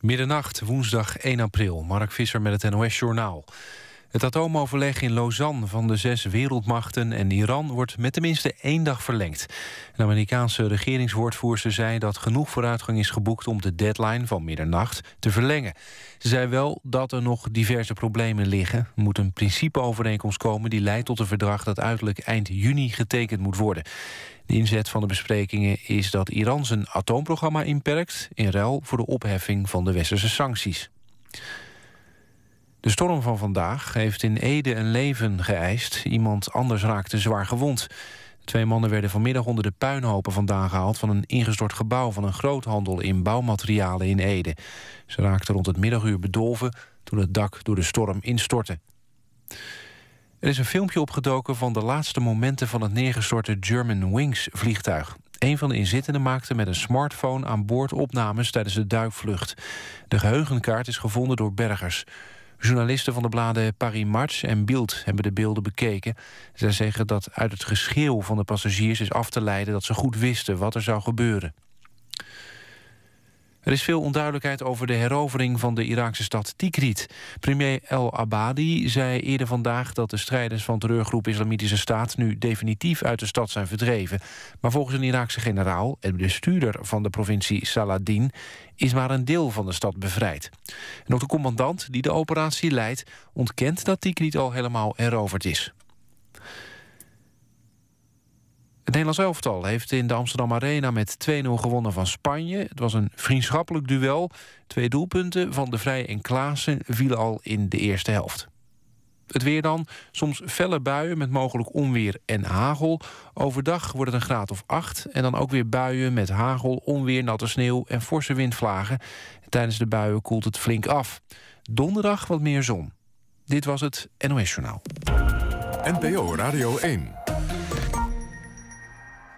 Middernacht, woensdag 1 april. Mark Visser met het NOS-journaal. Het atoomoverleg in Lausanne van de zes wereldmachten en Iran... wordt met tenminste één dag verlengd. Een Amerikaanse regeringswoordvoerster zei dat genoeg vooruitgang is geboekt... om de deadline van middernacht te verlengen. Ze zei wel dat er nog diverse problemen liggen. Er moet een principeovereenkomst komen die leidt tot een verdrag... dat uiterlijk eind juni getekend moet worden. De inzet van de besprekingen is dat Iran zijn atoomprogramma inperkt... in ruil voor de opheffing van de westerse sancties. De storm van vandaag heeft in Ede een leven geëist. Iemand anders raakte zwaar gewond. Twee mannen werden vanmiddag onder de puinhopen vandaan gehaald... van een ingestort gebouw van een groothandel in bouwmaterialen in Ede. Ze raakten rond het middaguur bedolven toen het dak door de storm instortte. Er is een filmpje opgedoken van de laatste momenten... van het neergestorte German Wings vliegtuig. Een van de inzittenden maakte met een smartphone aan boord opnames tijdens de duikvlucht. De geheugenkaart is gevonden door bergers. Journalisten van de bladen Paris Match en Bild hebben de beelden bekeken. Zij zeggen dat uit het geschreeuw van de passagiers is af te leiden... dat ze goed wisten wat er zou gebeuren. Er is veel onduidelijkheid over de herovering van de Iraakse stad Tikrit. Premier El Abadi zei eerder vandaag dat de strijders van terreurgroep Islamitische Staat nu definitief uit de stad zijn verdreven. Maar volgens een Iraakse generaal en bestuurder van de provincie Saladin is maar een deel van de stad bevrijd. En ook de commandant die de operatie leidt ontkent dat Tikrit al helemaal heroverd is. Het Nederlands elftal heeft in de Amsterdam Arena met 2-0 gewonnen van Spanje. Het was een vriendschappelijk duel. Twee doelpunten van de Vrij en Klaassen vielen al in de eerste helft. Het weer dan, soms felle buien met mogelijk onweer en hagel. Overdag wordt het een graad of 8 en dan ook weer buien met hagel, onweer, natte sneeuw en forse windvlagen. tijdens de buien koelt het flink af. Donderdag wat meer zon. Dit was het NOS Journaal. NPO Radio 1.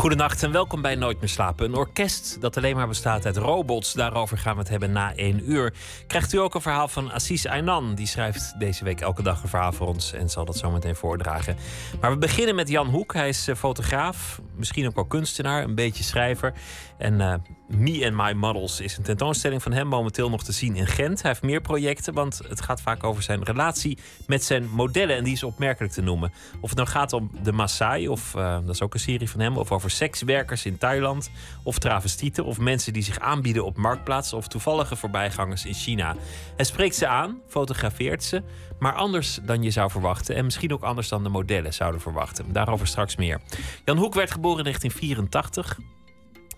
Goedenacht en welkom bij Nooit meer slapen. Een orkest dat alleen maar bestaat uit robots. Daarover gaan we het hebben na één uur. Krijgt u ook een verhaal van Assis Aynan. Die schrijft deze week elke dag een verhaal voor ons en zal dat zo meteen voordragen. Maar we beginnen met Jan Hoek. Hij is eh, fotograaf, misschien ook wel kunstenaar, een beetje schrijver. En uh, Me and My Models is een tentoonstelling van hem momenteel nog te zien in Gent. Hij heeft meer projecten, want het gaat vaak over zijn relatie met zijn modellen. En die is opmerkelijk te noemen. Of het nou gaat om de Maasai, of uh, dat is ook een serie van hem, of over sekswerkers in Thailand, of travestieten, of mensen die zich aanbieden op marktplaatsen, of toevallige voorbijgangers in China. Hij spreekt ze aan, fotografeert ze, maar anders dan je zou verwachten. En misschien ook anders dan de modellen zouden verwachten. Daarover straks meer. Jan Hoek werd geboren in 1984.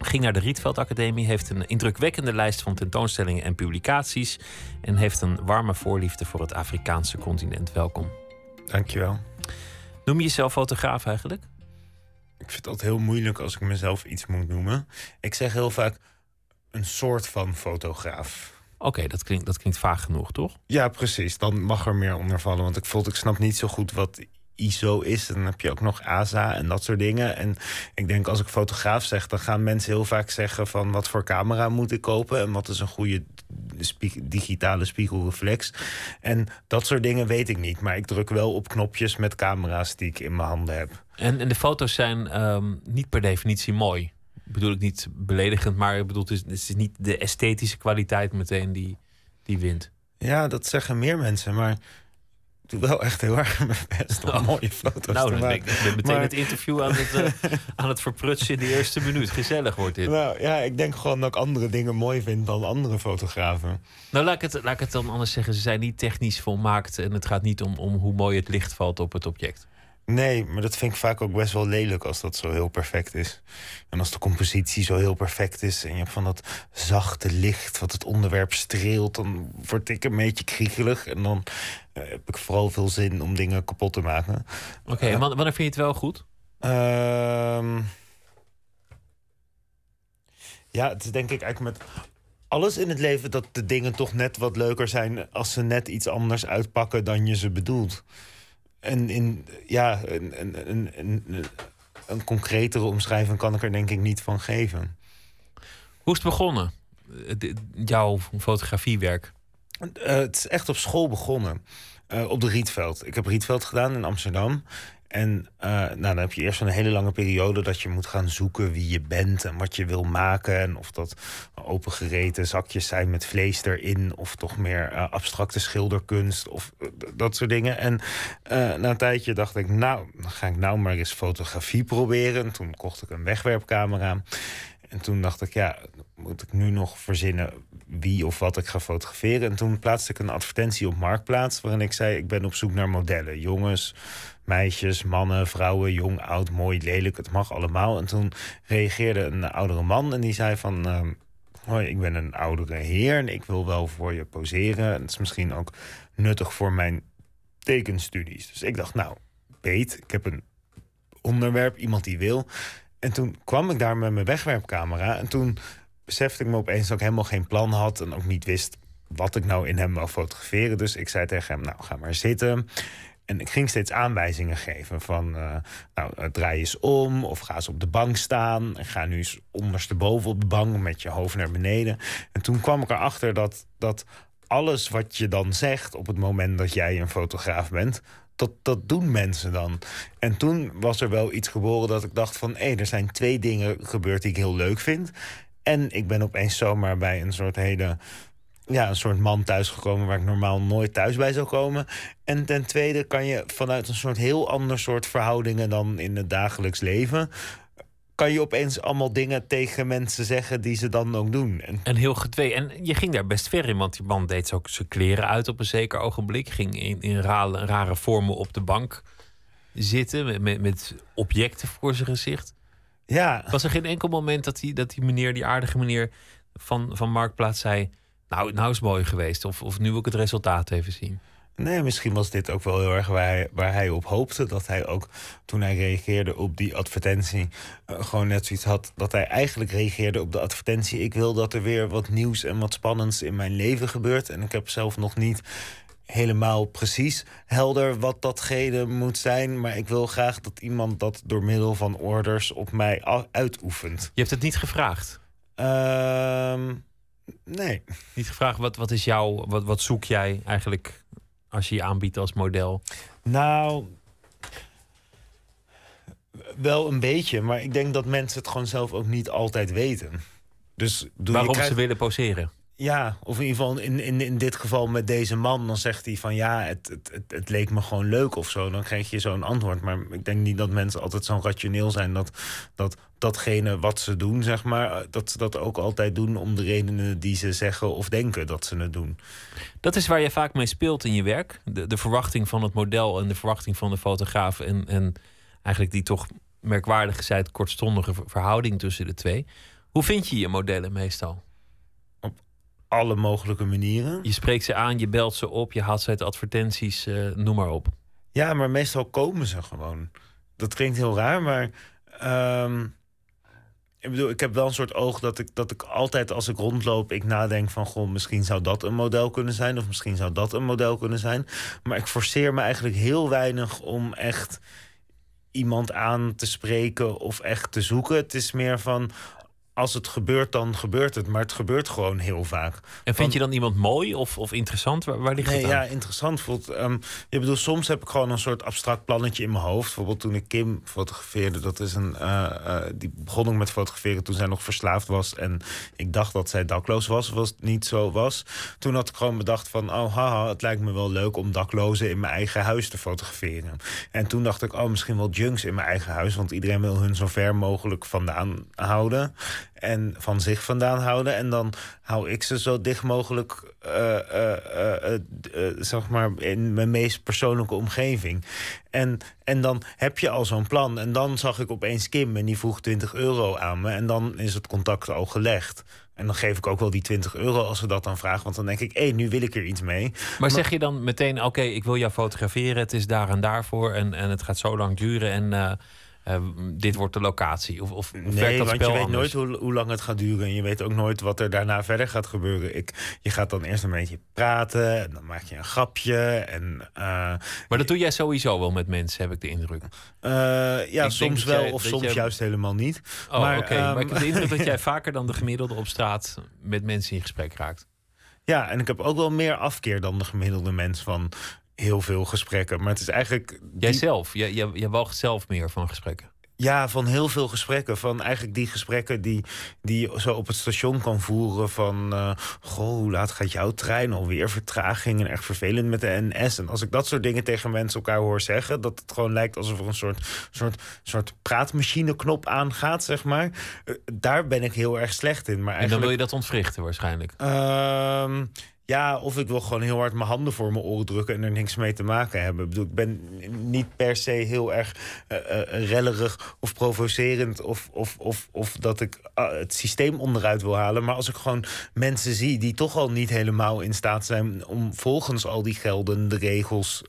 Ging naar de Rietveld Academie, heeft een indrukwekkende lijst van tentoonstellingen en publicaties. En heeft een warme voorliefde voor het Afrikaanse continent. Welkom. Dankjewel. Noem je jezelf fotograaf eigenlijk? Ik vind het altijd heel moeilijk als ik mezelf iets moet noemen. Ik zeg heel vaak een soort van fotograaf. Oké, dat, klinkt, dat klinkt vaag genoeg, toch? Ja, precies. Dan mag er meer onder vallen. Want ik voel, ik snap niet zo goed wat ISO is. Dan heb je ook nog ASA en dat soort dingen. En ik denk als ik fotograaf zeg, dan gaan mensen heel vaak zeggen van wat voor camera moet ik kopen en wat is een goede digitale spiegelreflex. En dat soort dingen weet ik niet. Maar ik druk wel op knopjes met camera's die ik in mijn handen heb. En, en de foto's zijn um, niet per definitie mooi. Bedoel ik niet beledigend, maar ik bedoel, het is, het is niet de esthetische kwaliteit meteen die, die wint. Ja, dat zeggen meer mensen. Maar doe wel echt heel erg mijn best om oh. mooie foto's nou, te maken. Ik ben meteen het interview aan het, uh, aan het verprutsen in de eerste minuut. Gezellig wordt dit. Nou ja, ik denk gewoon dat ik andere dingen mooi vind dan andere fotografen. Nou, laat ik het, laat ik het dan anders zeggen. Ze zijn niet technisch volmaakt en het gaat niet om, om hoe mooi het licht valt op het object. Nee, maar dat vind ik vaak ook best wel lelijk als dat zo heel perfect is. En als de compositie zo heel perfect is en je hebt van dat zachte licht wat het onderwerp streelt, dan word ik een beetje kriegelig. En dan uh, heb ik vooral veel zin om dingen kapot te maken. Oké, okay, uh, wanneer vind je het wel goed? Uh, ja, het is denk ik eigenlijk met alles in het leven dat de dingen toch net wat leuker zijn als ze net iets anders uitpakken dan je ze bedoelt. En in, ja, een, een, een, een, een concretere omschrijving kan ik er denk ik niet van geven. Hoe is het begonnen? Jouw fotografiewerk? Uh, het is echt op school begonnen. Uh, op de Rietveld. Ik heb Rietveld gedaan in Amsterdam. En uh, nou, dan heb je eerst een hele lange periode dat je moet gaan zoeken wie je bent en wat je wil maken. En of dat opengereten zakjes zijn met vlees erin, of toch meer uh, abstracte schilderkunst of dat soort dingen. En na een tijdje dacht ik, nou, dan ga ik nou maar eens fotografie proberen. En toen kocht ik een wegwerpcamera. En toen dacht ik, ja, moet ik nu nog verzinnen wie of wat ik ga fotograferen? En toen plaatste ik een advertentie op Marktplaats waarin ik zei: Ik ben op zoek naar modellen. Jongens, meisjes, mannen, vrouwen, jong, oud, mooi, lelijk. Het mag allemaal. En toen reageerde een oudere man en die zei van. Uh, Hoi, ik ben een oudere heer en ik wil wel voor je poseren. En het is misschien ook nuttig voor mijn tekenstudies. Dus ik dacht, nou, Peet, ik heb een onderwerp, iemand die wil. En toen kwam ik daar met mijn wegwerpcamera. En toen besefte ik me opeens dat ik helemaal geen plan had. En ook niet wist wat ik nou in hem wou fotograferen. Dus ik zei tegen hem, nou, ga maar zitten. En ik ging steeds aanwijzingen geven van, uh, nou, eh, draai eens om of ga eens op de bank staan. En ga nu eens ondersteboven op de bank met je hoofd naar beneden. En toen kwam ik erachter dat, dat alles wat je dan zegt op het moment dat jij een fotograaf bent, dat, dat doen mensen dan. En toen was er wel iets geboren dat ik dacht van... hé, er zijn twee dingen gebeurd die ik heel leuk vind. En ik ben opeens zomaar bij een soort hele... Ja, een soort man thuisgekomen waar ik normaal nooit thuis bij zou komen. En ten tweede kan je vanuit een soort heel ander soort verhoudingen dan in het dagelijks leven kan je opeens allemaal dingen tegen mensen zeggen die ze dan ook doen. En, en heel gedwee. En je ging daar best ver in, want die man deed ook zijn kleren uit op een zeker ogenblik. Ging in, in rare, rare vormen op de bank zitten met, met, met, objecten voor zijn gezicht. Ja. Was er geen enkel moment dat die, dat die meneer, die aardige meneer van, van Marktplaats zei... Nou, nou is het mooi geweest. Of, of nu wil ik het resultaat even zien. Nee, misschien was dit ook wel heel erg waar hij, waar hij op hoopte. Dat hij ook toen hij reageerde op die advertentie. Uh, gewoon net zoiets had. Dat hij eigenlijk reageerde op de advertentie. Ik wil dat er weer wat nieuws en wat spannends in mijn leven gebeurt. En ik heb zelf nog niet helemaal precies helder wat datgene moet zijn. Maar ik wil graag dat iemand dat door middel van orders op mij uitoefent. Je hebt het niet gevraagd? Uh, nee. Niet gevraagd, wat, wat is jouw, wat, wat zoek jij eigenlijk als je je aanbiedt als model? Nou, wel een beetje, maar ik denk dat mensen het gewoon zelf ook niet altijd weten. Dus Waarom ze willen poseren? Ja, of in ieder geval in, in, in dit geval met deze man, dan zegt hij van ja, het, het, het, leek me gewoon leuk of zo. Dan krijg je zo'n antwoord. Maar ik denk niet dat mensen altijd zo rationeel zijn dat, dat datgene wat ze doen, zeg maar, dat ze dat ook altijd doen om de redenen die ze zeggen of denken dat ze het doen. Dat is waar je vaak mee speelt in je werk. De, de verwachting van het model en de verwachting van de fotograaf. En, en eigenlijk die toch merkwaardige, zij kortstondige verhouding tussen de twee. Hoe vind je je modellen meestal? Alle mogelijke manieren. Je spreekt ze aan, je belt ze op, je haalt ze uit advertenties, uh, noem maar op. Ja, maar meestal komen ze gewoon. Dat klinkt heel raar, maar. Uh, ik bedoel, ik heb wel een soort oog dat ik, dat ik altijd als ik rondloop, ik nadenk van goh, misschien zou dat een model kunnen zijn, of misschien zou dat een model kunnen zijn. Maar ik forceer me eigenlijk heel weinig om echt iemand aan te spreken of echt te zoeken. Het is meer van, als het gebeurt, dan gebeurt het. Maar het gebeurt gewoon heel vaak. En vind je dan iemand mooi of, of interessant? Waar, waar ligt nee, het Ja, interessant. Voelt, um, je bedoelt, soms heb ik gewoon een soort abstract plannetje in mijn hoofd. Bijvoorbeeld toen ik Kim fotografeerde. Dat is een, uh, uh, die begon ik met fotograferen toen zij nog verslaafd was. En ik dacht dat zij dakloos was, was het niet zo was. Toen had ik gewoon bedacht van, oh haha, het lijkt me wel leuk om daklozen in mijn eigen huis te fotograferen. En toen dacht ik, oh misschien wel junks in mijn eigen huis. Want iedereen wil hun zo ver mogelijk vandaan houden en van zich vandaan houden. En dan hou ik ze zo dicht mogelijk, uh, uh, zeg maar, in mijn meest persoonlijke omgeving. En, en dan heb je al zo'n plan. En dan zag ik opeens Kim en die vroeg 20 euro aan me. En dan is het contact al gelegd. En dan geef ik ook wel die 20 euro als ze dat dan vragen. Want dan denk ik, hé, nu wil ik er iets mee. Maar, maar zeg je dan meteen, oké, ik wil jou fotograferen. Het is daar en daarvoor. En, en het gaat zo lang duren. En uh, dit wordt de locatie? Of, of nee, dat want je weet anders? nooit hoe, hoe, lang het gaat duren. En je weet ook nooit wat er daarna verder gaat gebeuren. Ik, je gaat dan eerst een beetje praten. En dan maak je een grapje. En, uh, maar dat doe jij sowieso wel met mensen, heb ik de indruk. Uh, ja, ik soms wel jij, of soms jij... juist helemaal niet. Oh. Okay. Um... Maar ik heb de indruk dat jij vaker dan de gemiddelde op straat met mensen in gesprek raakt. Ja, en ik heb ook wel meer afkeer dan de gemiddelde mens van heel veel gesprekken. Maar het is eigenlijk. Jijzelf, jij, jij, jij walgt zelf meer van gesprekken. Ja, van heel veel gesprekken. Van eigenlijk die gesprekken die, die je zo op het station kan voeren. Van, uh, goh, hoe laat gaat jouw trein? Alweer vertraging en echt vervelend met de NS. En als ik dat soort dingen tegen mensen elkaar hoor zeggen... dat het gewoon lijkt alsof er een soort, soort, soort praatmachineknop aangaat, zeg maar. Uh, daar ben ik heel erg slecht in. Maar eigenlijk... En dan wil je dat ontwrichten waarschijnlijk? Uh, ja, of ik wil gewoon heel hard mijn handen voor mijn oren drukken en er niks mee te maken hebben. Ik, bedoel, ik ben niet per se heel erg uh, rellerig of provocerend of, of, of, of dat ik het systeem onderuit wil halen. Maar als ik gewoon mensen zie die toch al niet helemaal in staat zijn om volgens al die geldende regels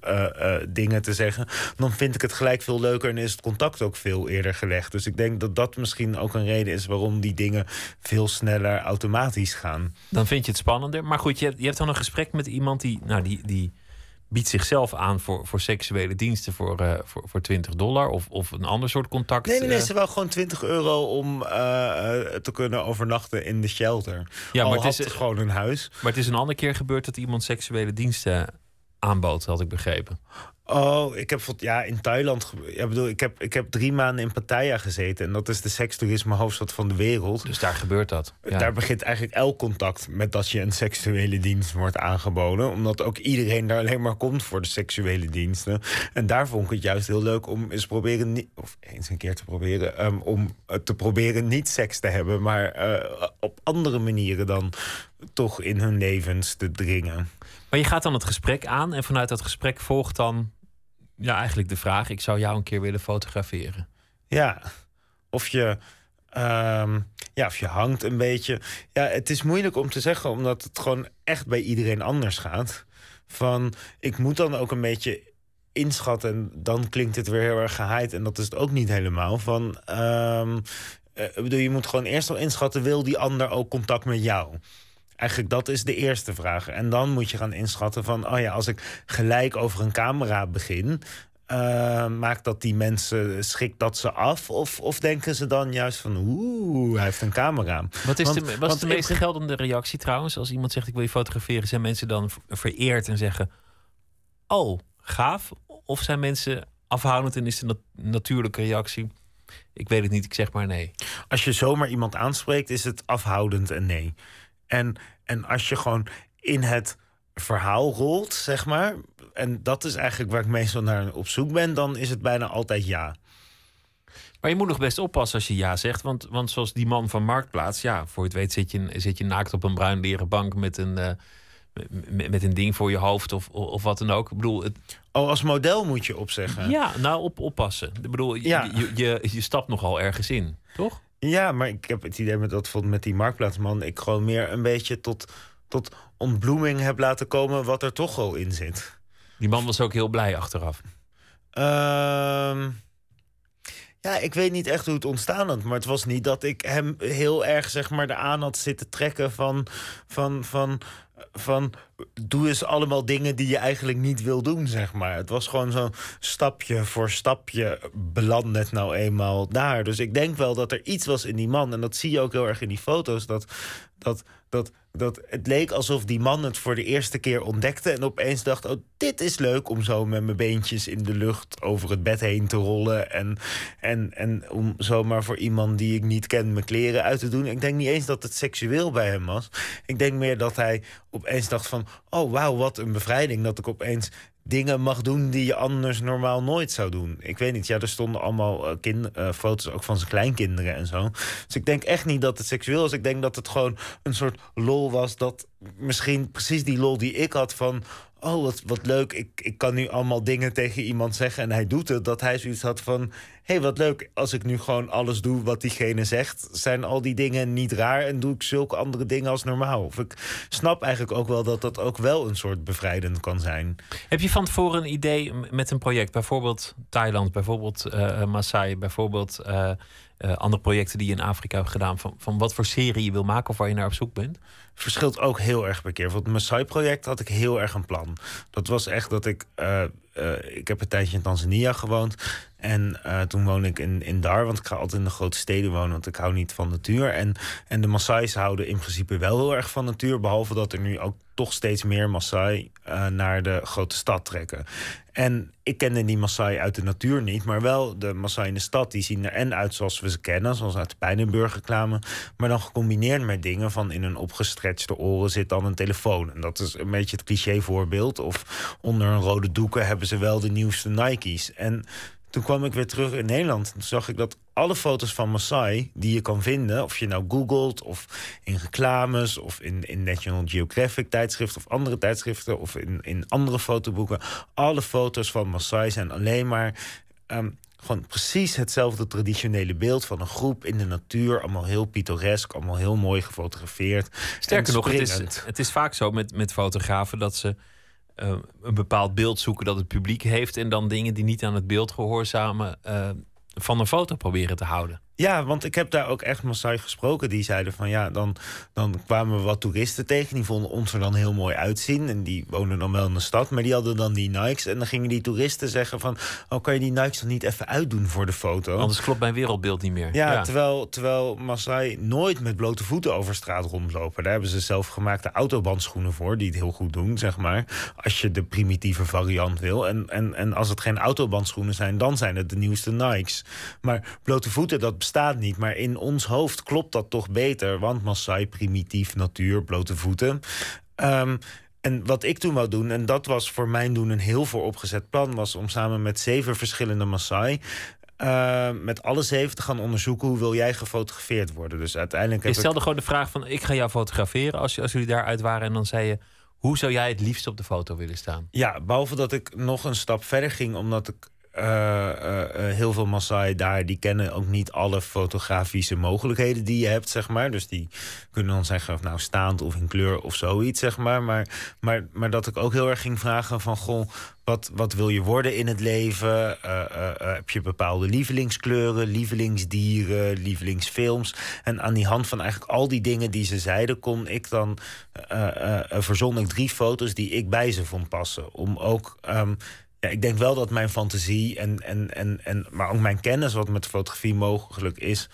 dingen te zeggen, dan vind ik het gelijk veel leuker en is het contact ook veel eerder gelegd. Dus ik denk dat dat misschien ook een reden is waarom die dingen veel sneller automatisch gaan. Dan vind je het spannender. Maar goed, je, je hebt dan een gesprek met iemand die, nou, die, die biedt zichzelf aan voor, voor seksuele diensten voor, uh, voor, voor 20 dollar of, of een ander soort contact. Nee, nee, nee, ze wel gewoon 20 euro om uh, te kunnen overnachten in de shelter. Ja, maar het is gewoon een huis. Maar het is een andere keer gebeurd dat iemand seksuele diensten aanbood, had ik begrepen. Oh, ik heb ja, in Thailand. Ja, bedoel, ik, heb, ik heb drie maanden in Pattaya gezeten. En dat is de sekstoerisme hoofdstad van de wereld. Dus daar gebeurt dat. Ja. Daar begint eigenlijk elk contact met dat je een seksuele dienst wordt aangeboden. Omdat ook iedereen daar alleen maar komt voor de seksuele diensten. En daar vond ik het juist heel leuk om eens proberen. Of eens een keer te proberen. Um, om te proberen niet seks te hebben. Maar uh, op andere manieren dan toch in hun levens te dringen. Maar je gaat dan het gesprek aan en vanuit dat gesprek volgt dan ja, eigenlijk de vraag: ik zou jou een keer willen fotograferen. Ja, of je, um, ja, of je hangt een beetje. Ja, het is moeilijk om te zeggen, omdat het gewoon echt bij iedereen anders gaat. Van ik moet dan ook een beetje inschatten en dan klinkt het weer heel erg gehaaid en dat is het ook niet helemaal. Van, um, uh, bedoel, je moet gewoon eerst al inschatten, wil die ander ook contact met jou? Eigenlijk dat is de eerste vraag. En dan moet je gaan inschatten van... oh ja, als ik gelijk over een camera begin... Uh, maakt dat die mensen, schikt dat ze af? Of, of denken ze dan juist van, oeh, hij heeft een camera? Wat is want, de, wat is de meest geldende reactie trouwens? Als iemand zegt, ik wil je fotograferen... zijn mensen dan vereerd en zeggen... oh, gaaf? Of zijn mensen afhoudend en is de nat natuurlijke reactie... ik weet het niet, ik zeg maar nee? Als je zomaar iemand aanspreekt, is het afhoudend en nee. En, en als je gewoon in het verhaal rolt, zeg maar. En dat is eigenlijk waar ik meestal naar op zoek ben, dan is het bijna altijd ja. Maar je moet nog best oppassen als je ja zegt. Want, want zoals die man van Marktplaats, ja, voor je het weet zit je, zit je naakt op een bruin leren bank met een, uh, met, met, een ding voor je hoofd of, of wat dan ook. Ik bedoel, het... Oh, als model moet je opzeggen. Ja, nou op, oppassen. Ik bedoel, ja. je, je, je stapt nogal ergens in, toch? Ja, maar ik heb het idee met dat met die marktplaatsman, ik gewoon meer een beetje tot, tot ontbloeming heb laten komen wat er toch al in zit. Die man was ook heel blij achteraf. Uh, ja, ik weet niet echt hoe het ontstaan had. Maar het was niet dat ik hem heel erg zeg maar eraan had zitten trekken van. van, van van doe eens allemaal dingen die je eigenlijk niet wil doen, zeg maar. Het was gewoon zo'n stapje voor stapje beland het nou eenmaal daar. Dus ik denk wel dat er iets was in die man. En dat zie je ook heel erg in die foto's. Dat, dat, dat dat het leek alsof die man het voor de eerste keer ontdekte en opeens dacht: Oh, dit is leuk om zo met mijn beentjes in de lucht over het bed heen te rollen. En, en, en om zomaar voor iemand die ik niet ken mijn kleren uit te doen. Ik denk niet eens dat het seksueel bij hem was. Ik denk meer dat hij opeens dacht: van, Oh, wauw, wat een bevrijding dat ik opeens dingen mag doen die je anders normaal nooit zou doen. Ik weet niet, ja, er stonden allemaal uh, kind, uh, foto's ook van zijn kleinkinderen en zo. Dus ik denk echt niet dat het seksueel is. Ik denk dat het gewoon een soort lol was dat misschien precies die lol die ik had van oh, wat, wat leuk, ik, ik kan nu allemaal dingen tegen iemand zeggen en hij doet het. Dat hij zoiets had van, hé, hey, wat leuk, als ik nu gewoon alles doe wat diegene zegt... zijn al die dingen niet raar en doe ik zulke andere dingen als normaal. Of ik snap eigenlijk ook wel dat dat ook wel een soort bevrijdend kan zijn. Heb je van tevoren een idee met een project? Bijvoorbeeld Thailand, bijvoorbeeld uh, Maasai, bijvoorbeeld... Uh, andere projecten die je in Afrika hebt gedaan, van, van wat voor serie je wil maken of waar je naar op zoek bent? Verschilt ook heel erg per keer. Voor het Maasai-project had ik heel erg een plan. Dat was echt dat ik uh, eh, ik heb een tijdje in Tanzania gewoond. En uh, toen woonde ik in, in Dar, want ik ga altijd in de grote steden wonen, want ik hou niet van natuur. En, en de Maasai's houden in principe wel heel erg van natuur, behalve dat er nu ook toch steeds meer Maasai naar de grote stad trekken. En ik kende die Maasai uit de natuur niet, maar wel de Maasai in de stad. Die zien er en uit zoals we ze kennen, zoals uit de Pijnenburg. Maar dan gecombineerd met dingen van in een opgestretchte oren zit dan een telefoon. En dat is een beetje het cliché voorbeeld. Of onder een rode doeken hebben ze wel de nieuwste Nike's. En toen kwam ik weer terug in Nederland. Toen zag ik dat alle foto's van Maasai die je kan vinden, of je nou googelt of in reclames of in, in National Geographic tijdschriften of andere tijdschriften of in, in andere fotoboeken, alle foto's van Maasai zijn alleen maar um, gewoon precies hetzelfde traditionele beeld van een groep in de natuur. Allemaal heel pittoresk, allemaal heel mooi gefotografeerd. Sterker nog, het is, het is vaak zo met, met fotografen dat ze uh, een bepaald beeld zoeken dat het publiek heeft. En dan dingen die niet aan het beeld gehoorzamen uh, van een foto proberen te houden. Ja, want ik heb daar ook echt Maasai gesproken. Die zeiden van ja, dan, dan kwamen we wat toeristen tegen. Die vonden ons er dan heel mooi uitzien. En die woonden dan wel in de stad. Maar die hadden dan die Nikes. En dan gingen die toeristen zeggen van... oh, kan je die Nikes dan niet even uitdoen voor de foto? Anders klopt mijn wereldbeeld niet meer. Ja, Terwijl, terwijl Maasai nooit met blote voeten over straat rondlopen. Daar hebben ze zelfgemaakte autobandschoenen voor... die het heel goed doen, zeg maar. Als je de primitieve variant wil. En, en, en als het geen autobandschoenen zijn... dan zijn het de nieuwste Nikes. Maar blote voeten, dat bestaat niet. Maar in ons hoofd klopt dat toch beter. Want Maasai, primitief, natuur, blote voeten. Um, en wat ik toen wou doen, en dat was voor mijn doen een heel vooropgezet plan... was om samen met zeven verschillende Maasai... Uh, met alle zeven te gaan onderzoeken hoe wil jij gefotografeerd worden. Dus uiteindelijk. Je stelde ik... gewoon de vraag van: ik ga jou fotograferen als, als jullie daaruit waren. En dan zei je: hoe zou jij het liefst op de foto willen staan? Ja, behalve dat ik nog een stap verder ging, omdat ik uh, uh, heel veel Maasai daar, die kennen ook niet alle fotografische mogelijkheden die je hebt, zeg maar. Dus die kunnen dan zeggen, nou staand of in kleur of zoiets, zeg maar. Maar, maar, maar dat ik ook heel erg ging vragen van, goh, wat, wat wil je worden in het leven? heb je bepaalde lievelingskleuren, lievelingsdieren, lievelingsfilms? En aan die hand van eigenlijk al die dingen die ze zeiden, kon ik dan, verzon ik drie foto's die ik bij ze vond passen. Om ook... Um, ja, ik denk wel dat mijn fantasie en, en, en, en, maar ook mijn kennis wat met fotografie mogelijk is,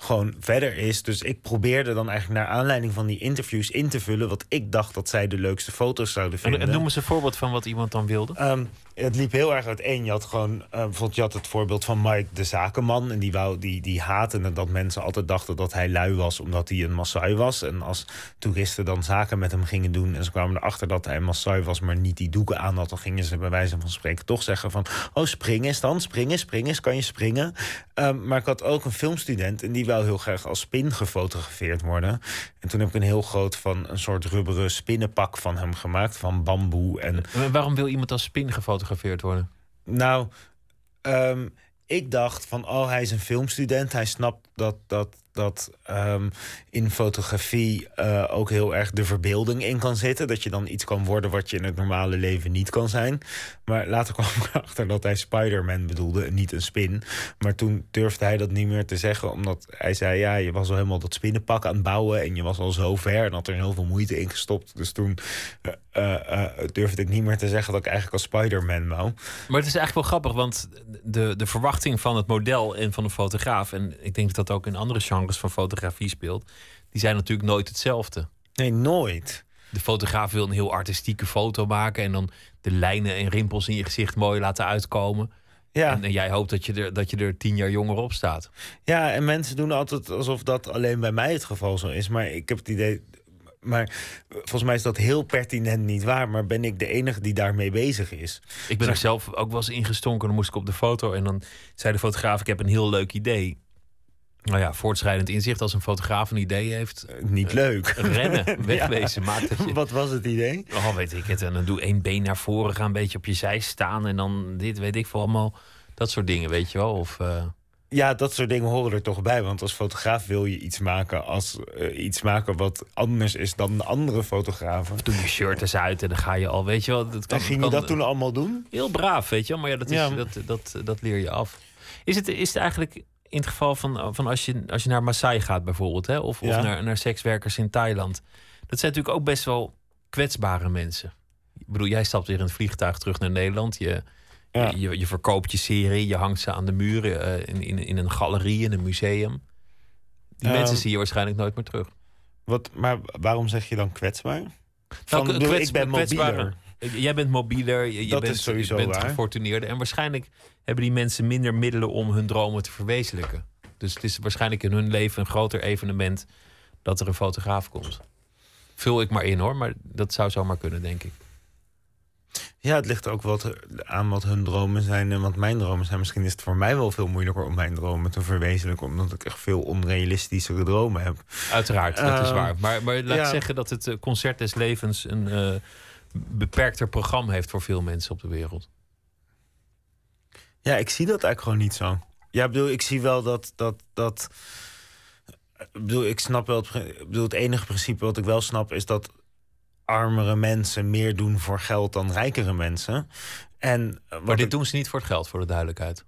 gewoon verder is. Dus ik probeerde dan eigenlijk naar aanleiding van die interviews in te vullen wat ik dacht dat zij de leukste foto's zouden vinden. En, en noem eens een voorbeeld van wat iemand dan wilde. Um, het liep heel erg uiteen. Je had gewoon, uh, bijvoorbeeld, je had het voorbeeld van Mike de Zakenman. En die, wou, die, die haatte dat mensen altijd dachten dat hij lui was omdat hij een Maasai was. En als toeristen dan zaken met hem gingen doen en ze kwamen erachter dat hij een Maasai was, maar niet die doeken aan had, dan gingen ze bij wijze van spreken toch zeggen van, oh spring eens dan, spring eens, spring eens, kan je springen? Um, maar ik had ook een filmstudent en die wou heel graag als spin gefotografeerd worden. En toen heb ik een heel groot van een soort rubberen spinnenpak van hem gemaakt, van bamboe. En... Waarom wil iemand als spin gefotografeerd worden? Nou, um, ik dacht van, oh, hij is een filmstudent. Hij snapt dat, dat, dat um, in fotografie uh, ook heel erg de verbeelding in kan zitten. Dat je dan iets kan worden wat je in het normale leven niet kan zijn. Maar later kwam ik erachter dat hij Spider-Man bedoelde en niet een spin. Maar toen durfde hij dat niet meer te zeggen. Omdat hij zei, ja, je was al helemaal dat spinnenpak aan het bouwen. En je was al zo ver en had er heel veel moeite in gestopt. Dus toen uh, uh, durfde ik niet meer te zeggen dat ik eigenlijk als Spider-Man wou. Maar het is eigenlijk wel grappig, want de, de verwachting van het model en van de fotograaf... en ik denk dat dat ook in andere genres van fotografie speelt... die zijn natuurlijk nooit hetzelfde. Nee, nooit. De fotograaf wil een heel artistieke foto maken... en dan de lijnen en rimpels in je gezicht mooi laten uitkomen... Ja. En, en, jij hoopt dat je, er, dat je er tien jaar jonger op staat. Ja, en mensen doen altijd alsof dat alleen bij mij het geval zo is. Maar ik heb het idee. Maar volgens mij is dat heel pertinent niet waar. Maar ben ik de enige die daarmee bezig is? Ik ben er zelf ook wel eens ingestonken. Dan moest ik op de foto. En dan zei de fotograaf: Ik heb een heel leuk idee. Nou ja, voortschrijdend inzicht als een fotograaf een idee heeft. Uh, niet leuk. Rennen, wegwezen. ja. Maakt dat je... Wat was het idee? Oh, weet ik het. En dan doe één been naar voren, ga een beetje op je zij staan. En dan dit, weet ik veel, allemaal dat soort dingen, weet je wel. Of, uh... Ja, dat soort dingen horen er toch bij. Want als fotograaf wil je iets maken, als, iets maken wat anders is dan de andere fotografen. Of doe je shirt eens uit en dan ga je al, weet je wel. Dat kan, en ging je dat toen allemaal doen? Heel braaf, weet je wel. Maar ja, dat, is, ja. Dat, dat, dat leer je af. Is het, is het eigenlijk in het geval van, van als, je, als je naar Maasai gaat bijvoorbeeld, hè, of, ja. of naar, naar sekswerkers in Thailand. Dat zijn natuurlijk ook best wel kwetsbare mensen. Ik bedoel, jij stapt weer in het vliegtuig terug naar Nederland. Je, Ja. Je, je verkoopt je serie, je hangt ze aan de muren eh, in, in, in een galerie, in een museum. Die Ehm, mensen zie je waarschijnlijk nooit meer terug. Wat, maar waarom zeg je dan kwetsbaar? Van, Nou, bedoel, kwets- ik ben mobieler. Jij bent mobieler, je, je Dat bent, is sowieso je bent gefortuneerder. En waarschijnlijk hebben die mensen minder middelen om hun dromen te verwezenlijken. Dus het is waarschijnlijk in hun leven een groter evenement dat er een fotograaf komt. Vul ik maar in hoor, maar dat zou zomaar kunnen, denk ik. Ja, het ligt ook wat aan wat hun dromen zijn en wat mijn dromen zijn. Misschien is het voor mij wel veel moeilijker om mijn dromen te verwezenlijken, omdat ik echt veel onrealistischere dromen heb. Uiteraard, dat is Ehm, waar. Maar, maar laat ja. zeggen dat het eh, Concert des Levens een eh, beperkter programma heeft voor veel mensen op de wereld. Ja, ik zie dat eigenlijk gewoon niet zo. Ja, ik bedoel, ik zie wel dat. dat, dat ik bedoel, ik snap wel. Het, ik bedoel, het enige principe wat ik wel snap is dat armere mensen meer doen voor geld dan rijkere mensen. En eh, Maar dit ik- doen ze niet voor het geld, voor de duidelijkheid.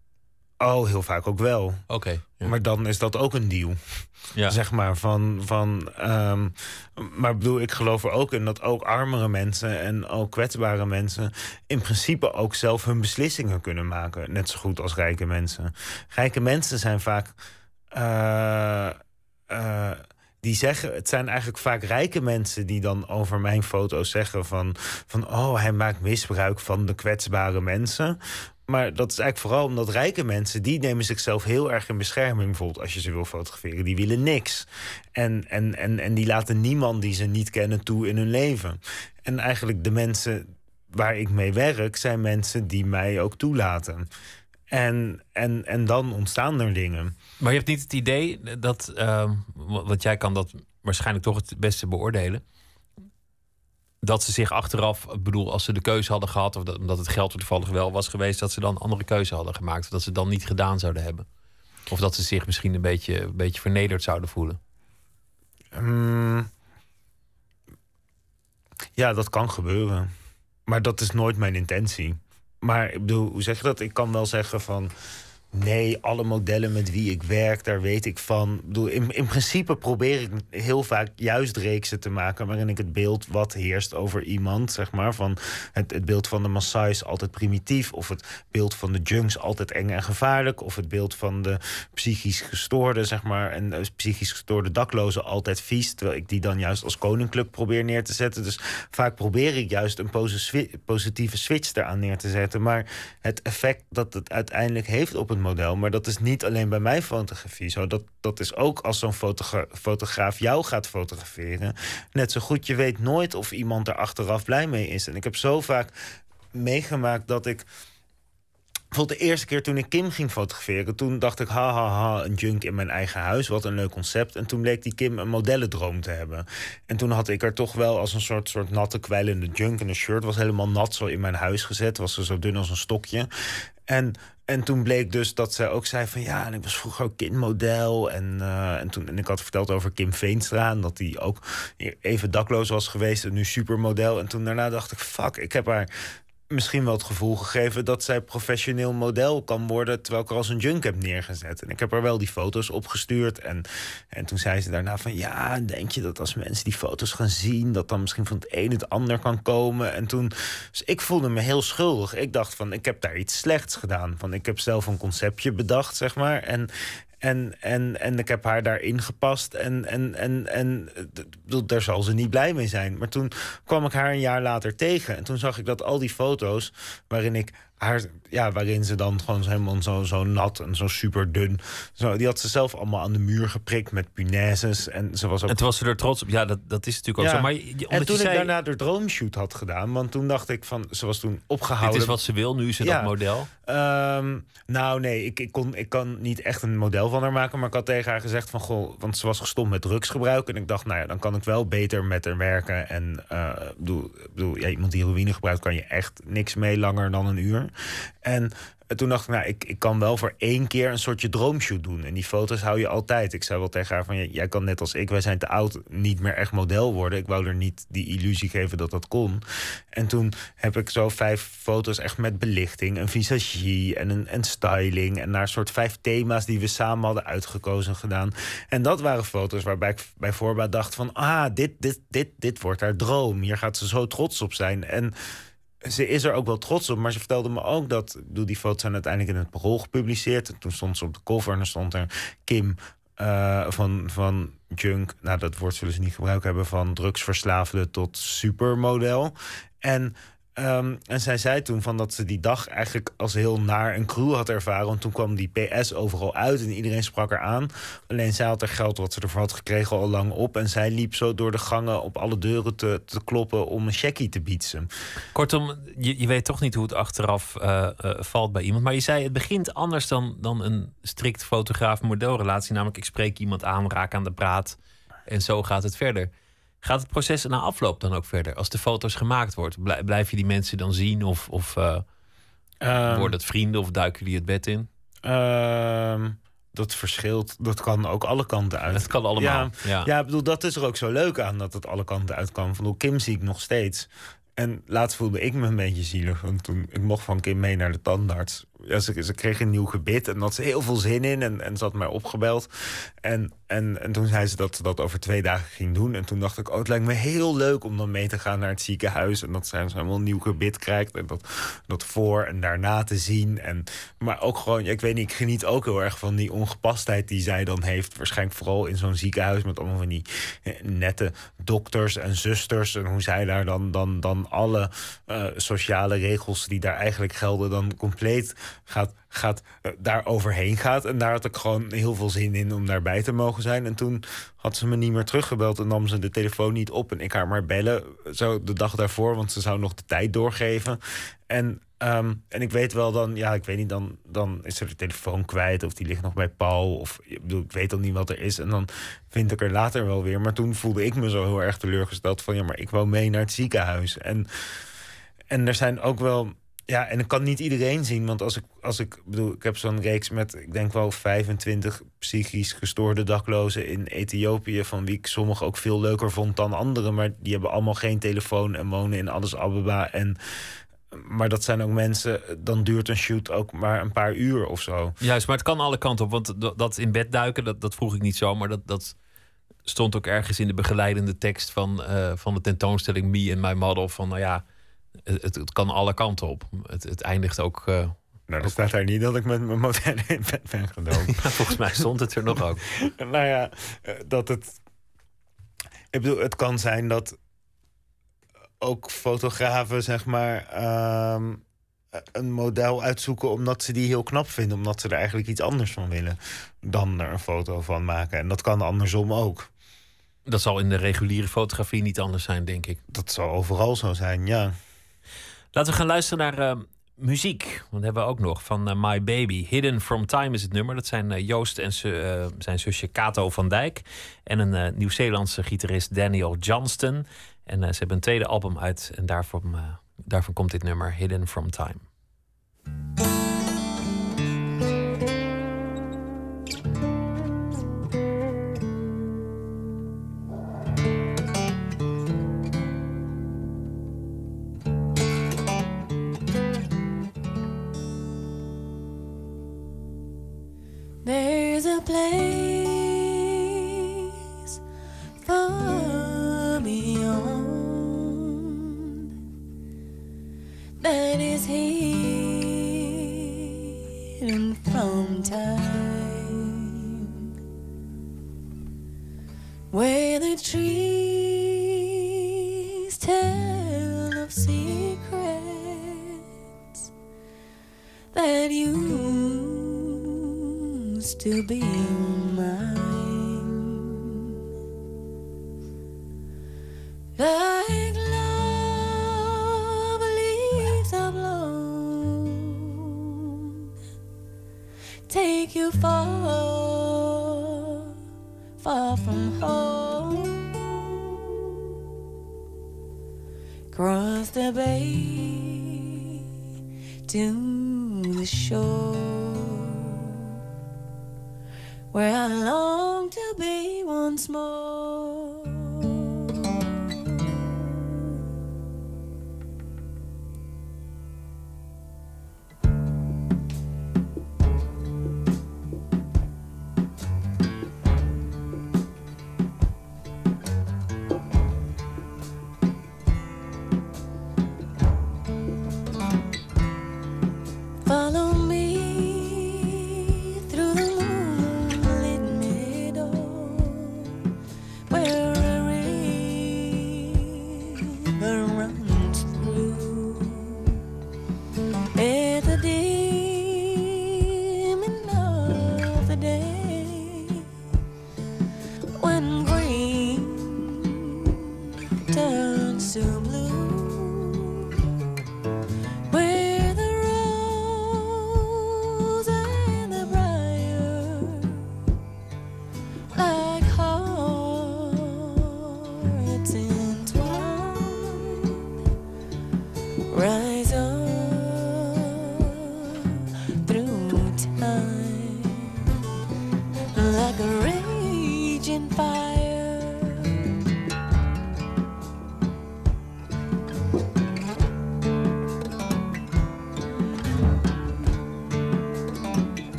Oh, heel vaak ook wel. Oké. ja. Maar dan is dat ook een deal. ja. Zeg maar van. van ehm, maar bedoel, ik geloof er ook in dat ook armere mensen en ook kwetsbare mensen. in principe ook zelf hun beslissingen kunnen maken. Net zo goed als rijke mensen. Rijke mensen zijn vaak. eh, eh, die zeggen, het zijn eigenlijk vaak rijke mensen die dan over mijn foto's zeggen van, van oh, hij maakt misbruik van de kwetsbare mensen. Maar dat is eigenlijk vooral omdat rijke mensen, die nemen zichzelf heel erg in bescherming. Bijvoorbeeld als je ze wil fotograferen, die willen niks. En, en, en, en die laten niemand die ze niet kennen toe in hun leven. En eigenlijk de mensen waar ik mee werk, zijn mensen die mij ook toelaten. En, en, en dan ontstaan er dingen. Maar je hebt niet het idee dat, ehm, wa- want jij kan dat waarschijnlijk toch het beste beoordelen, dat ze zich achteraf, bedoel, als ze de keuze hadden gehad, of dat, omdat het geld er toevallig wel was geweest, dat ze dan andere keuze hadden gemaakt, of dat ze het dan niet gedaan zouden hebben. Of dat ze zich misschien een beetje, een beetje vernederd zouden voelen. Mm. ja, dat kan gebeuren. Maar dat is nooit mijn intentie. Maar ik bedoel, hoe zeg je dat? Ik kan wel zeggen van. Nee, alle modellen met wie ik werk, daar weet ik van. Ik bedoel, in, in principe probeer ik heel vaak juist reeksen te maken waarin ik het beeld wat heerst over iemand, zeg maar. Van het, het beeld van de Maasai altijd primitief, of het beeld van de junks altijd eng en gevaarlijk, of het beeld van de psychisch gestoorde, zeg maar, en eh, psychisch gestoorde daklozen altijd vies, terwijl ik die dan juist als koninklijk probeer neer te zetten. Dus vaak probeer ik juist een posi- positieve switch eraan neer te zetten. Maar het effect dat het uiteindelijk heeft op het model, maar dat is niet alleen bij mijn fotografie zo. Dat, dat is ook als zo'n fotogra- fotograaf jou gaat fotograferen. Net zo goed, je weet nooit of iemand er achteraf blij mee is. En ik heb zo vaak meegemaakt dat ik. Bijvoorbeeld de eerste keer toen ik Kim ging fotograferen, toen dacht ik, ha ha ha, een junk in mijn eigen huis, wat een leuk concept. En toen bleek die Kim een modellendroom te hebben. En toen had ik er toch wel als een soort, soort natte kwijlende junk en een shirt was helemaal nat zo in mijn huis gezet, was ze zo dun als een stokje. En, en toen bleek dus dat zij ook zei van ja, en ik was vroeger ook kindmodel. En, eh, en, toen, en ik had verteld over Kim Veenstra. En dat die ook even dakloos was geweest en nu supermodel. En toen daarna dacht ik, fuck, ik heb haar misschien wel het gevoel gegeven dat zij professioneel model kan worden. terwijl ik haar als een junk heb neergezet. En ik heb haar wel die foto's opgestuurd. En, en toen zei ze daarna van ja, denk je dat als mensen die foto's gaan zien. dat dan misschien van het een het ander kan komen. En toen. Dus ik voelde me heel schuldig. Ik dacht van ik heb daar iets slechts gedaan. Van ik heb zelf een conceptje bedacht, zeg maar. En. En, en, en ik heb haar daarin gepast. En, en, en, en daar zal ze niet blij mee zijn. Maar toen kwam ik haar een jaar later tegen. En toen zag ik dat al die foto's waarin ik haar, ja, waarin ze dan gewoon helemaal zo, zo nat en zo super dun. Zo, die had ze zelf allemaal aan de muur geprikt met punaises. En ze was ook En toen was ze er trots op. Ja, dat, dat is natuurlijk ook Ja. zo. Maar je- en toen ik zei, daarna de droomshoot had gedaan, want toen dacht ik van, ze was toen opgehouden. dit is wat ze wil, nu is ze Ja. dat model. Ehm, nou, nee, ik, ik, kon, ik kan niet echt een model van haar maken. Maar ik had tegen haar gezegd van, goh, want ze was gestopt met drugsgebruik. En ik dacht, nou ja, dan kan ik wel beter met haar werken. En bedoel, ik bedoel ja, iemand die heroïne gebruikt, kan je echt niks mee langer dan een uur. En toen dacht ik, nou, ik, ik kan wel voor één keer een soortje droomshoot doen. En die foto's hou je altijd. Ik zei wel tegen haar van, jij kan net als ik, wij zijn te oud, niet meer echt model worden. Ik wou er niet die illusie geven dat dat kon. En toen heb ik zo vijf foto's echt met belichting, een visagie en een en styling. En naar soort vijf thema's die we samen hadden uitgekozen gedaan. En dat waren foto's waarbij ik bij voorbaat dacht van, ah, dit, dit, dit, dit wordt haar droom. Hier gaat ze zo trots op zijn. En ze is er ook wel trots op, maar ze vertelde me ook dat... Bedoel, die foto's zijn uiteindelijk in het parool gepubliceerd. En toen stond ze op de cover en stond er Kim uh, van, van junk... Nou, dat woord zullen ze niet gebruikt hebben... van drugsverslaafde tot supermodel. En Ehm, en zij zei toen van dat ze die dag eigenlijk als heel naar een crew had ervaren. Want toen kwam die PS overal uit en iedereen sprak er aan. Alleen zij had er geld wat ze ervoor had gekregen al lang op. En zij liep zo door de gangen op alle deuren te, te kloppen om een checkie te bieden. Kortom, je, weet toch niet hoe het achteraf uh, uh, valt bij iemand. Maar je zei het begint anders dan, dan een strikt fotograaf-modelrelatie. Namelijk ik spreek iemand aan, raak aan de praat en zo gaat het verder. Gaat het proces na afloop dan ook verder? Als de foto's gemaakt wordt, blijf je die mensen dan zien? Of, of uh, worden het vrienden of duiken die het bed in? Ehm, dat verschilt. Dat kan ook alle kanten uit. Dat kan allemaal. Ja, ja. ik bedoel, dat is er ook zo leuk aan dat het alle kanten uit kan. Van Kim zie ik nog steeds. En laatst voelde ik me een beetje zielig. Want toen ik mocht van Kim mee naar de tandarts. Ja, ze, kreeg een nieuw gebit en had ze heel veel zin in. En, en ze had mij opgebeld. En, en, en toen zei ze dat ze dat over twee dagen ging doen. En toen dacht ik, oh, het lijkt me heel leuk om dan mee te gaan naar het ziekenhuis. En dat ze helemaal een nieuw gebit krijgt. En dat, dat voor en daarna te zien. En, maar ook gewoon, ik weet niet, ik geniet ook heel erg van die ongepastheid die zij dan heeft. Waarschijnlijk vooral in zo'n ziekenhuis met allemaal van die eh, nette dokters en zusters. En hoe zij daar dan, dan, dan alle uh, sociale regels die daar eigenlijk gelden, dan compleet gaat, gaat, uh, daar overheen gaat. En daar had ik gewoon heel veel zin in om daarbij te mogen zijn. En toen had ze me niet meer teruggebeld en nam ze de telefoon niet op. En ik haar maar bellen, zo de dag daarvoor, want ze zou nog de tijd doorgeven. En Um, en ik weet wel dan, ja, ik weet niet, dan, dan is er de telefoon kwijt of die ligt nog bij Paul. Of ik weet dan niet wat er is. En dan vind ik er later wel weer. Maar toen voelde ik me zo heel erg teleurgesteld van ja, maar ik wou mee naar het ziekenhuis. En, en er zijn ook wel. Ja, en ik kan niet iedereen zien. Want als ik, als ik bedoel, ik heb zo'n reeks met, ik denk wel 25 psychisch gestoorde daklozen in Ethiopië. Van wie ik sommige ook veel leuker vond dan anderen. Maar die hebben allemaal geen telefoon en wonen in Addis Ababa. En maar dat zijn ook mensen, dan duurt een shoot ook maar een paar uur of zo. Juist, maar het kan alle kanten op. Want dat in bed duiken, dat, dat vroeg ik niet zo. Maar dat, dat stond ook ergens in de begeleidende tekst van, uh, van de tentoonstelling Me and My Model. Van nou ja, het, het kan alle kanten op. Het, het eindigt ook. Uh, nou, er staat daar niet dat ik met mijn model in bed ben gedoken. ja, volgens mij stond het er nog ook. nou ja, eh, dat het. Ik bedoel, het kan zijn dat ook fotografen, zeg maar, ehm, een model uitzoeken omdat ze die heel knap vinden. Omdat ze er eigenlijk iets anders van willen dan er een foto van maken. En dat kan andersom ook. Dat zal in de reguliere fotografie niet anders zijn, denk ik. Dat zal overal zo zijn, ja. Laten we gaan luisteren naar uh, muziek. Want hebben we ook nog van uh, My Baby. Hidden from Time is het nummer. Dat zijn uh, Joost en zijn zusje Kato van Dijk. En een Nieuw-Zeelandse gitarist Daniel Johnston. En ze hebben een tweede album uit en daarvan komt dit nummer Hidden from Time. say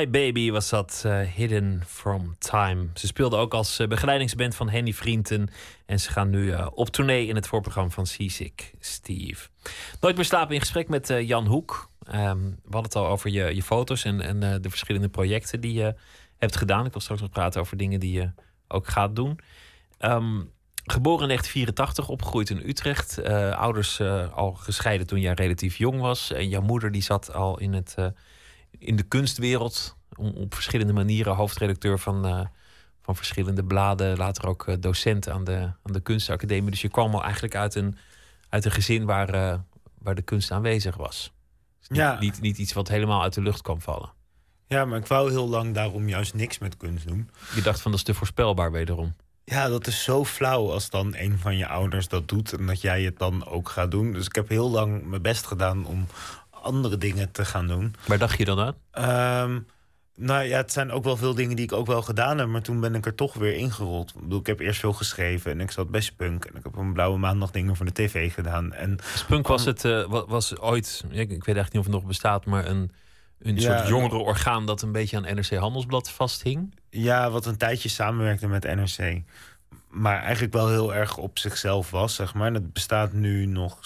My Baby was dat uh, Hidden from Time. Ze speelde ook als uh, begeleidingsband van Henny Vrienden. En ze gaan nu uh, op tournee in het voorprogramma van Seasick Steve. Nooit meer slapen in gesprek met Jan Hoek. Um, we hadden het al over je, je foto's en, en de verschillende projecten die je hebt gedaan. Ik wil straks nog praten over dingen die je ook gaat doen. Um, Geboren in 1984, opgegroeid in Utrecht. Ouders al gescheiden toen jij relatief jong was. En jouw moeder die zat al in, het, in de kunstwereld. Om, op verschillende manieren hoofdredacteur van, van verschillende bladen. Later ook docent aan de, aan de kunstacademie. Dus je kwam al eigenlijk uit een, uit een gezin waar, waar de kunst aanwezig was. Dus niet, ja. niet, niet iets wat helemaal uit de lucht kwam vallen. Ja, maar ik wou heel lang daarom juist niks met kunst doen. Je dacht van dat is te voorspelbaar wederom. Ja, dat is zo flauw als dan een van je ouders dat doet en dat jij het dan ook gaat doen. Dus ik heb heel lang mijn best gedaan om andere dingen te gaan doen. Waar dacht je dan aan? Um, nou ja, het zijn ook wel veel dingen die ik ook wel gedaan heb, maar toen ben ik er toch weer ingerold. Ik, bedoel, ik heb eerst veel geschreven en ik zat bij Spunk en ik heb een blauwe maandag dingen voor de tv gedaan. En Spunk was het uh, was ooit, ik weet eigenlijk niet of het nog bestaat, maar een een ja, soort jongerenorgaan dat een beetje aan NRC Handelsblad vasthing? Ja, wat een tijdje samenwerkte met NRC. Maar eigenlijk wel heel erg op zichzelf was, zeg maar. En het bestaat nu nog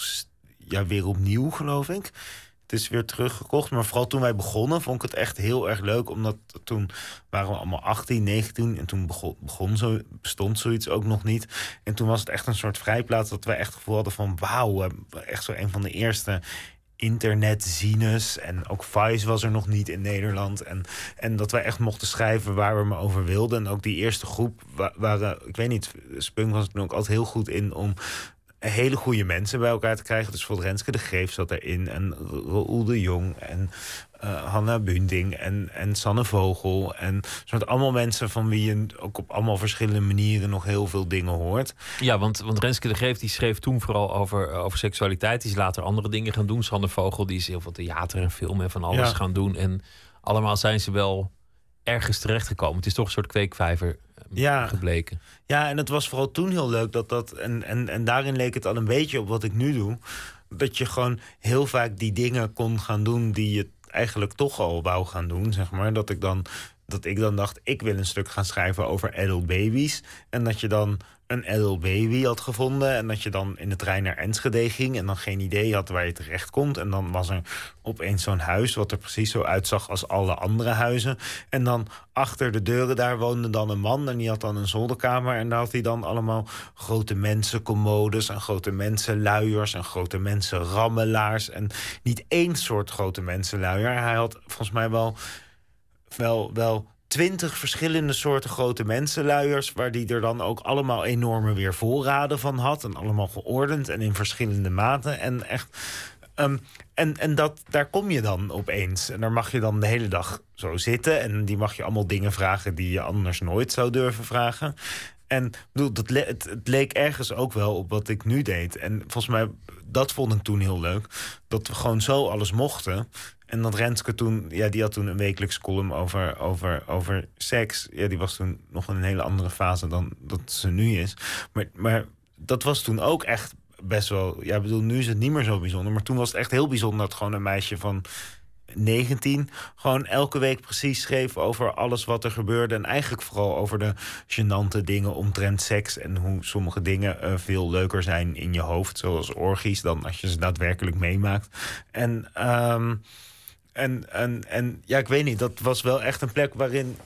ja, weer opnieuw, geloof ik. Is weer teruggekocht. Maar vooral toen wij begonnen, vond ik het echt heel erg leuk. Omdat toen waren we allemaal 18, 19. En toen begon, begon zo, bestond zoiets ook nog niet. En toen was het echt een soort vrijplaats dat wij echt het gevoel hadden van... wauw, echt zo een van de eerste internetzines. En ook Vice was er nog niet in Nederland. En, en dat wij echt mochten schrijven waar we maar over wilden. En ook die eerste groep waren, ik weet niet, Spunk was er ook altijd heel goed in om hele goede mensen bij elkaar te krijgen. Dus voor Renske de Greef zat erin. En Roel de Jong. En uh, Hanna Bunding. En, en Sanne Vogel. En soort allemaal mensen van wie je ook op allemaal verschillende manieren nog heel veel dingen hoort. Ja, want, want Renske de Greef die schreef toen vooral over, over seksualiteit. Die is later andere dingen gaan doen. Sanne Vogel die is heel veel theater en film en van alles gaan doen. En allemaal zijn ze wel ergens terechtgekomen. Het is toch een soort kweekvijver ja. gebleken. Ja, en het was vooral toen heel leuk dat dat. En, en, en daarin leek het al een beetje op wat ik nu doe. Dat je gewoon heel vaak die dingen kon gaan doen die je eigenlijk toch al wou gaan doen, zeg maar. Dat ik dan, dat ik dan dacht, ik wil een stuk gaan schrijven over adult babies. En dat je dan een adult baby had gevonden. En dat je dan in de trein naar Enschede ging. En dan geen idee had waar je terecht komt. En dan was er opeens zo'n huis. wat er precies zo uitzag als alle andere huizen. En dan achter de deuren daar woonde dan een man. En die had dan een zolderkamer. En daar had hij dan allemaal grote mensencommodes. En grote mensenluiers. En grote mensenrammelaars. En niet één soort grote mensenluier. Hij had volgens mij wel. wel, wel twintig verschillende soorten grote mensenluiers... waar die er dan ook allemaal enorme weer voorraden van had. En allemaal geordend en in verschillende maten. En echt... Um, en en dat, daar kom je dan opeens. En daar mag je dan de hele dag zo zitten. En die mag je allemaal dingen vragen die je anders nooit zou durven vragen. En bedoel, dat het, het, leek ergens ook wel op wat ik nu deed. En volgens mij, dat vond ik toen heel leuk. Dat we gewoon zo alles mochten. En dat Renske toen, ja, die had toen een wekelijks column over, over, over seks. Ja, die was toen nog in een hele andere fase dan dat ze nu is. Maar, maar dat was toen ook echt best wel. Ja, bedoel, nu is het niet meer zo bijzonder. Maar toen was het echt heel bijzonder dat gewoon een meisje van 19 gewoon elke week precies schreef over alles wat er gebeurde. En eigenlijk vooral over de gênante dingen omtrent seks. En hoe sommige dingen uh, veel leuker zijn in je hoofd. Zoals orgies dan als je ze daadwerkelijk meemaakt. En. Um, en, en, en ja, ik weet niet, dat was wel echt een plek waarin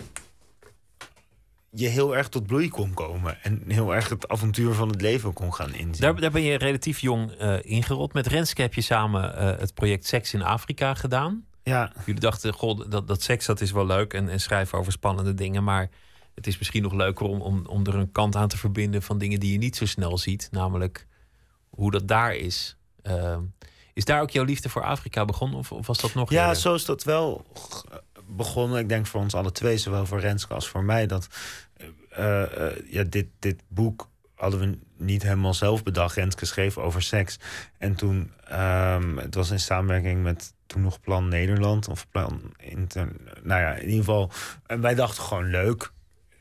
je heel erg tot bloei kon komen. En heel erg het avontuur van het leven kon gaan inzien. Daar, daar ben je relatief jong uh, ingerold. Met Renske heb je samen uh, het project Seks in Afrika gedaan. Ja. Jullie dachten, god, dat, dat seks dat is wel leuk en, en schrijven over spannende dingen. Maar het is misschien nog leuker om, om, om er een kant aan te verbinden van dingen die je niet zo snel ziet. Namelijk hoe dat daar is. Uh, is daar ook jouw liefde voor Afrika begonnen? Of, of was dat nog? Ja, eerder? zo is dat wel begonnen. Ik denk voor ons alle twee, zowel voor Renske als voor mij, dat uh, uh, ja, dit, dit boek hadden we niet helemaal zelf bedacht. Renske schreef over seks. En toen, um, het was in samenwerking met toen nog Plan Nederland of Plan Inter. Nou ja, in ieder geval. En wij dachten gewoon leuk.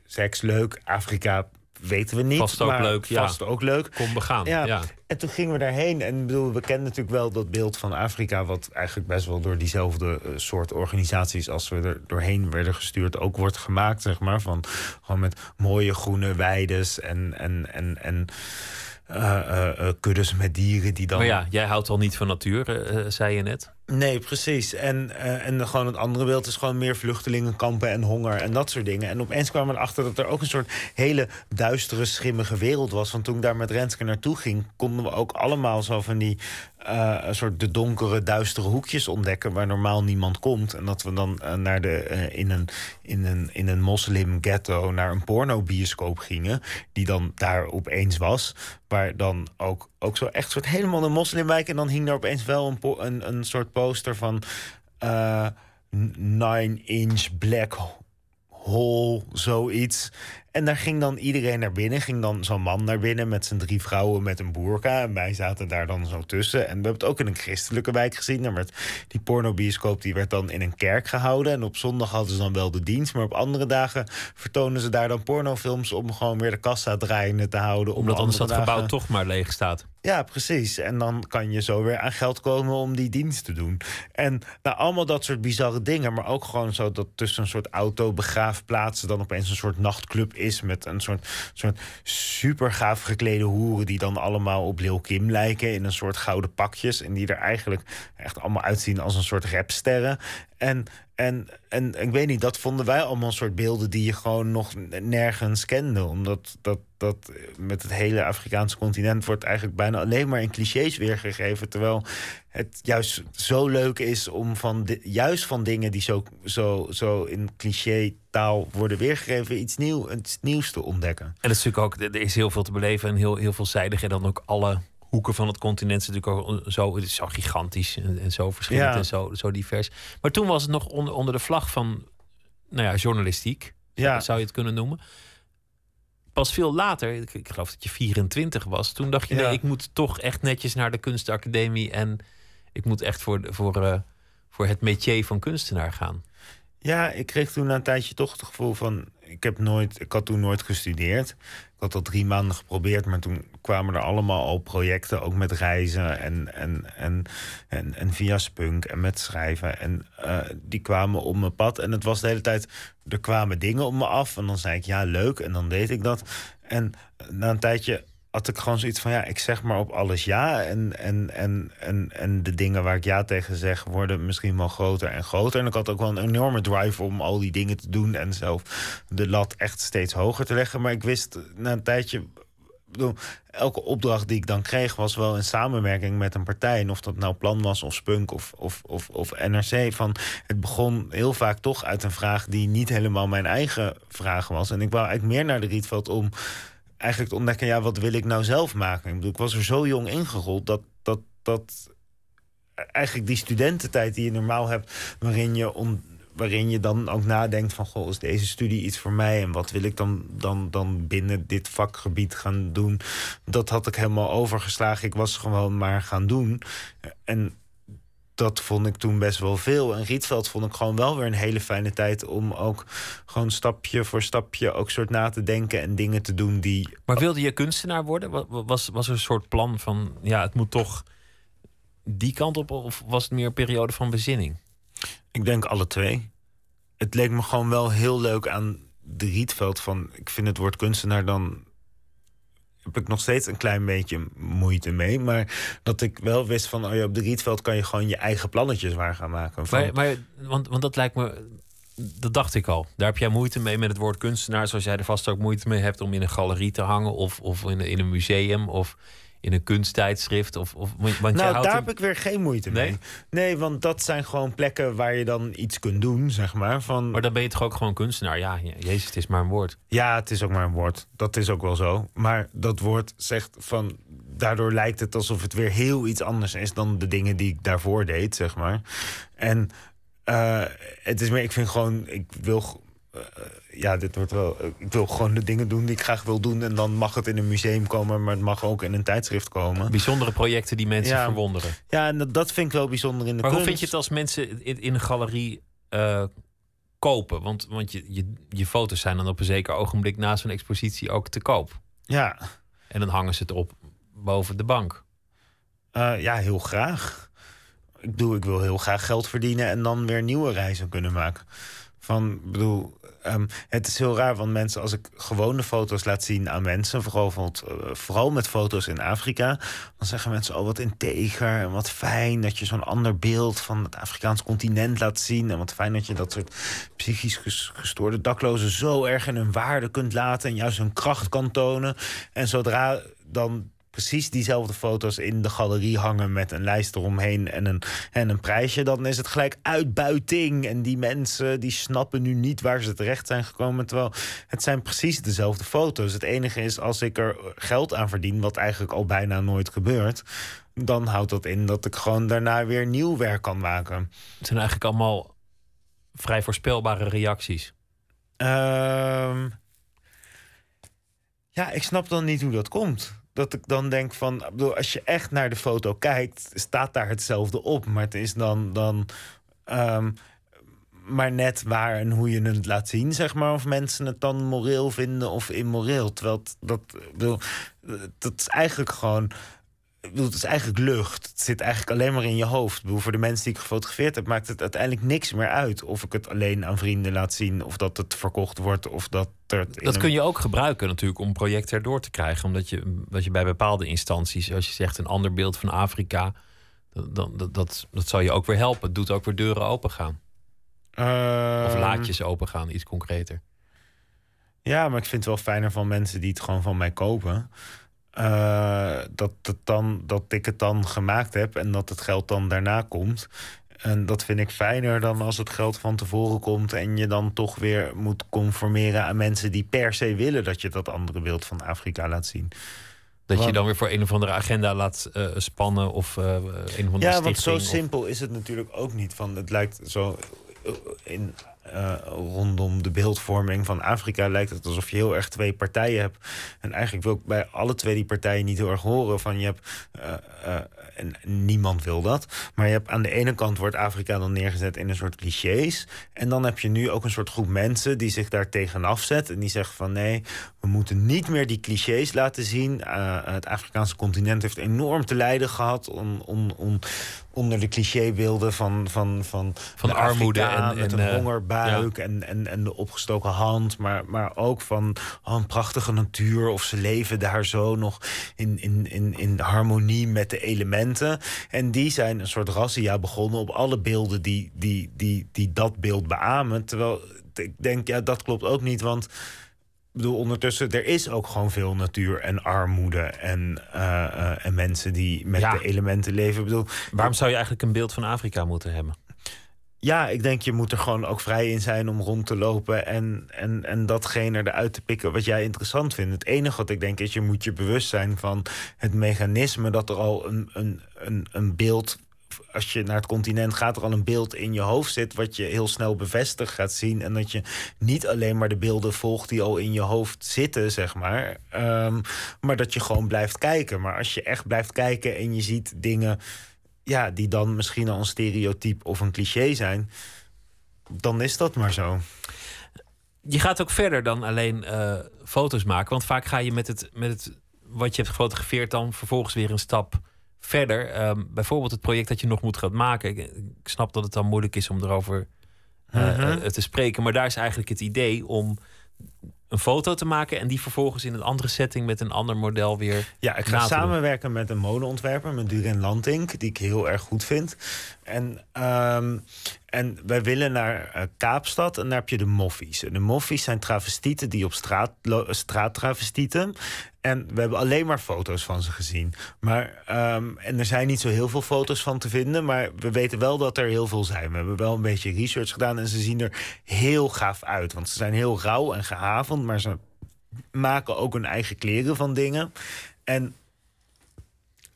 Seks leuk, Afrika weten we niet. Vast ook maar leuk, ja. Vast ook leuk. Kom begaan. Ja. Ja. En toen gingen we daarheen. En bedoel, we kennen natuurlijk wel dat beeld van Afrika... wat eigenlijk best wel door diezelfde eh, soort organisaties... als we er doorheen werden gestuurd, ook wordt gemaakt, zeg maar. Van, gewoon met mooie groene weides en... en, en, en kuddes met dieren die dan... Maar ja, jij houdt al niet van natuur, eh, eh, zei je net. Nee, precies. En, eh, en gewoon het andere beeld is gewoon meer vluchtelingenkampen en honger en dat soort dingen. En opeens kwamen we erachter dat er ook een soort hele duistere, schimmige wereld was. Want toen ik daar met Renske naartoe ging, konden we ook allemaal zo van die eh, een soort de donkere, duistere hoekjes ontdekken waar normaal niemand komt. En dat we dan eh, naar de, eh, in een, in een, in een moslim ghetto naar een pornobioscoop gingen, die dan daar opeens was. Waar dan ook, ook zo echt soort helemaal een moslimwijk. En dan hing daar opeens wel een, een, een soort poster van nine inch black hole, zoiets. En daar ging dan iedereen naar binnen. Ging dan zo'n man naar binnen met zijn drie vrouwen met een boerka. En wij zaten daar dan zo tussen. En we hebben het ook in een christelijke wijk gezien. Werd die pornobioscoop die werd dan in een kerk gehouden. En op zondag hadden ze dan wel de dienst. Maar op andere dagen vertonen ze daar dan pornofilms... om gewoon weer de kassa draaiende te houden. Omdat anders dat gebouw toch maar leeg staat. Ja, precies. En dan kan je zo weer aan geld komen om die dienst te doen. En nou, allemaal dat soort bizarre dingen. Maar ook gewoon zo dat tussen een soort autobegraafplaatsen... dan opeens een soort nachtclub is... met een soort, soort super gaaf geklede hoeren... die dan allemaal op Lil Kim lijken... in een soort gouden pakjes. En die er eigenlijk echt allemaal uitzien als een soort rapsterren. En, en, en ik weet niet, dat vonden wij allemaal een soort beelden... die je gewoon nog nergens kende. Omdat dat, dat met het hele Afrikaanse continent... wordt eigenlijk bijna alleen maar in clichés weergegeven. Terwijl het juist zo leuk is om van juist van dingen... die zo, zo, zo in cliché taal worden weergegeven... iets, nieuw, iets nieuws te ontdekken. En het is natuurlijk ook, er is heel veel te beleven en heel, heel veelzijdig. En dan ook alle hoeken van het continent is natuurlijk ook zo, het is zo gigantisch en, en zo verschillend Ja. en zo, zo divers. Maar toen was het nog onder, onder de vlag van, nou ja, journalistiek, Ja. zou je het kunnen noemen. Pas veel later, ik, ik geloof dat je 24 was, toen dacht je, Ja. nee, ik moet toch echt netjes naar de kunstacademie en ik moet echt voor, voor, eh, voor het métier van kunstenaar gaan. Ja, ik kreeg toen na een tijdje toch het gevoel van... Ik, heb nooit, ik had toen nooit gestudeerd. Ik had al drie maanden geprobeerd, maar toen kwamen er allemaal al projecten... ook met reizen en, en, en, en, en via Spunk en met schrijven. En eh, die kwamen op mijn pad. En het was de hele tijd... Er kwamen dingen op me af en dan zei ik ja, leuk. En dan deed ik dat. En na een tijdje had ik gewoon zoiets van ja, ik zeg maar op alles ja. En, en, en, en, en de dingen waar ik ja tegen zeg, worden misschien wel groter en groter. En ik had ook wel een enorme drive om al die dingen te doen en zelf de lat echt steeds hoger te leggen. Maar ik wist na een tijdje. bedoel, Elke opdracht die ik dan kreeg was wel in samenwerking met een partij. En of dat nou Plan was of Spunk of, of, of, of NRC. Van, het begon heel vaak toch uit een vraag die niet helemaal mijn eigen vraag was. En ik wou eigenlijk meer naar de Rietveld om eigenlijk te ontdekken, ja, wat wil ik nou zelf maken? Ik bedoel, ik was er zo jong ingerold dat, dat, dat eigenlijk die studententijd die je normaal hebt, waarin je, om, waarin je dan ook nadenkt van, goh, is deze studie iets voor mij en wat wil ik dan, dan, dan binnen dit vakgebied gaan doen? Dat had ik helemaal overgeslagen. Ik was gewoon maar gaan doen. En dat vond ik toen best wel veel. En Rietveld vond ik gewoon wel weer een hele fijne tijd om ook gewoon stapje voor stapje ook soort na te denken en dingen te doen die. Maar wilde je kunstenaar worden? Wa- wa- Was, was er een soort plan van, ja, het moet toch die kant op? Of was het meer een periode van bezinning? Ik denk alle twee. Het leek me gewoon wel heel leuk aan de Rietveld van. Ik vind het woord kunstenaar dan. Heb ik nog steeds een klein beetje moeite mee. Maar dat ik wel wist van. Oh ja, op de Rietveld kan je gewoon je eigen plannetjes waar gaan maken. Van, Maar, maar, want, want dat lijkt me, dat dacht ik al. Daar heb jij moeite mee met het woord kunstenaar. Zoals jij er vast ook moeite mee hebt om in een galerie te hangen. Of, of in, in een museum. Of in een kunsttijdschrift. Of, of, want nou, daar heb ik weer geen moeite Nee? mee. Nee, want dat zijn gewoon plekken waar je dan iets kunt doen, zeg maar. Van, Maar dan ben je toch ook gewoon kunstenaar? Ja, ja, jezus, het is maar een woord. Ja, het is ook maar een woord. Dat is ook wel zo. Maar dat woord zegt van. Daardoor lijkt het alsof het weer heel iets anders is dan de dingen die ik daarvoor deed, zeg maar. En eh, het is meer, ik vind gewoon, ik wil. eh, ja, dit wordt wel. Ik wil gewoon de dingen doen die ik graag wil doen. En dan mag het in een museum komen, maar het mag ook in een tijdschrift komen. Bijzondere projecten die mensen Ja. verwonderen. Ja, en dat, vind ik wel bijzonder in de Maar hoe kunst. vind je het als mensen in, in een galerie eh, kopen? Want, want je, je, je foto's zijn dan op een zeker ogenblik na zo'n expositie ook te koop. Ja, En dan hangen ze het op boven de bank. eh, ja, heel graag. Ik bedoel, ik wil heel graag geld verdienen en dan weer nieuwe reizen kunnen maken. Van, ik bedoel, ehm, het is heel raar, want mensen, als ik gewone foto's laat zien aan mensen, vooral, eh, vooral met foto's in Afrika, dan zeggen mensen: Oh, wat integer en wat fijn dat je zo'n ander beeld van het Afrikaans continent laat zien. En wat fijn dat je dat soort psychisch ges- gestoorde daklozen zo erg in hun waarde kunt laten en juist hun kracht kan tonen. En zodra dan precies diezelfde foto's in de galerie hangen met een lijst eromheen en een, en een prijsje, dan is het gelijk uitbuiting. En die mensen die snappen nu niet waar ze terecht zijn gekomen. Terwijl het zijn precies dezelfde foto's. Het enige is als ik er geld aan verdien, wat eigenlijk al bijna nooit gebeurt. Dan houdt dat in dat ik gewoon daarna weer nieuw werk kan maken. Het zijn eigenlijk allemaal vrij voorspelbare reacties. Ehm, ja, ik snap dan niet hoe dat komt. Dat ik dan denk van, bedoel, als je echt naar de foto kijkt, staat daar hetzelfde op. Maar het is dan, dan ehm, maar net waar en hoe je het laat zien, zeg maar. Of mensen het dan moreel vinden of immoreel. Terwijl dat, bedoel, dat is eigenlijk gewoon. Het is eigenlijk lucht. Het zit eigenlijk alleen maar in je hoofd. Bedoel, voor de mensen die ik gefotografeerd heb, maakt het uiteindelijk niks meer uit. Of ik het alleen aan vrienden laat zien, of dat het verkocht wordt, of dat er. Dat kun je ook gebruiken natuurlijk om projecten erdoor te krijgen. Omdat je, dat je bij bepaalde instanties, als je zegt een ander beeld van Afrika, dat, dat, dat, dat, zal je ook weer helpen. Het doet ook weer deuren open gaan. Of Ehm, laadjes open gaan, iets concreter. Ja, maar ik vind het wel fijner van mensen die het gewoon van mij kopen. Eh, dat, het dan, dat ik het dan gemaakt heb en dat het geld dan daarna komt. En dat vind ik fijner dan als het geld van tevoren komt en je dan toch weer moet conformeren aan mensen die per se willen dat je dat andere beeld van Afrika laat zien. Dat je dan weer voor een of andere agenda laat eh, spannen of eh, een of andere Ja, want zo of- simpel is het natuurlijk ook niet. Van, het lijkt zo in, eh, rondom de beeldvorming van Afrika lijkt het alsof je heel erg twee partijen hebt. En eigenlijk wil ik bij alle twee die partijen niet heel erg horen van je hebt. eh, eh, en niemand wil dat. Maar je hebt aan de ene kant wordt Afrika dan neergezet in een soort clichés. En dan heb je nu ook een soort groep mensen die zich daar tegenaf zet. En die zeggen van nee, we moeten niet meer die clichés laten zien. Het Afrikaanse continent heeft enorm te lijden gehad on, on, on- onder de clichébeelden van, van, van, Van de armoede en- met en, een eh, hongerbuik en, en, en de opgestoken hand. Maar, maar ook van oh, een prachtige natuur. Of ze leven daar zo nog in, in, in, in harmonie met de elementen. En die zijn een soort razzia begonnen op alle beelden die, die, die, die dat beeld beamen. Terwijl ik denk, ja, dat klopt ook niet. Want bedoel, ondertussen, er is ook gewoon veel natuur en armoede en, eh, eh, en mensen die met Ja. de elementen leven. Ik bedoel, Waarom zou je eigenlijk een beeld van Afrika moeten hebben? ja, ik denk je moet er gewoon ook vrij in zijn om rond te lopen en, en, en datgene eruit te pikken wat jij interessant vindt. Het enige wat ik denk is, je moet je bewust zijn van het mechanisme dat er al een, een, een, een beeld. Als je naar het continent gaat, er al een beeld in je hoofd zit, wat je heel snel bevestigd gaat zien. En dat je niet alleen maar de beelden volgt die al in je hoofd zitten, zeg maar. ehm, maar dat je gewoon blijft kijken. Maar als je echt blijft kijken en je ziet dingen ja, die dan misschien al een stereotype of een cliché zijn, dan is dat maar zo. Je gaat ook verder dan alleen eh, foto's maken. Want vaak ga je met het, met het wat je hebt gefotografeerd dan vervolgens weer een stap verder. Ehm, bijvoorbeeld het project dat je nog moet gaan maken. Ik, ik snap dat het dan moeilijk is om erover eh, Mhm. eh, te spreken. Maar daar is eigenlijk het idee om een foto te maken en die vervolgens in een andere setting met een ander model weer. Ja, ik ga samenwerken met een modeontwerper, met Durin Lantink, die ik heel erg goed vind. En, ehm, en wij willen naar eh, Kaapstad en daar heb je de moffies. En de moffies zijn travestieten die op straat, eh, straattravestieten. En we hebben alleen maar foto's van ze gezien. Maar, ehm, en er zijn niet zo heel veel foto's van te vinden. Maar we weten wel dat er heel veel zijn. We hebben wel een beetje research gedaan. En ze zien er heel gaaf uit. Want ze zijn heel rauw en gehavend. Maar ze maken ook hun eigen kleren van dingen. En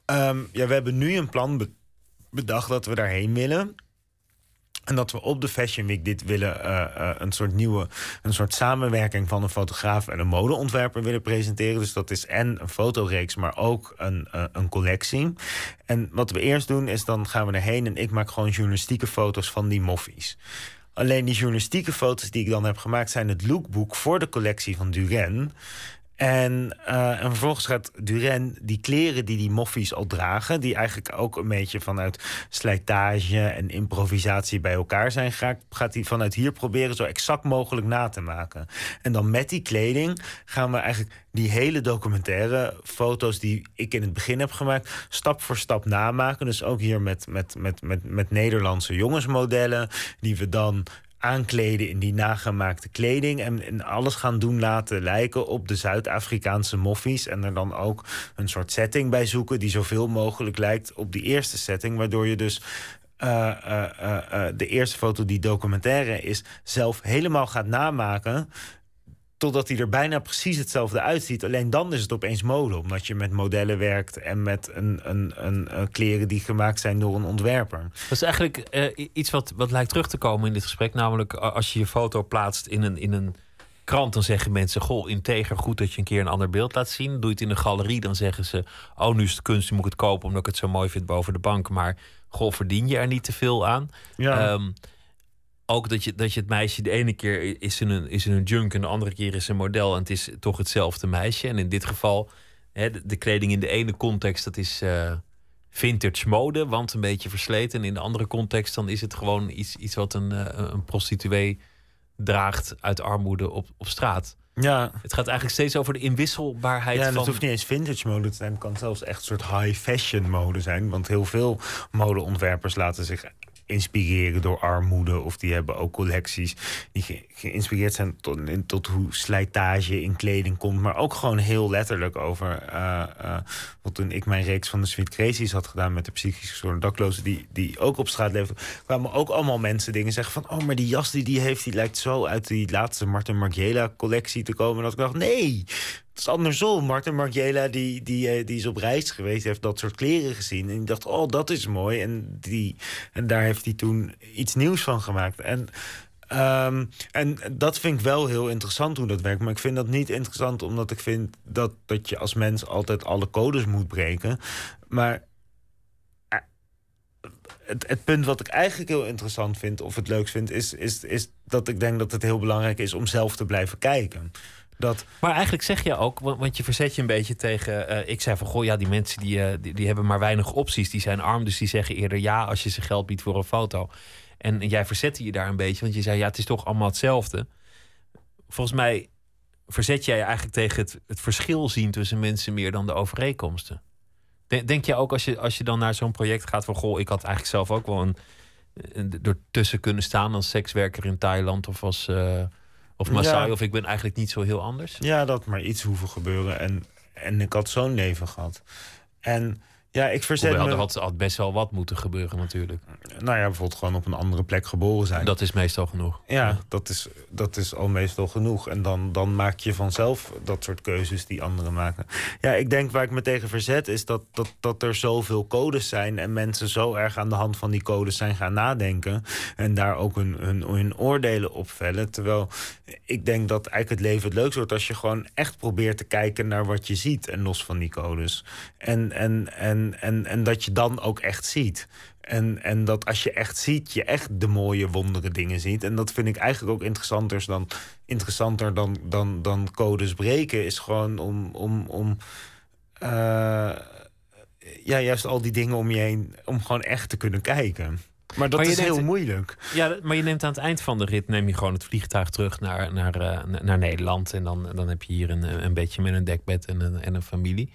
ehm, ja, we hebben nu een plan be- bedacht dat we daarheen willen. En dat we op de Fashion Week dit willen, eh, eh, een soort nieuwe, een soort samenwerking van een fotograaf en een modeontwerper willen presenteren. Dus dat is en een fotoreeks, maar ook een, eh, een collectie. En wat we eerst doen, is dan gaan we erheen en ik maak gewoon journalistieke foto's van die moffies. Alleen die journalistieke foto's die ik dan heb gemaakt... zijn het lookbook voor de collectie van Duren. En, uh, en vervolgens gaat Duren die kleren die die moffies al dragen... die eigenlijk ook een beetje vanuit slijtage en improvisatie bij elkaar zijn... gaat hij vanuit hier proberen zo exact mogelijk na te maken. En dan met die kleding gaan we eigenlijk die hele documentaire foto's... die ik in het begin heb gemaakt, stap voor stap namaken. Dus ook hier met, met, met, met, met Nederlandse jongensmodellen... die we dan aankleden in die nagemaakte kleding. En, en alles gaan doen laten lijken op de Zuid-Afrikaanse moffies. En er dan ook een soort setting bij zoeken die zoveel mogelijk lijkt op die eerste setting. Waardoor je dus uh, uh, uh, de eerste foto die documentaire is, zelf helemaal gaat namaken totdat hij er bijna precies hetzelfde uitziet. Alleen dan is het opeens mode, omdat je met modellen werkt en met een, een, een, kleren die gemaakt zijn door een ontwerper. Dat is eigenlijk uh, iets wat, wat lijkt terug te komen in dit gesprek. Namelijk, als je je foto plaatst in een, in een krant, dan zeggen mensen: Goh, integer, goed dat je een keer een ander beeld laat zien. Doe je het in een galerie, dan zeggen ze: Oh, nu is het kunst, nu moet ik het kopen omdat ik het zo mooi vind boven de bank. Maar goh, verdien je er niet te veel aan? Ja. Um, ook dat je, dat je het meisje de ene keer is in, een, is in een junk en de andere keer is een model en het is toch hetzelfde meisje. En in dit geval, hè, de, kleding in de ene context, dat is uh, vintage mode, want een beetje versleten. En in de andere context, dan is het gewoon iets, iets wat een, uh, een prostituee draagt uit armoede op, op straat. Ja. Het gaat eigenlijk steeds over de inwisselbaarheid ja, van... het hoeft niet eens vintage mode te zijn. Het kan zelfs echt een soort high fashion mode zijn. Want heel veel modeontwerpers laten zich inspireren door armoede. Of die hebben ook collecties die geïnspireerd zijn tot, tot hoe slijtage in kleding komt. Maar ook gewoon heel letterlijk over. Uh, wat toen ik mijn reeks van de Sweet Crazies had gedaan met de psychisch gestoorde daklozen. Die, die ook op straat leven. kwamen ook allemaal mensen dingen zeggen van. Oh, maar die jas die die heeft, die lijkt zo uit die laatste Martin Margiela collectie te komen. Dat ik dacht, nee, het is andersom. Martin Margiela die, die, eh, die is op reis geweest, heeft dat soort kleren gezien. En die dacht, oh, dat is mooi. En, die, en daar heeft hij toen iets nieuws van gemaakt. En, um, en dat vind ik wel heel interessant hoe dat werkt. Maar ik vind dat niet interessant omdat ik vind dat, dat je als mens altijd alle codes moet breken. Maar eh, het, het, punt wat ik eigenlijk heel interessant vind, of het leukst vind, is, is, is dat ik denk dat het heel belangrijk is om zelf te blijven kijken. Dat... Maar eigenlijk zeg je ook, want je verzet je een beetje tegen. Uh, ik zei van goh, ja, die mensen die, uh, die, die, hebben maar weinig opties. Die zijn arm, dus die zeggen eerder ja als je ze geld biedt voor een foto. En, jij verzette je daar een beetje, want je zei ja, het is toch allemaal hetzelfde. Volgens mij verzet jij je eigenlijk tegen het, het verschil zien tussen mensen meer dan de overeenkomsten. Denk, denk je ook als je, als je dan naar zo'n project gaat van goh, ik had eigenlijk zelf ook wel een, een, ertussen kunnen staan als sekswerker in Thailand of als. Uh, of Maasai, of ik ben eigenlijk niet zo heel anders. Ja, dat maar iets hoeven gebeuren. En, en ik had zo'n leven gehad. En ja, ik verzet Hoewel, me... er had, had, best wel wat moeten gebeuren natuurlijk. Nou ja, bijvoorbeeld gewoon op een andere plek geboren zijn. Dat is meestal genoeg. Ja, Dat, is, dat is al meestal genoeg. En dan, dan maak je vanzelf dat soort keuzes die anderen maken. Ja, ik denk waar ik me tegen verzet is dat, dat, dat er zoveel codes zijn... en mensen zo erg aan de hand van die codes zijn gaan nadenken... en daar ook hun, hun, hun oordelen op vellen. Terwijl ik denk dat eigenlijk het leven het leukst wordt... als je gewoon echt probeert te kijken naar wat je ziet... en los van die codes. En, en, en en, en, dat je dan ook echt ziet. En, en dat als je echt ziet, je echt de mooie, wondere dingen ziet. En dat vind ik eigenlijk ook interessanter dan, interessanter dan, dan, dan codes breken. Is gewoon om, om, om uh, ja, juist al die dingen om je heen, om gewoon echt te kunnen kijken. Maar dat is heel moeilijk. Ja, maar je neemt aan het eind van de rit neem je gewoon het vliegtuig terug naar, naar, uh, naar Nederland. En dan, dan heb je hier een, een beetje met een dekbed en een, en een familie.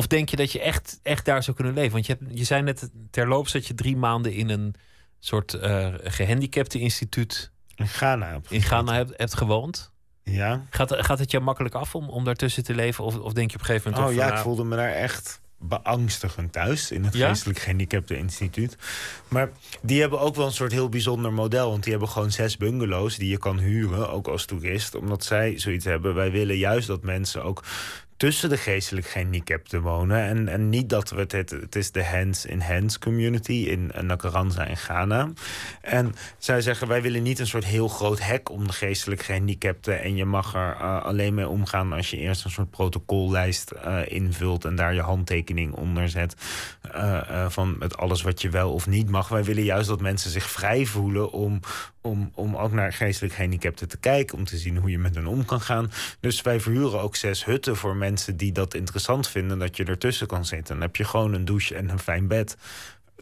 Of denk je dat je echt, echt daar zou kunnen leven? Want je, hebt, je zei net terloops dat je drie maanden in een soort uh, gehandicapte instituut in Ghana, in Ghana hebt, hebt gewoond. Ja. Gaat, gaat het jou makkelijk af om, om daartussen te leven? Of, of denk je op een gegeven moment... Oh ja, ik voelde me daar echt beangstigend thuis in het ja? geestelijk gehandicapte instituut. Maar die hebben ook wel een soort heel bijzonder model. Want die hebben gewoon zes bungalows die je kan huren, ook als toerist. Omdat zij zoiets hebben. Wij willen juist dat mensen ook tussen de geestelijk gehandicapten wonen. En, en niet dat we het, het, het is de hands-in-hands community in Nakaranza in Ghana. En zij zeggen, wij willen niet een soort heel groot hek om de geestelijk gehandicapten. En je mag er uh, alleen mee omgaan als je eerst een soort protocollijst uh, invult en daar je handtekening onder zet. Van met alles wat je wel of niet mag. Wij willen juist dat mensen zich vrij voelen om, om, om ook naar geestelijk gehandicapten te kijken, om te zien hoe je met hen om kan gaan. Dus wij verhuren ook zes hutten voor mensen die dat interessant vinden, dat je ertussen kan zitten. Dan heb je gewoon een douche en een fijn bed.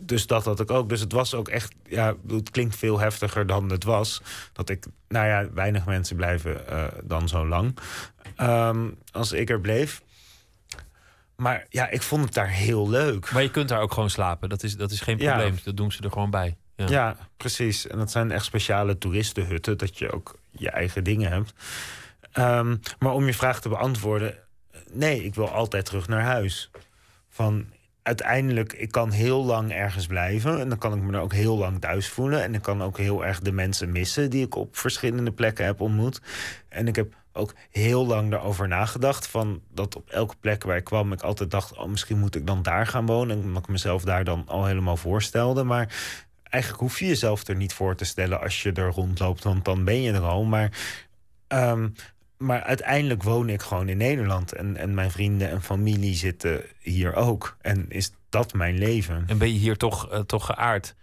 Dus dat had ik ook. Dus het was ook echt, ja, het klinkt veel heftiger dan het was. Dat ik, nou ja, weinig mensen blijven uh, dan zo lang. Um, als ik er bleef. Maar ja, ik vond het daar heel leuk. Maar je kunt daar ook gewoon slapen. Dat is, dat is geen probleem. Ja. Dat doen ze er gewoon bij. Ja. precies. En dat zijn echt speciale toeristenhutten, dat je ook je eigen dingen hebt. Um, maar om je vraag te beantwoorden, nee, ik wil altijd terug naar huis. Van uiteindelijk, ik kan heel lang ergens blijven. En dan kan ik me er ook heel lang thuis voelen. En ik kan ook heel erg de mensen missen die ik op verschillende plekken heb ontmoet. En ik heb ook heel lang daarover nagedacht. Van dat op elke plek waar ik kwam, ik altijd dacht: oh, misschien moet ik dan daar gaan wonen. En omdat ik mezelf daar dan al helemaal voorstelde. Maar eigenlijk hoef je jezelf er niet voor te stellen als je er rondloopt, want dan ben je er al. Maar, um, maar uiteindelijk woon ik gewoon in Nederland. En, en mijn vrienden en familie zitten hier ook. En is dat mijn leven. En ben je hier toch, uh, toch geaard?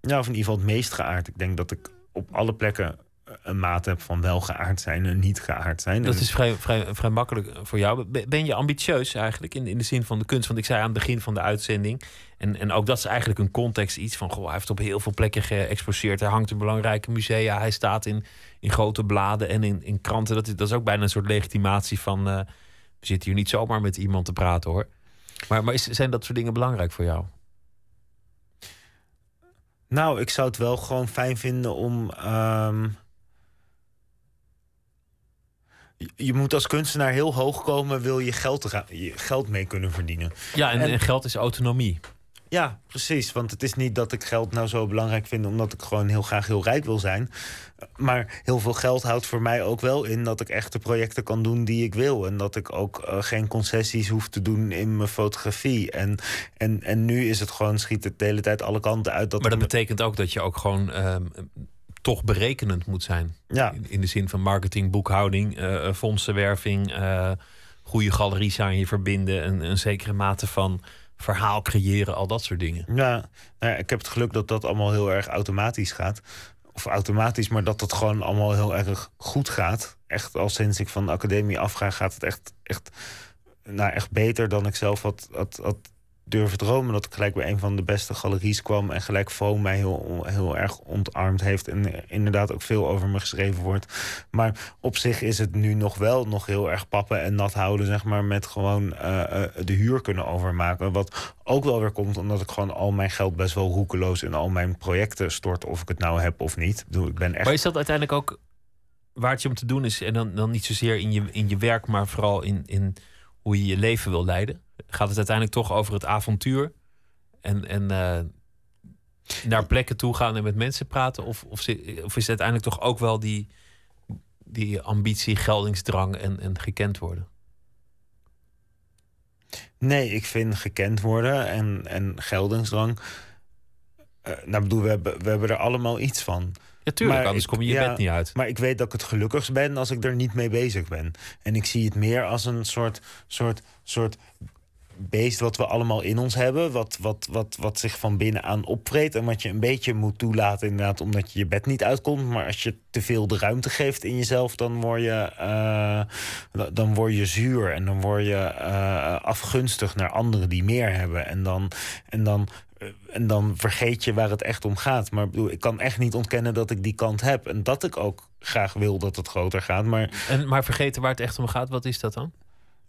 Ja, of in ieder geval het meest geaard. Ik denk dat ik op alle plekken een maat heb van wel geaard zijn en niet geaard zijn. Dat is vrij, vrij, vrij makkelijk voor jou. Ben je ambitieus eigenlijk in, in de zin van de kunst? Want ik zei aan het begin van de uitzending. En, en ook dat is eigenlijk een context iets van. Goh, hij heeft op heel veel plekken geëxposeerd. Hij hangt in belangrijke musea. Hij staat in, in grote bladen en in, in kranten. Dat is, dat is ook bijna een soort legitimatie van. Uh, we zitten hier niet zomaar met iemand te praten hoor. Maar, maar is, zijn dat soort dingen belangrijk voor jou? Nou, ik zou het wel gewoon fijn vinden om. Um je moet als kunstenaar heel hoog komen, wil je geld, je geld mee kunnen verdienen. Ja, en, en, geld is autonomie. Ja, precies. Want het is niet dat ik geld nou zo belangrijk vind omdat ik gewoon heel graag heel rijk wil zijn. Maar heel veel geld houdt voor mij ook wel in dat ik echt de projecten kan doen die ik wil. En dat ik ook uh, geen concessies hoef te doen in mijn fotografie. En, en, en nu is het gewoon, schiet het de hele tijd alle kanten uit. Dat maar dat betekent ook dat je ook gewoon. Uh, toch berekenend moet zijn. Ja. In, in de zin van marketing, boekhouding, uh, fondsenwerving, uh, goede galeries aan je verbinden, een, een zekere mate van verhaal creëren, al dat soort dingen. Ja, nou ik heb het geluk dat dat allemaal heel erg automatisch gaat. Of automatisch, maar dat het gewoon allemaal heel erg goed gaat. Echt al sinds ik van de academie afga, gaat het echt, echt, nou, echt beter dan ik zelf had, had, had durven dromen dat ik gelijk bij een van de beste galeries kwam. En gelijk Foam mij heel, heel erg ontarmd heeft. En inderdaad ook veel over me geschreven wordt. Maar op zich is het nu nog wel nog heel erg pappen en nat houden. Zeg maar met gewoon uh, de huur kunnen overmaken. Wat ook wel weer komt omdat ik gewoon al mijn geld best wel roekeloos in al mijn projecten stort. Of ik het nou heb of niet. Ik, bedoel, ik ben echt... Maar is dat uiteindelijk ook waar het je om te doen is? En dan, dan niet zozeer in je, in je werk, maar vooral in, in hoe je je leven wil leiden? gaat het uiteindelijk toch over het avontuur. En, en uh, naar plekken toe gaan en met mensen praten? Of, of, of, is het uiteindelijk toch ook wel die, die ambitie, geldingsdrang en, en gekend worden? Nee, ik vind gekend worden en, en geldingsdrang. Uh, nou, bedoel, we hebben, we hebben er allemaal iets van. Ja, tuurlijk, maar anders kom je je bed niet uit. Maar ik weet dat ik het gelukkigst ben als ik er niet mee bezig ben. En ik zie het meer als een soort, soort, soort beest wat we allemaal in ons hebben. Wat, wat, wat, wat zich van binnenan opvreet. En wat je een beetje moet toelaten, inderdaad, omdat je je bed niet uitkomt. Maar als je te veel de ruimte geeft in jezelf, dan word je, uh, dan word je zuur. En dan word je uh, afgunstig naar anderen die meer hebben. En dan, en dan eh, en dan vergeet je waar het echt om gaat. Maar bedoel, ik kan echt niet ontkennen dat ik die kant heb. En dat ik ook graag wil dat het groter gaat. Maar, en, maar vergeten waar het echt om gaat, wat is dat dan?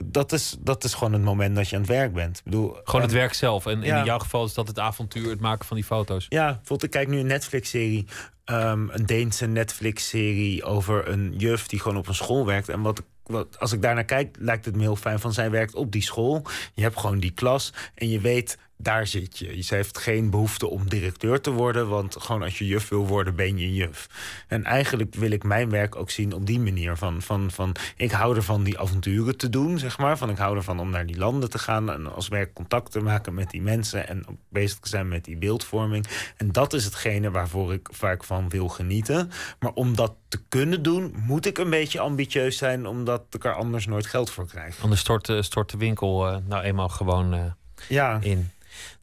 dat is, dat is gewoon het moment dat je aan het werk bent. Ik bedoel, gewoon het werk zelf. En in jouw geval is dat het avontuur, het maken van die foto's. Ja, bijvoorbeeld, ik kijk nu een Netflix-serie. Um, een Deense Netflix-serie over een juf die gewoon op een school werkt. En wat, wat, als ik daarnaar kijk, lijkt het me heel fijn van zij werkt op die school. Je hebt gewoon die klas en je weet daar zit je. Ze heeft geen behoefte om directeur te worden, want gewoon als je juf wil worden, ben je juf. En eigenlijk wil ik mijn werk ook zien op die manier. Van, van, van, ik hou ervan die avonturen te doen, zeg maar. Van, ik hou ervan om naar die landen te gaan en als werk contact te maken met die mensen en ook bezig te zijn met die beeldvorming. En dat is hetgene waarvoor ik vaak van wil genieten. Maar om dat te kunnen doen, moet ik een beetje ambitieus zijn, omdat ik er anders nooit geld voor krijg. Anders stort, eh, stort de winkel uh, nou eenmaal gewoon uh, ja. in.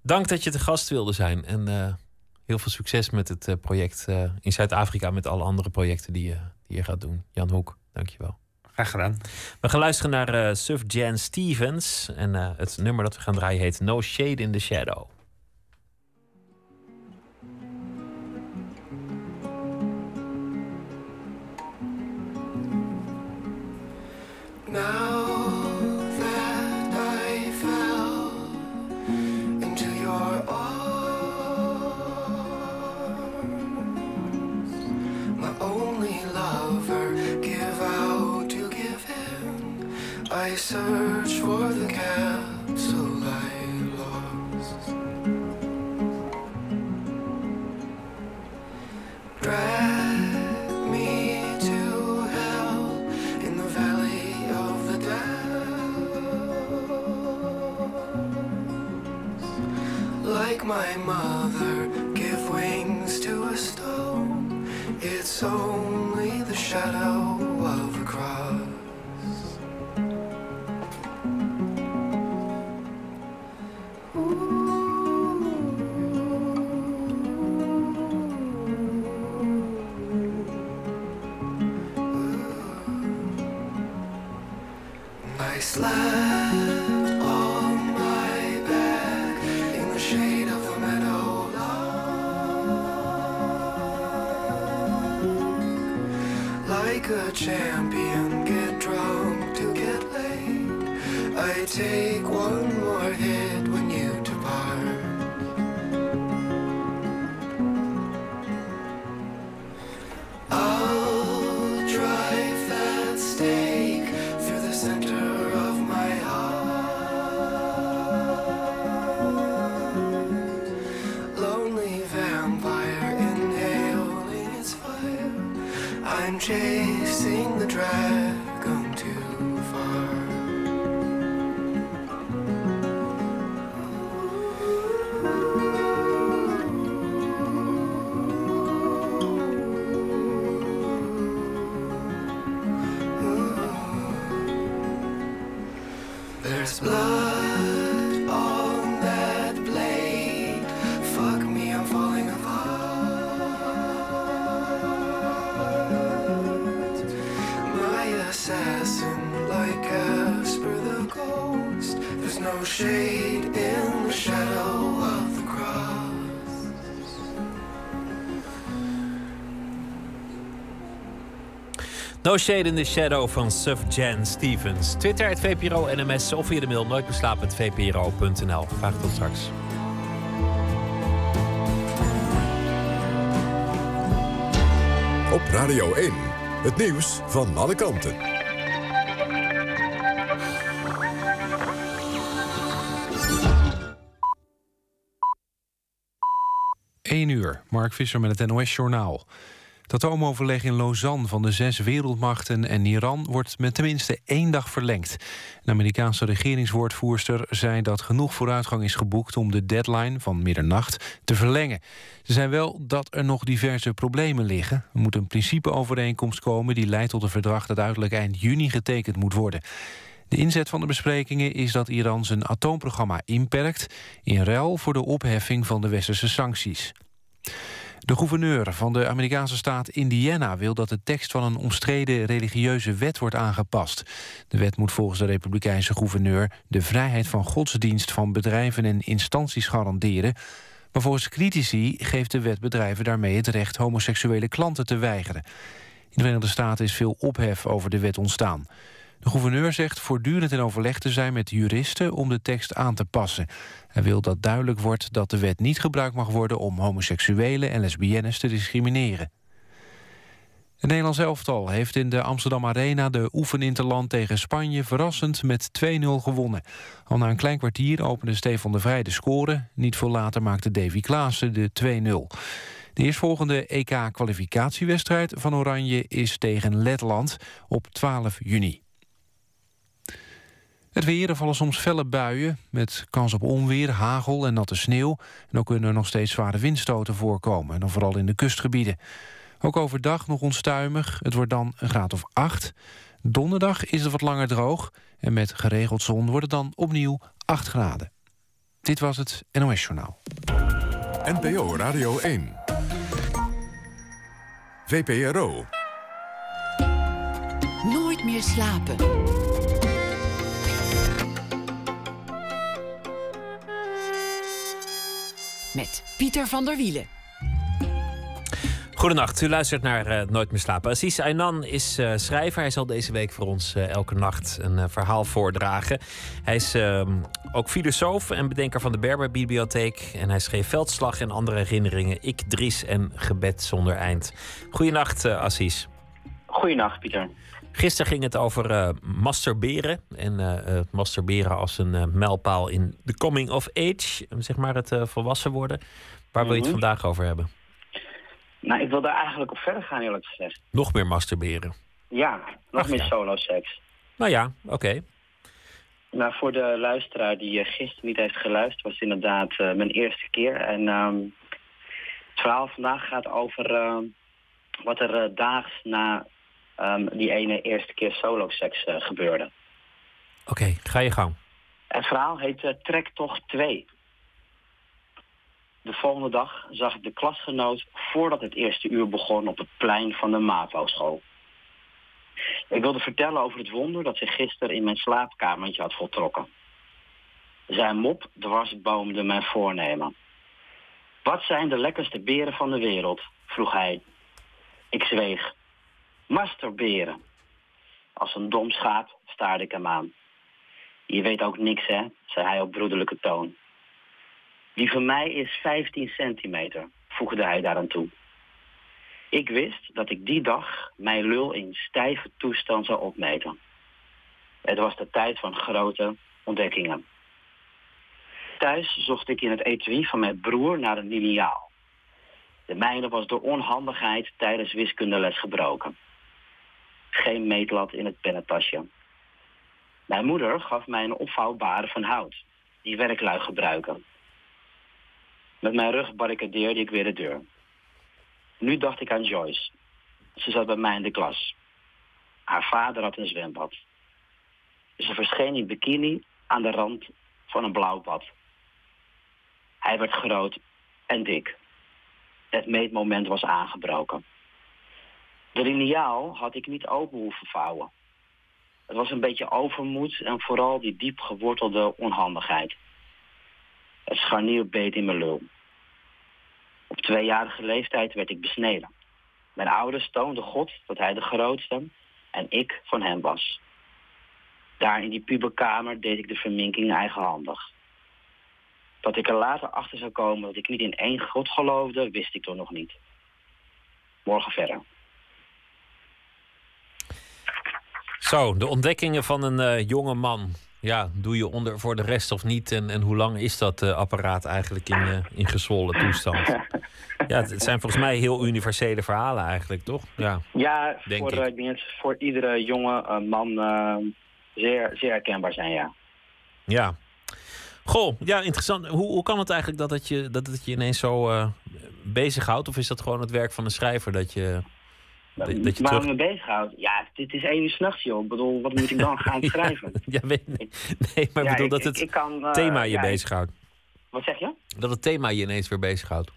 Dank dat je te gast wilde zijn. En uh, heel veel succes met het uh, project uh, in Zuid-Afrika. Met alle andere projecten die, die je gaat doen. Jan Hoek, dankjewel. Graag gedaan. We gaan luisteren naar Suf Jan Stevens. En het nummer dat we gaan draaien heet No Shade in the Shadow. Now search for the capsule I lost. Drag me to hell in the valley of the dead. Like my mother, give wings to a stone. It's only I No Shade in the Shadow van Suf Jan Stevens. Twitter, het VPRO NMS of via de mail nooitbeslapen.vpro.nl. Graag tot straks. Op Radio 1, het nieuws van alle kanten. 1 uur, Mark Visser met het NOS-journaal. Het atoomoverleg in Lausanne van de zes wereldmachten en Iran... wordt met tenminste één dag verlengd. Een Amerikaanse regeringswoordvoerster zei dat genoeg vooruitgang is geboekt... om de deadline van middernacht te verlengen. Ze zei wel dat er nog diverse problemen liggen. Er moet een principeovereenkomst komen... die leidt tot een verdrag dat uiterlijk eind juni getekend moet worden. De inzet van de besprekingen is dat Iran zijn atoomprogramma inperkt... in ruil voor de opheffing van de westerse sancties. De gouverneur van de Amerikaanse staat Indiana wil dat de tekst van een omstreden religieuze wet wordt aangepast. De wet moet volgens de republikeinse gouverneur de vrijheid van godsdienst van bedrijven en instanties garanderen. Maar volgens critici geeft de wet bedrijven daarmee het recht homoseksuele klanten te weigeren. In de Verenigde Staten is veel ophef over de wet ontstaan. De gouverneur zegt voortdurend in overleg te zijn met juristen om de tekst aan te passen. Hij wil dat duidelijk wordt dat de wet niet gebruikt mag worden om homoseksuelen en lesbiennes te discrimineren. Het Nederlands elftal heeft in de Amsterdam Arena de oefeninterland tegen Spanje verrassend met 2-0 gewonnen. Al na een klein kwartier opende Stefan de Vrij de score. Niet veel later maakte Davy Klaassen de 2-0. De eerstvolgende EK-kwalificatiewedstrijd van Oranje is tegen Letland op 12 juni. Het weer, er vallen soms felle buien met kans op onweer, hagel en natte sneeuw. En ook kunnen er nog steeds zware windstoten voorkomen, en dan vooral in de kustgebieden. Ook overdag nog onstuimig, het wordt dan een graad of 8. Donderdag is het wat langer droog en met geregeld zon wordt het dan opnieuw 8 graden. Dit was het NOS Journaal. NPO Radio 1. VPRO. Nooit meer slapen. Met Pieter van der Wielen. Goedenacht, u luistert naar eh, Nooit meer slapen. Aziz Aynan is eh, schrijver. Hij zal deze week voor ons eh, elke nacht een verhaal voordragen. Hij is ehm, ook filosoof en bedenker van de Berber-bibliotheek. En hij schreef Veldslag en andere herinneringen. Ik, Dries en Gebed zonder eind. Goedenacht, eh Aziz. Goedenacht, Pieter. Gisteren ging het over eh, masturberen. En eh, masturberen als een eh, mijlpaal in de coming of age. Zeg maar het volwassen worden. Waar wil je het Mhm. vandaag over hebben? Nou, ik wil daar eigenlijk op verder gaan, eerlijk gezegd. Nog meer masturberen. Ja, nog Ach, meer ja. solo-seks. Nou ja, oké. Nou, voor de luisteraar die gisteren niet heeft geluisterd, was het inderdaad mijn eerste keer. En ehm, het verhaal vandaag gaat over wat er daags na ehm, die ene eerste keer solo-seks eh, gebeurde. Oké, ga je gang. Het verhaal heet eh, Trektocht 2. De volgende dag zag ik de klasgenoot voordat het eerste uur begon op het plein van de MAVO-school. Ik wilde vertellen over het wonder dat zich gisteren in mijn slaapkamertje had voltrokken. Zijn mop dwarsboomde mijn voornemen. Wat zijn de lekkerste beren van de wereld? vroeg hij. Ik zweeg. Masturberen. Als een dom schaap staarde ik hem aan. Je weet ook niks, hè, zei hij op broederlijke toon. Die van mij is 15 centimeter, voegde hij daaraan toe. Ik wist dat ik die dag mijn lul in stijve toestand zou opmeten. Het was de tijd van grote ontdekkingen. Thuis zocht ik in het etui van mijn broer naar een liniaal. De mijne was door onhandigheid tijdens wiskundeles gebroken. Geen meetlat in het pennentasje. Mijn moeder gaf mij een opvouwbare van hout, die werklui gebruiken. Met mijn rug barricadeerde ik weer de deur. Nu dacht ik aan Joyce. Ze zat bij mij in de klas. Haar vader had een zwembad. Ze verscheen in bikini aan de rand van een blauw bad. Hij werd groot en dik. Het meetmoment was aangebroken. De liniaal had ik niet open hoeven vouwen. Het was een beetje overmoed en vooral die diep gewortelde onhandigheid. Het scharnier beet in mijn lul. Op tweejarige leeftijd werd ik besneden. Mijn ouders toonden God dat hij de grootste en ik van hem was. Daar in die puberkamer deed ik de verminking eigenhandig. Dat ik er later achter zou komen dat ik niet in één God geloofde, wist ik toch nog niet. Morgen verder. Zo, de ontdekkingen van een eh, jonge man. Ja, doe je onder voor de rest of niet? En, en hoe lang is dat eh, apparaat eigenlijk in, eh, in gezwollen toestand? Ja, het zijn volgens mij heel universele verhalen eigenlijk, toch? Ja, Ja, Denk voor, ik. denk voor iedere jonge man zeer, zeer herkenbaar zijn, ja. ja. Goh, ja, interessant. Hoe, hoe kan het eigenlijk dat het je, dat het je ineens zo bezighoudt? Of is dat gewoon het werk van een schrijver dat je... Dat, dat je Waar terug... me bezighoudt? Ja, dit is één uur s'nachts, joh. Ik bedoel, wat moet ik dan gaan schrijven? Ja, weet, nee, nee, maar Ja, bedoel ik- dat het ik kan, eh, thema je ja, bezighoudt. Wat zeg je? Dat het thema je ineens weer bezighoudt.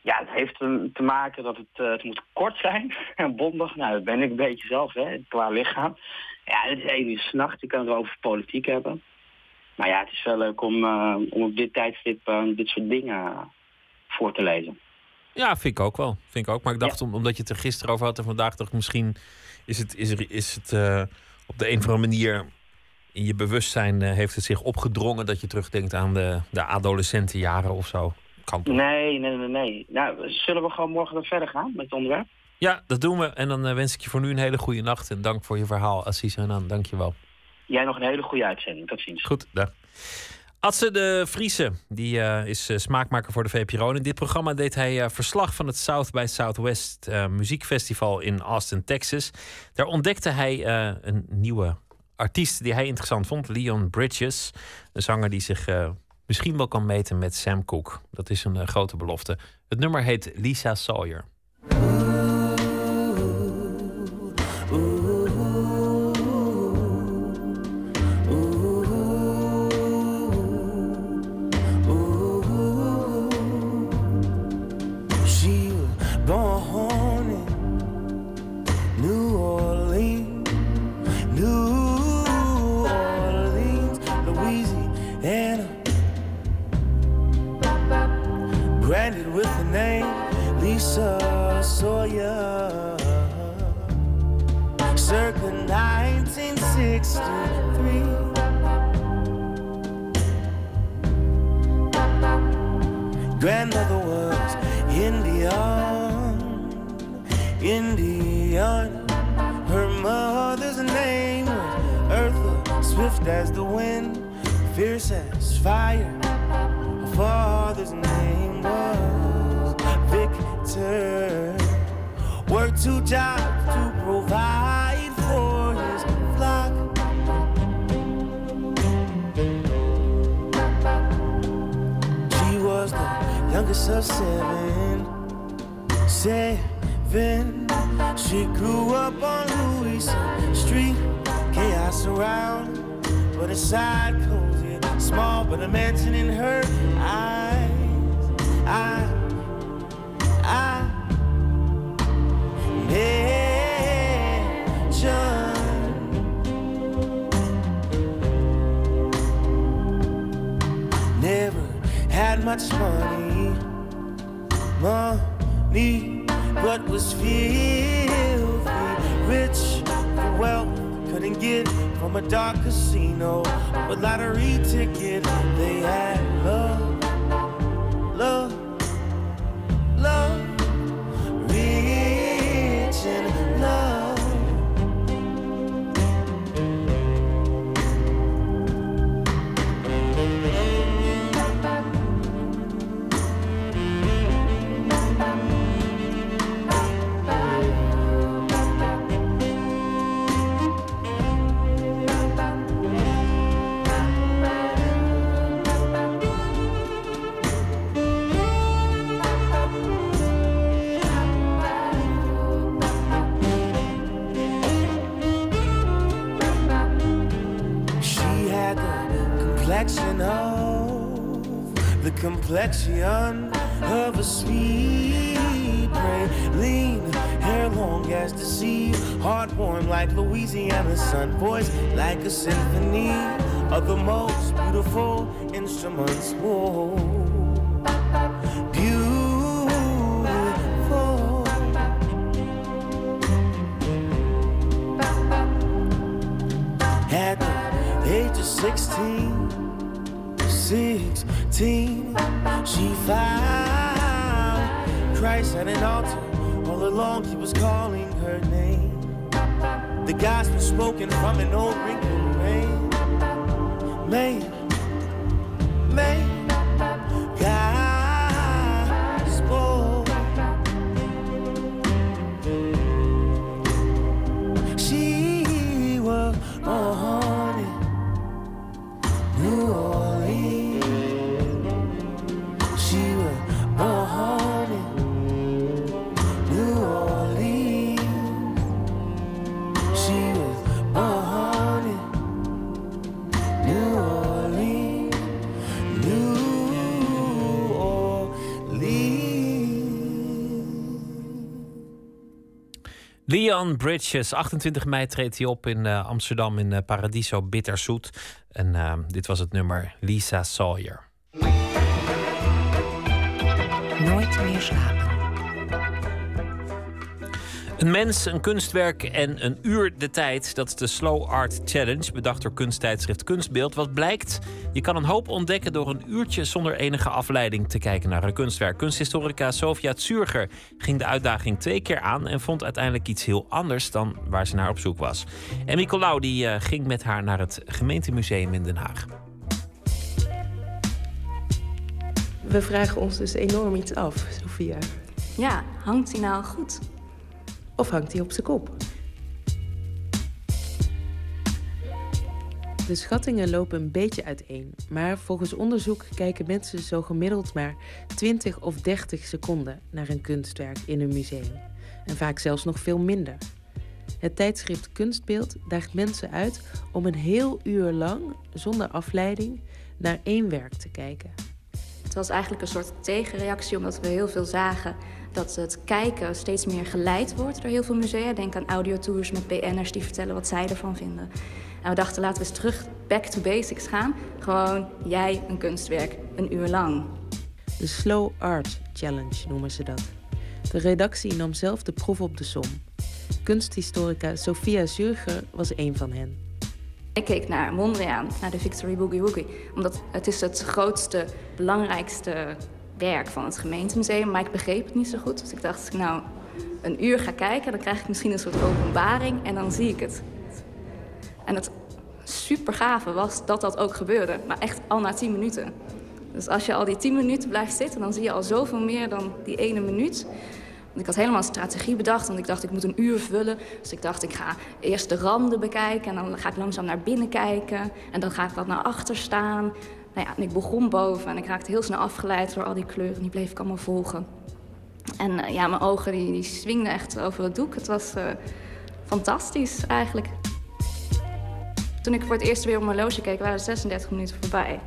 Ja, het heeft te maken dat het, eh, het moet kort zijn en bondig. Nou, dat ben ik een beetje zelf, hè, qua lichaam. Ja, het is één uur s'nachts. Ik kan het wel over politiek hebben. Maar ja, het is wel leuk om, eh, om op dit tijdstip dit soort dingen voor te lezen. Ja, vind ik ook wel. Vind ik ook. Maar ik dacht, om, omdat je het er gisteren over had en vandaag dacht ik misschien is het, is er, is het eh, op de een of andere manier in je bewustzijn eh, heeft het zich opgedrongen dat je terugdenkt aan de, de adolescentenjaren of zo. Kan toch? Nee, nee, nee, nee. Nou, zullen we gewoon morgen dan verder gaan met het onderwerp? Ja, dat doen we. En dan eh, wens ik je voor nu een hele goede nacht. En dank voor je verhaal, Assis Renan. Dank je wel. Jij nog een hele goede uitzending. Tot ziens. Goed, dag. Atze de Friese, die eh, is eh, smaakmaker voor de VPRO. In dit programma deed hij eh, verslag van het South by Southwest muziekfestival in Austin, Texas. Daar ontdekte hij een nieuwe artiest die hij interessant vond, Leon Bridges. Een zanger die zich misschien wel kan meten met Sam Cooke. Dat is een grote belofte. Het nummer heet Lisa Sawyer. Circa 1963. Grandmother was Indian, Indian. Her mother's name was Eartha, swift as the wind, fierce as fire. Her father's name was Victor. Worked two jobs youngest of seven. Seven. She grew up on Louisa Street. Chaos around, but inside cozy. Small, but a mansion in her eyes. I, I, mansion. Never had much money, money, but was filthy rich. The wealth couldn't get from a dark casino, a lottery ticket. They had love, love, a symphony of the most beautiful instruments. Whoa. Beautiful. At the age of 16, 16, she found Christ at an altar. All along, he was calling her name. The gospel spoken from an old wrinkled. Man, Leon Bridges, 28 mei treedt hij op in eh, Amsterdam in eh, Paradiso Bitterzoet. En eh, dit was het nummer Lisa Sawyer. Nooit meer slapen. Een mens, een kunstwerk en een uur de tijd. Dat is de Slow Art Challenge, bedacht door kunsttijdschrift Kunstbeeld. Wat blijkt? Je kan een hoop ontdekken door een uurtje zonder enige afleiding te kijken naar een kunstwerk. Kunsthistorica Sofia Zurger ging de uitdaging twee keer aan en vond uiteindelijk iets heel anders dan waar ze naar op zoek was. En Nicolau die, uh, ging met haar naar het gemeentemuseum in Den Haag. We vragen ons dus enorm iets af, Sofia. Ja, hangt hij nou goed? Of hangt hij op zijn kop? De schattingen lopen een beetje uiteen, maar volgens onderzoek kijken mensen zo gemiddeld maar 20 of 30 seconden naar een kunstwerk in een museum. En vaak zelfs nog veel minder. Het tijdschrift Kunstbeeld daagt mensen uit om een heel uur lang, zonder afleiding, naar één werk te kijken. Was eigenlijk een soort tegenreactie, omdat we heel veel zagen dat het kijken steeds meer geleid wordt door heel veel musea. Denk aan audiotours met BN'ers die vertellen wat zij ervan vinden. En we dachten, laten we eens terug back to basics gaan. Gewoon jij een kunstwerk, een uur lang. De Slow Art Challenge noemen ze dat. De redactie nam zelf de proef op de som. Kunsthistorica Sophia Zurger was een van hen. Ik keek naar Mondriaan, naar de Victory Boogie Woogie. Omdat het is het grootste, belangrijkste werk van het gemeentemuseum. Maar ik begreep het niet zo goed. Dus ik dacht, ik nou een uur ga kijken, dan krijg ik misschien een soort openbaring en dan zie ik het. En het super gave was dat dat ook gebeurde. Maar echt al na tien minuten. Dus als je al die tien minuten blijft zitten, dan zie je al zoveel meer dan die ene minuut. Ik had helemaal een strategie bedacht, want ik dacht ik moet een uur vullen. Dus ik dacht ik ga eerst de randen bekijken en dan ga ik langzaam naar binnen kijken. En dan ga ik wat naar achter staan. Nou ja, en ik begon boven en ik raakte heel snel afgeleid door al die kleuren. Die bleef ik allemaal volgen. En uh, ja, mijn ogen die, die swingden echt over het doek. Het was uh, fantastisch eigenlijk. Toen ik voor het eerst weer op mijn horloge keek, waren 36 minuten voorbij.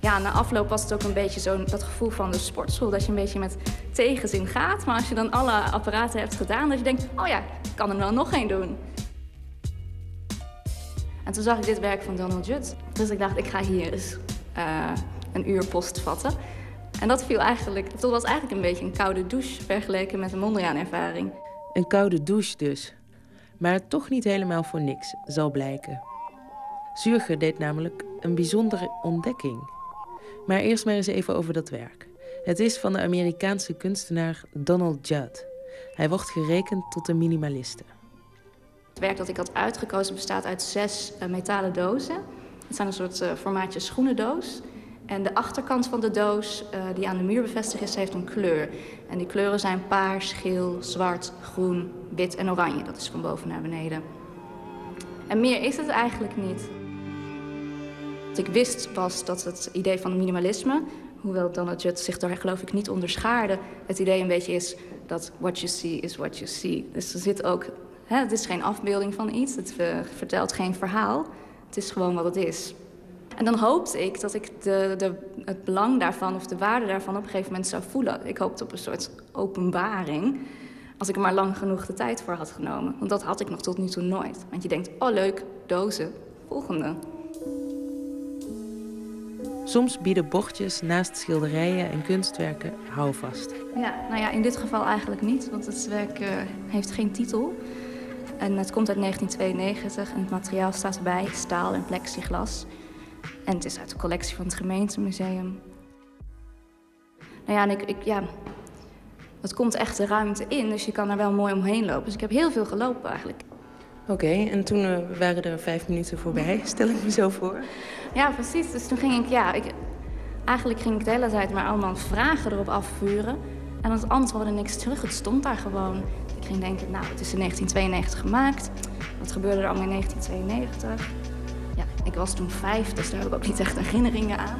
Ja, na afloop was het ook een beetje zo dat gevoel van de sportschool. Dat je een beetje met tegenzin gaat. Maar als je dan alle apparaten hebt gedaan, dat je denkt... oh ja, ik kan er wel nog één doen. En toen zag ik dit werk van Donald Judd. Dus ik dacht, ik ga hier eens uh, een uur post vatten. En dat viel eigenlijk, dat was eigenlijk een beetje een koude douche vergeleken met een Mondriaan-ervaring. Een koude douche dus. Maar toch niet helemaal voor niks, zal blijken. Zurger deed namelijk een bijzondere ontdekking. Maar eerst maar eens even over dat werk. Het is van de Amerikaanse kunstenaar Donald Judd. Hij wordt gerekend tot een minimaliste. Het werk dat ik had uitgekozen bestaat uit zes uh, metalen dozen. Het zijn een soort uh, formaatje schoenendoos. En de achterkant van de doos, uh, die aan de muur bevestigd is, heeft een kleur. En die kleuren zijn paars, geel, zwart, groen, wit en oranje. Dat is van boven naar beneden. En meer is het eigenlijk niet. Wat ik wist was dat het idee van minimalisme, hoewel Donald zich daar geloof ik niet onderschaarde, het idee een beetje is dat what you see is what you see. Dus er zit ook, hè, het is geen afbeelding van iets, het vertelt geen verhaal, het is gewoon wat het is. En dan hoopte ik dat ik de, de, het belang daarvan of de waarde daarvan op een gegeven moment zou voelen. Ik hoopte op een soort openbaring. Als ik er maar lang genoeg de tijd voor had genomen. Want dat had ik nog tot nu toe nooit. Want je denkt, oh leuk, dozen, volgende. Soms bieden bordjes naast schilderijen en kunstwerken houvast. Ja, nou ja, in dit geval eigenlijk niet, want het werk uh, heeft geen titel. En het komt uit 1992 en het materiaal staat erbij, staal en plexiglas. En het is uit de collectie van het gemeentemuseum. Nou ja, en ik, ik, ja, het komt echt de ruimte in, dus je kan er wel mooi omheen lopen. Dus ik heb heel veel gelopen eigenlijk. Oké, okay, en toen uh, waren er vijf minuten voorbij, stel ik me zo voor. Ja, precies. Dus toen ging ik, ja, ik, eigenlijk ging ik de hele tijd maar allemaal vragen erop afvuren. En het antwoordde niks terug. Het stond daar gewoon. Ik ging denken, nou, het is in 1992 gemaakt. Wat gebeurde er allemaal in 1992? Ja, ik was toen vijf, dus daar heb ik ook niet echt herinneringen aan.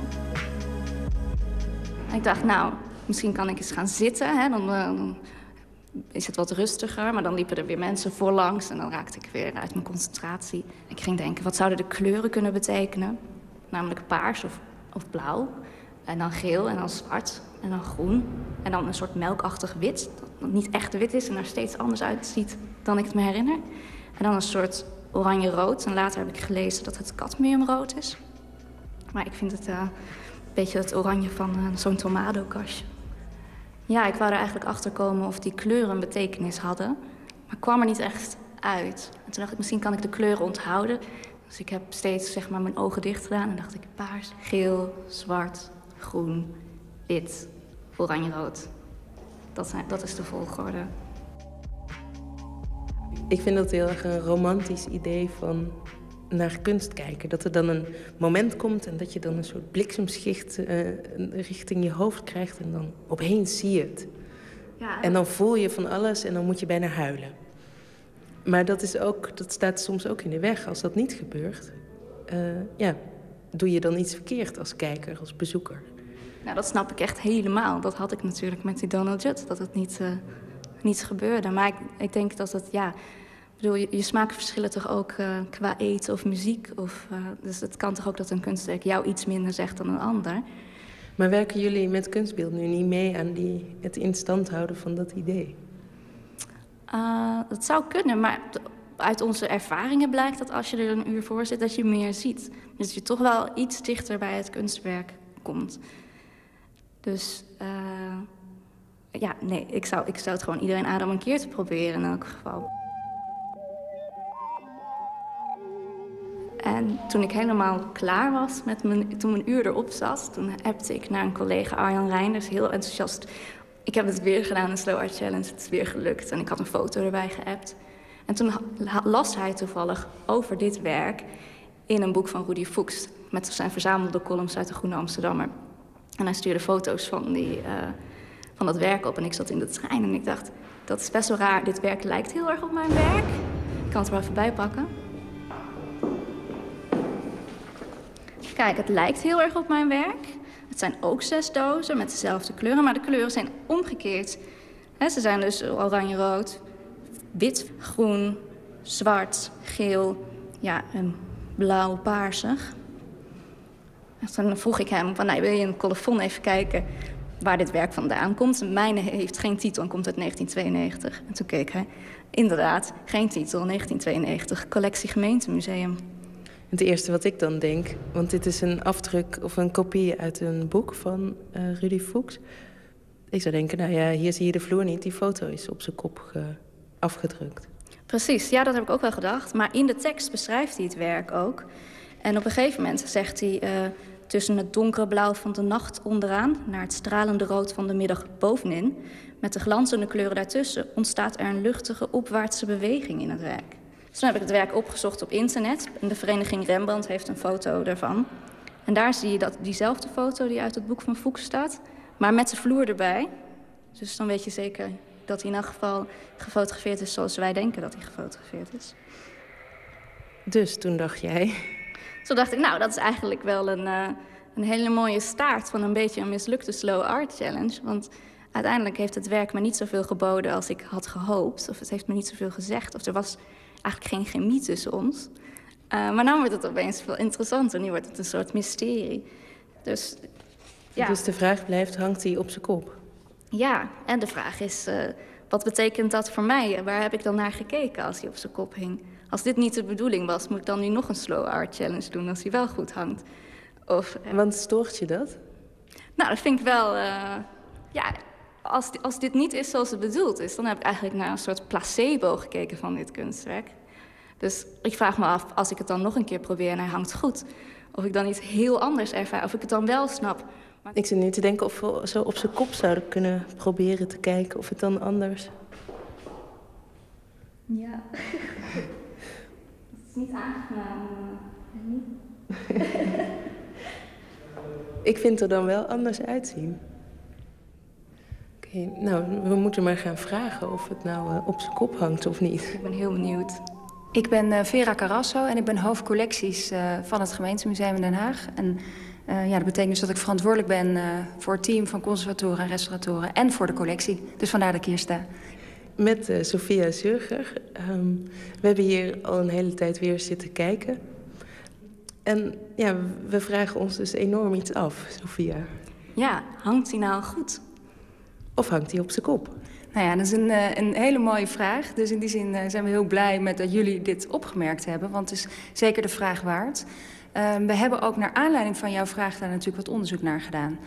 Ik dacht, nou, misschien kan ik eens gaan zitten. Hè? Dan, dan is het wat rustiger. Maar dan liepen er weer mensen voorlangs en dan raakte ik weer uit mijn concentratie. Ik ging denken, wat zouden de kleuren kunnen betekenen? Namelijk paars of, of blauw. En dan geel en dan zwart en dan groen. En dan een soort melkachtig wit. Dat niet echt wit is en er steeds anders uitziet dan ik het me herinner. En dan een soort oranje-rood. En later heb ik gelezen dat het cadmiumrood is. Maar ik vind het uh, een beetje het oranje van uh, zo'n tomato-kastje. Ja, ik wou er eigenlijk achter komen of die kleuren een betekenis hadden. Maar kwam er niet echt uit. En toen dacht ik, misschien kan ik de kleuren onthouden. Dus ik heb steeds zeg maar, mijn ogen dicht gedaan. En dacht ik, paars, geel, zwart, groen, wit, oranje-rood. Dat, zijn, dat is de volgorde. Ik vind dat heel erg een romantisch idee van naar kunst kijken. Dat er dan een moment komt en dat je dan een soort bliksemschicht uh, richting je hoofd krijgt en dan opeens zie je het. Ja, En dan voel je van alles en dan moet je bijna huilen. Maar dat, is ook, dat staat soms ook in de weg als dat niet gebeurt. Uh, ja, doe je dan iets verkeerd als kijker, als bezoeker? Nou, dat snap ik echt helemaal. Dat had ik natuurlijk met die Donald Judd, dat het niet, uh, niet gebeurde. Maar ik, ik denk dat het, ja, bedoel, je, je smaken verschillen toch ook uh, qua eten of muziek. Of, dus het kan toch ook dat een kunstwerk jou iets minder zegt dan een ander. Maar werken jullie met kunstbeeld nu niet mee aan die, het in stand houden van dat idee? Dat zou kunnen, maar uit onze ervaringen blijkt dat als je er een uur voor zit, dat je meer ziet. Dus je toch wel iets dichter bij het kunstwerk komt. Dus ja, nee, ik zou, ik zou het gewoon iedereen aan om een keer te proberen in elk geval. En toen ik helemaal klaar was, met mijn, toen mijn uur erop zat... toen appte ik naar een collega Arjan Reinders, heel enthousiast. Ik heb het weer gedaan, een Slow Art Challenge. Het is weer gelukt. En ik had een foto erbij geappt. En toen las hij toevallig over dit werk in een boek van Rudy Fuchs... met zijn verzamelde columns uit de Groene Amsterdammer. En hij stuurde foto's van, die, uh, van dat werk op. En ik zat in de trein en ik dacht, dat is best wel raar. Dit werk lijkt heel erg op mijn werk. Ik kan het er wel even bij pakken. Kijk, het lijkt heel erg op mijn werk. Het zijn ook zes dozen met dezelfde kleuren, maar de kleuren zijn omgekeerd. Ze zijn dus oranje-rood, wit, groen, zwart, geel, ja, en blauw-paarsig. Toen vroeg ik hem van, nou, wil je een colofon even kijken waar dit werk vandaan komt? Mijne heeft geen titel en komt uit 1992. En toen keek hij, inderdaad, geen titel, 1992, collectie gemeentemuseum. Het eerste wat ik dan denk, want dit is een afdruk of een kopie uit een boek van uh, Rudy Fuchs. Ik zou denken, nou ja, hier zie je de vloer niet, die foto is op zijn kop afgedrukt. Precies, ja, dat heb ik ook wel gedacht. Maar in de tekst beschrijft hij het werk ook. En op een gegeven moment zegt hij... Uh, tussen het donkere blauw van de nacht onderaan... naar het stralende rood van de middag bovenin... met de glanzende kleuren daartussen... ontstaat er een luchtige opwaartse beweging in het werk. Dus toen heb ik het werk opgezocht op internet. En de vereniging Rembrandt heeft een foto daarvan. En daar zie je dat diezelfde foto die uit het boek van Fuchs staat... maar met de vloer erbij. Dus dan weet je zeker dat hij in elk geval gefotografeerd is zoals wij denken dat hij gefotografeerd is. Dus toen dacht jij? Toen dacht ik, nou, dat is eigenlijk wel een, uh, een hele mooie staart van een beetje een mislukte slow art challenge. Want uiteindelijk heeft het werk me niet zoveel geboden als ik had gehoopt. Of het heeft me niet zoveel gezegd. Of er was eigenlijk geen chemie tussen ons. Uh, maar nu wordt het opeens veel interessanter. Nu wordt het een soort mysterie. Dus, ja. dus de vraag blijft, hangt hij op zijn kop? Ja, en de vraag is, uh, wat betekent dat voor mij? Waar heb ik dan naar gekeken als hij op zijn kop hing? Als dit niet de bedoeling was, moet ik dan nu nog een slow art challenge doen als hij wel goed hangt? Of, uh, Want stoort je dat? Nou, dat vind ik wel... ja, als, als dit niet is zoals het bedoeld is... dan heb ik eigenlijk naar een soort placebo gekeken van dit kunstwerk. Dus ik vraag me af, als ik het dan nog een keer probeer en hij hangt goed... of ik dan iets heel anders ervaar, of ik het dan wel snap. Maar... Ik zit nu te denken of we zo op zijn kop zouden kunnen proberen te kijken... of het dan anders... Ja. Het is niet aangenaam. ik vind er dan wel anders uitzien. Okay, nou, we moeten maar gaan vragen of het nou uh, op zijn kop hangt of niet. Ik ben heel benieuwd. Ik ben uh, Vera Carrasso en ik ben hoofdcollecties uh, van het gemeentemuseum in Den Haag. En ja, dat betekent dus dat ik verantwoordelijk ben voor het team van conservatoren en restauratoren en voor de collectie. Dus vandaar dat ik hier sta. Met Sophia Zurger. Um, we hebben hier al een hele tijd weer zitten kijken. En ja, we vragen ons dus enorm iets af, Sophia. Ja, hangt hij nou goed? Of hangt hij op zijn kop? Nou ja, dat is een, uh, een hele mooie vraag. Dus in die zin uh, zijn we heel blij met dat jullie dit opgemerkt hebben. Want het is zeker de vraag waard. Ehm, we hebben ook naar aanleiding van jouw vraag daar natuurlijk wat onderzoek naar gedaan.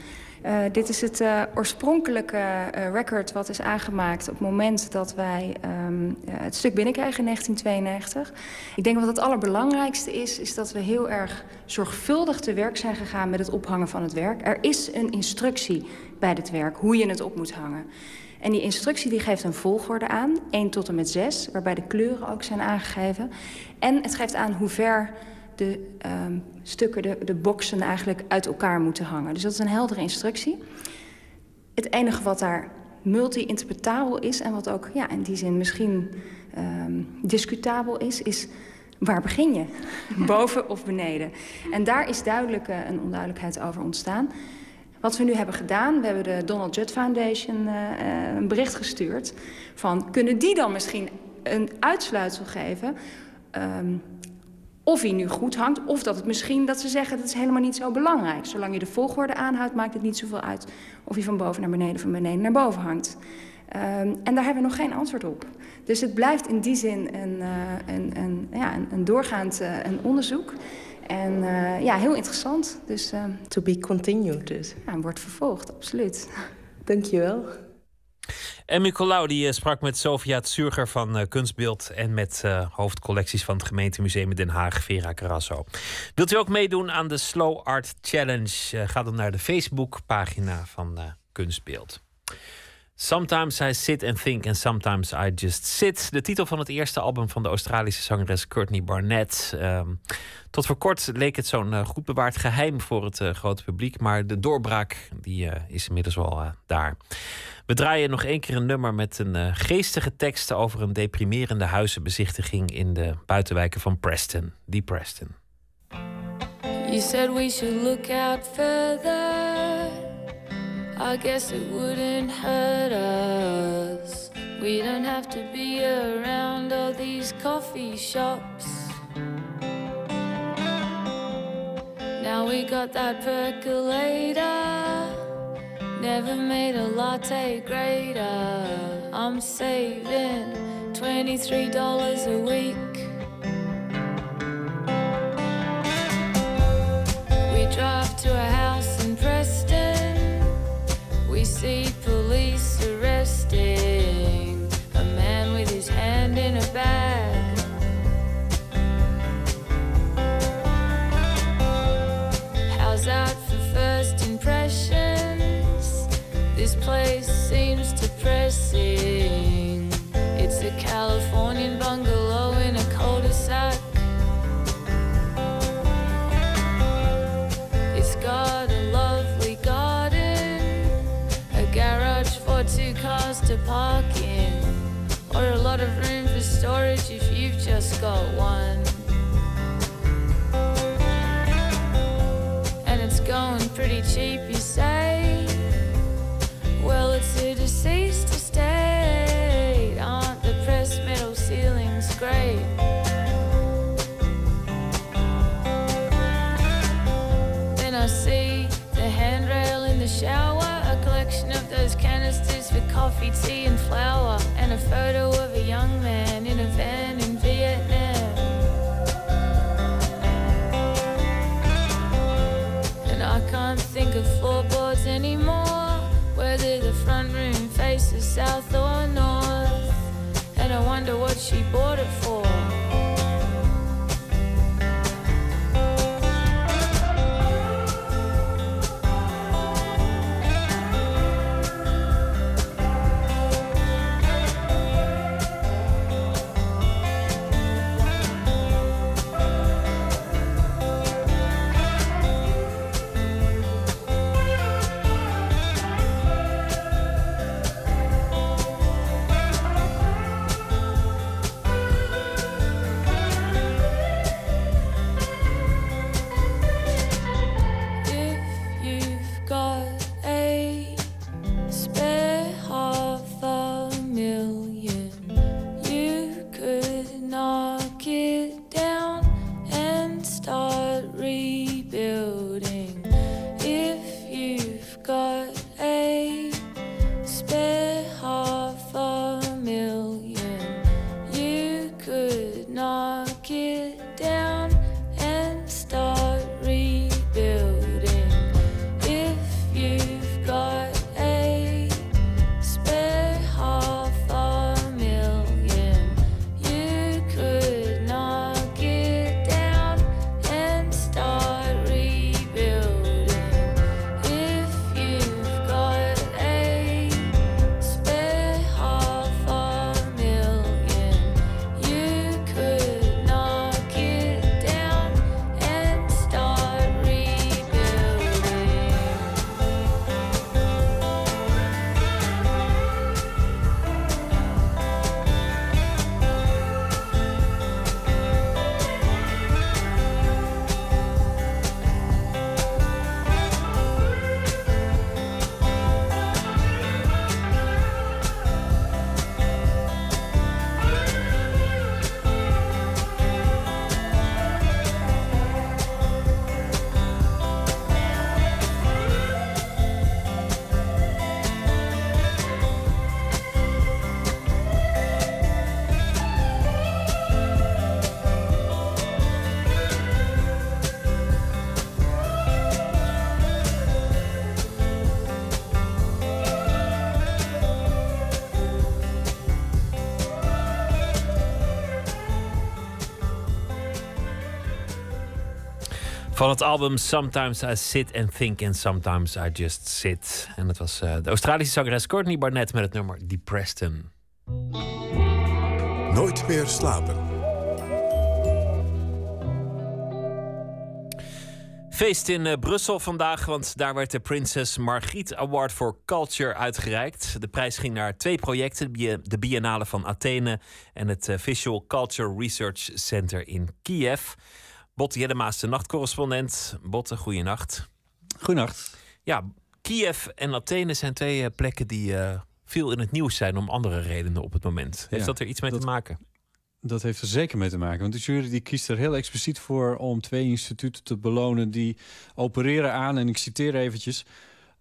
Uh, dit is het uh, oorspronkelijke uh, record wat is aangemaakt op het moment dat wij um, het stuk binnenkrijgen in 1992. Ik denk wat het allerbelangrijkste is, is dat we heel erg zorgvuldig te werk zijn gegaan met het ophangen van het werk. Er is een instructie bij dit werk, hoe je het op moet hangen. En die instructie die geeft een volgorde aan, 1 tot en met 6, waarbij de kleuren ook zijn aangegeven. En het geeft aan hoe ver de um, stukken, de, de boxen eigenlijk uit elkaar moeten hangen. Dus dat is een heldere instructie. Het enige wat daar multi-interpretabel is en wat ook ja, in die zin misschien um, discutabel is, is waar begin je? Boven of beneden? En daar is duidelijk uh, een onduidelijkheid over ontstaan. Wat we nu hebben gedaan, we hebben de Donald Judd Foundation uh, uh, een bericht gestuurd van kunnen die dan misschien een uitsluitsel geven um, of hij nu goed hangt, of dat het misschien dat ze zeggen dat is helemaal niet zo belangrijk. Zolang je de volgorde aanhoudt, maakt het niet zoveel uit of hij van boven naar beneden, van beneden naar boven hangt. Um, en daar hebben we nog geen antwoord op. Dus het blijft in die zin een, uh, een, een, ja, een, een doorgaand uh, een onderzoek. En uh, ja, heel interessant. Dus, uh, to be continued dus. Ja, wordt vervolgd, absoluut. Dankjewel. En Nicolaou die uh, sprak met Sofia Zurger van uh, Kunstbeeld en met uh, hoofdcollecties van het gemeentemuseum Den Haag, Vera Carasso. Wilt u ook meedoen aan de Slow Art Challenge? ga dan naar de Facebookpagina van Kunstbeeld. Sometimes I sit and think and sometimes I just sit. De titel van het eerste album van de Australische zangeres Courtney Barnett. Um, tot voor kort leek het zo'n uh, goed bewaard geheim voor het uh, grote publiek. Maar de doorbraak die, uh, is inmiddels wel daar. We draaien nog één keer een nummer met een geestige tekst over een deprimerende huizenbezichtiging in de buitenwijken van Preston. Die Preston. You said we should look out further. I guess it wouldn't hurt us. We don't have to be around all these coffee shops. Now we got that percolator. Never made a latte greater. I'm saving $23 a week. We drive to a house. See police arresting a man with his hand in a bag. How's that for first impressions? This place seems depressing. Lot of room for storage if you've just got one. And it's going pretty cheap, you say? Coffee, tea, and flour, and a photo of a young man in a van in Vietnam. And I can't think of floorboards anymore, whether the front room faces south or north. And I wonder what she bought it for. Van het album Sometimes I Sit and Think and Sometimes I Just Sit. En dat was uh, de Australische zangeres Courtney Barnett met het nummer Depreston. Nooit meer slapen. Feest in uh, Brussel vandaag, want daar werd de Princess Margriet Award for Culture uitgereikt. De prijs ging naar twee projecten: de Biennale van Athene en het uh, Visual Culture Research Center in Kiev. Botte Jeddemaas, de nachtcorrespondent. Botte, goeienacht. Goeienacht. Ja, Kiev en Athene zijn twee uh, plekken die veel in het nieuws zijn om andere redenen op het moment. Heeft ja, dat er iets mee dat, te maken? Dat heeft er zeker mee te maken. Want de jury die kiest er heel expliciet voor om twee instituten te belonen die opereren aan, en ik citeer eventjes.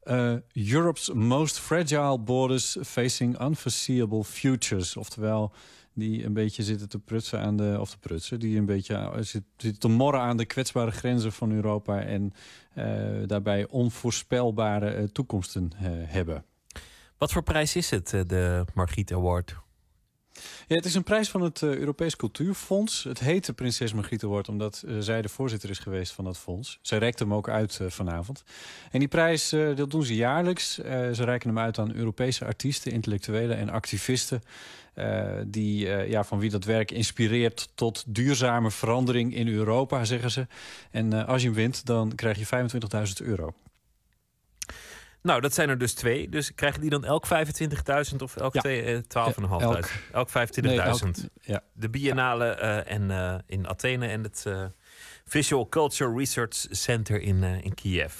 Uh, Europe's most fragile borders facing unforeseeable futures. Oftewel, die een beetje zitten te prutsen aan de. Of te prutsen, die een beetje zitten te morren aan de kwetsbare grenzen van Europa. En uh, daarbij onvoorspelbare uh, toekomsten hebben. Wat voor prijs is het, de Margriet Award? Ja, het is een prijs van het uh, Europees Cultuurfonds. Het heet de Prinses Margriet Award omdat uh, zij de voorzitter is geweest van dat fonds. Zij reikt hem ook uit uh, vanavond. En die prijs, doen ze jaarlijks. ze reiken hem uit aan Europese artiesten, intellectuelen en activisten. die, ja, van wie dat werk inspireert tot duurzame verandering in Europa, zeggen ze. En als je hem wint, dan krijg je 25.000 euro. Nou, dat zijn er dus twee. Dus krijgen die dan elk 25.000 of elk ja. 12.500? elk, elk 25.000. Nee, ja. De biennale uh, en, uh, in Athene en het uh, Visual Culture Research Center in, in Kiev.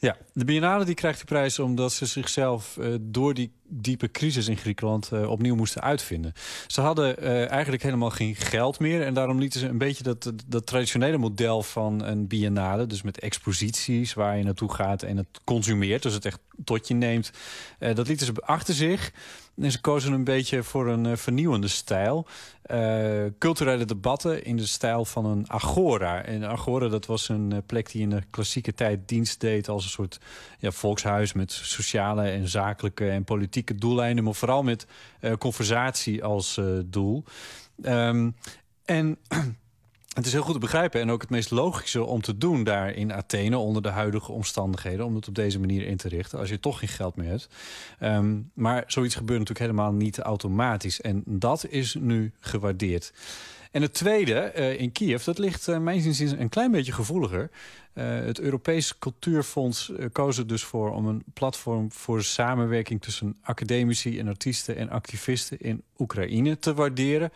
Ja, de Biennale die krijgt die prijs omdat ze zichzelf uh, door die diepe crisis in Griekenland uh, opnieuw moesten uitvinden. Ze hadden uh, eigenlijk helemaal geen geld meer en daarom lieten ze een beetje dat, dat traditionele model van een biennale, dus met exposities waar je naartoe gaat en het consumeert, dus het echt tot je neemt, dat lieten ze achter zich. En ze kozen een beetje voor een uh, vernieuwende stijl. Uh, culturele debatten in de stijl van een agora. En agora dat was een uh, plek die in de klassieke tijd dienst deed... als een soort ja, volkshuis met sociale en zakelijke en politieke doeleinden... maar vooral met conversatie als doel. Um, en Het is heel goed te begrijpen en ook het meest logische om te doen daar in Athene onder de huidige omstandigheden. Om het op deze manier in te richten als je toch geen geld meer hebt. Um, maar zoiets gebeurt natuurlijk helemaal niet automatisch. En dat is nu gewaardeerd. En het tweede uh, in Kiev, dat ligt uh, mijn inziens een klein beetje gevoeliger. Uh, het Europees Cultuurfonds koos er dus voor om een platform voor samenwerking tussen academici en artiesten en activisten in Oekraïne te waarderen.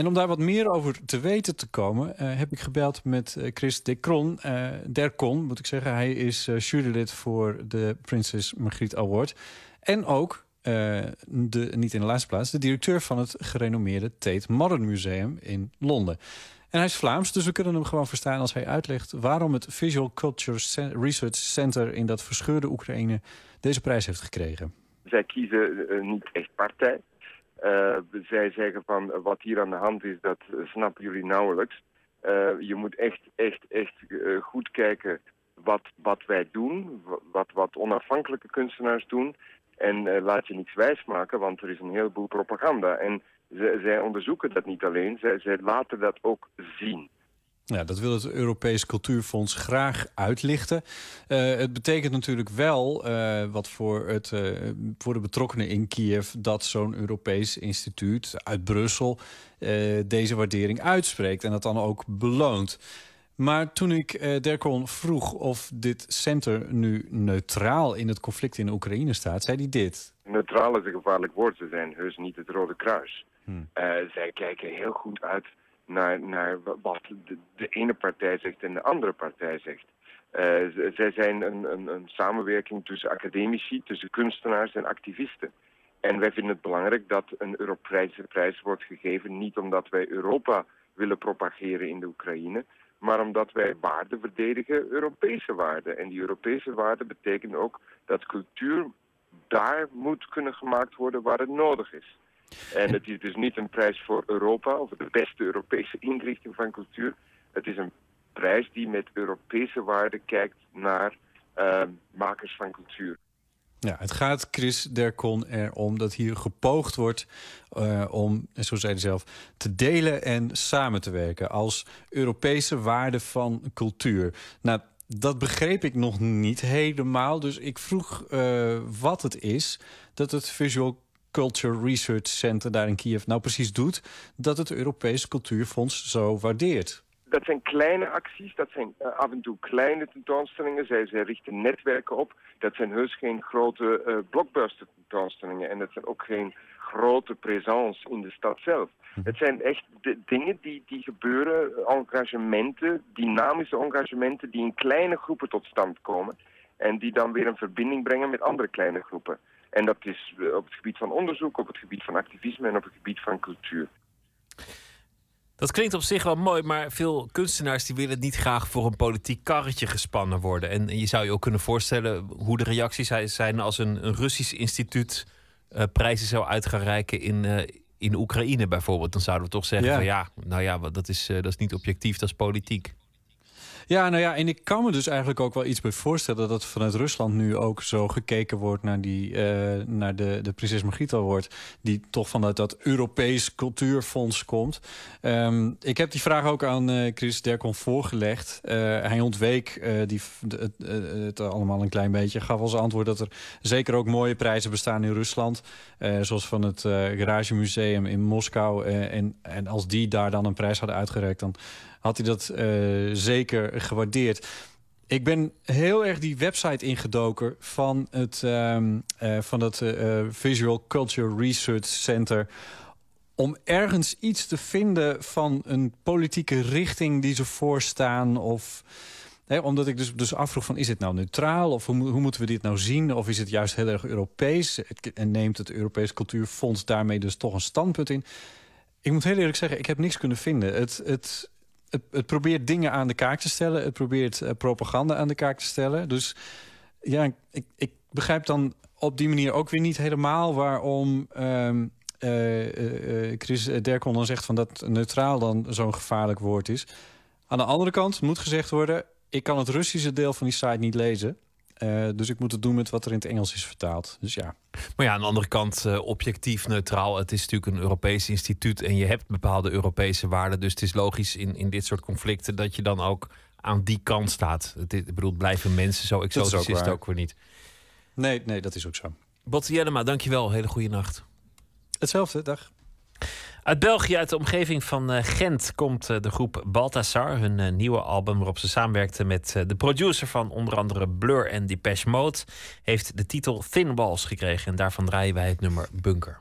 En om daar wat meer over te weten te komen, uh, heb ik gebeld met uh, Chris Decron. Uh, Derkon, moet ik zeggen. Hij is jurylid voor de Princess Margriet Award. En ook, de, niet in de laatste plaats, de directeur van het gerenommeerde Tate Modern Museum in Londen. En hij is Vlaams, dus we kunnen hem gewoon verstaan als hij uitlegt waarom het Visual Culture Research Center in dat verscheurde Oekraïne deze prijs heeft gekregen. Zij kiezen niet echt partij. Uh, zij zeggen van wat hier aan de hand is, dat snappen jullie nauwelijks. Uh, je moet echt, echt, echt uh, goed kijken wat, wat wij doen, wat, wat onafhankelijke kunstenaars doen. En laat je niets wijsmaken, want er is een heleboel propaganda. En zij onderzoeken dat niet alleen, zij laten dat ook zien. Ja, dat wil het Europees Cultuurfonds graag uitlichten. Uh, het betekent natuurlijk wel, uh, wat voor, het, uh, voor de betrokkenen in Kiev... dat zo'n Europees instituut uit Brussel deze waardering uitspreekt... en dat dan ook beloont. Maar toen ik Derkon vroeg of dit center nu neutraal in het conflict in Oekraïne staat... zei hij dit. Neutraal is een gevaarlijk woord. Ze zijn heus niet het Rode Kruis. Hmm. zij kijken heel goed uit naar, naar wat de, ene partij zegt en de andere partij zegt. Uh, zij zijn een, een, een, samenwerking tussen academici, tussen kunstenaars en activisten. En wij vinden het belangrijk dat een Europese prijs wordt gegeven, niet omdat wij Europa willen propageren in de Oekraïne, maar omdat wij waarden verdedigen, Europese waarden. En die Europese waarden betekenen ook dat cultuur daar moet kunnen gemaakt worden waar het nodig is. En het is dus niet een prijs voor Europa of de beste Europese inrichting van cultuur. Het is een prijs die met Europese waarden kijkt naar uh, makers van cultuur. Ja, het gaat Chris Dercon erom dat hier gepoogd wordt uh, om, zo zei hij zelf, te delen en samen te werken als Europese waarde van cultuur. Nou, dat begreep ik nog niet helemaal, dus ik vroeg uh, wat het is dat het Visual Culture Research Center daar in Kiev nou precies doet, dat het Europese Cultuurfonds zo waardeert dat zijn kleine acties, dat zijn uh, af en toe kleine tentoonstellingen. Zij, zij richten netwerken op. Dat zijn heus geen grote uh, blockbuster tentoonstellingen. En dat zijn ook geen grote présence in de stad zelf. Hm. Het zijn echt de dingen die, die gebeuren, engagementen, dynamische engagementen... die in kleine groepen tot stand komen. En die dan weer een verbinding brengen met andere kleine groepen. En dat is eh, op het gebied van onderzoek, op het gebied van activisme en op het gebied van cultuur. Dat klinkt op zich wel mooi, maar veel kunstenaars die willen niet graag voor een politiek karretje gespannen worden. En je zou je ook kunnen voorstellen hoe de reacties zijn als een, een Russisch instituut uh, prijzen zou uit gaan reiken in, uh, in Oekraïne bijvoorbeeld. Dan zouden we toch zeggen ja. van ja, nou ja, dat is, uh, dat is niet objectief, dat is politiek. Ja, nou ja, en ik kan me dus eigenlijk ook wel iets bij voorstellen dat vanuit Rusland nu ook zo gekeken wordt naar, die, uh, naar de, de Prinses Margriet wordt, die toch vanuit dat Europees Cultuurfonds komt. Um, ik heb die vraag ook aan uh, Chris Derkon voorgelegd. Uh, hij ontweek die, het, het, allemaal een klein beetje. Gaf als antwoord dat er zeker ook mooie prijzen bestaan in Rusland. zoals van het Garage Museum in Moskou. en, en als die daar dan een prijs hadden uitgereikt, dan had hij dat uh, zeker gewaardeerd. Ik ben heel erg die website ingedoken van het, um, uh, van het uh, Visual Culture Research Center om ergens iets te vinden van een politieke richting die ze voorstaan. Of, hè, omdat ik dus, dus afvroeg van is het nou neutraal? Of hoe, hoe moeten we dit nou zien? Of is het juist heel erg Europees? En neemt het Europees Cultuurfonds daarmee dus toch een standpunt in? Ik moet heel eerlijk zeggen, ik heb niks kunnen vinden. Het, het, het, probeert dingen aan de kaak te stellen. Het probeert uh, propaganda aan de kaak te stellen. Dus ja, ik, ik, begrijp dan op die manier ook weer niet helemaal... waarom um, uh, Chris Derkon dan zegt van dat neutraal dan zo'n gevaarlijk woord is. Aan de andere kant moet gezegd worden... ik kan het Russische deel van die site niet lezen... Uh, dus ik moet het doen met wat er in het Engels is vertaald. Dus ja. Maar ja, aan de andere kant, uh, objectief, neutraal. Het is natuurlijk een Europees instituut en je hebt bepaalde Europese waarden. Dus het is logisch in, in dit soort conflicten dat je dan ook aan die kant staat. Het, ik bedoel, blijven mensen zo exotisch is, is het ook weer niet. Nee, nee, dat is ook zo. Botte Jellema, dankjewel. Hele goede nacht. Hetzelfde, dag. Uit België, uit de omgeving van uh, Gent, komt uh, de groep Balthasar. Hun uh, nieuwe album waarop ze samenwerkte met de producer van onder andere Blur en Depeche Mode... heeft de titel Thin Walls gekregen en daarvan draaien wij het nummer Bunker.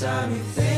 Time you think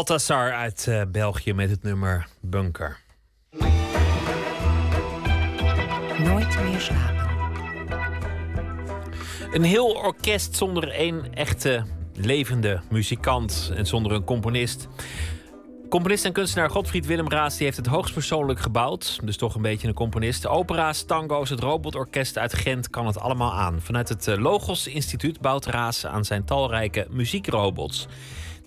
Balthasar uit eh, België met het nummer Bunker. Nooit meer slapen. Een heel orkest zonder één echte levende muzikant en zonder een componist. Componist en kunstenaar Godfried Willem Raas die heeft het hoogstpersoonlijk gebouwd. Dus toch een beetje een componist. Opera's, tango's, het robotorkest uit Gent kan het allemaal aan. Vanuit het eh, Logos Instituut bouwt Raas aan zijn talrijke muziekrobots.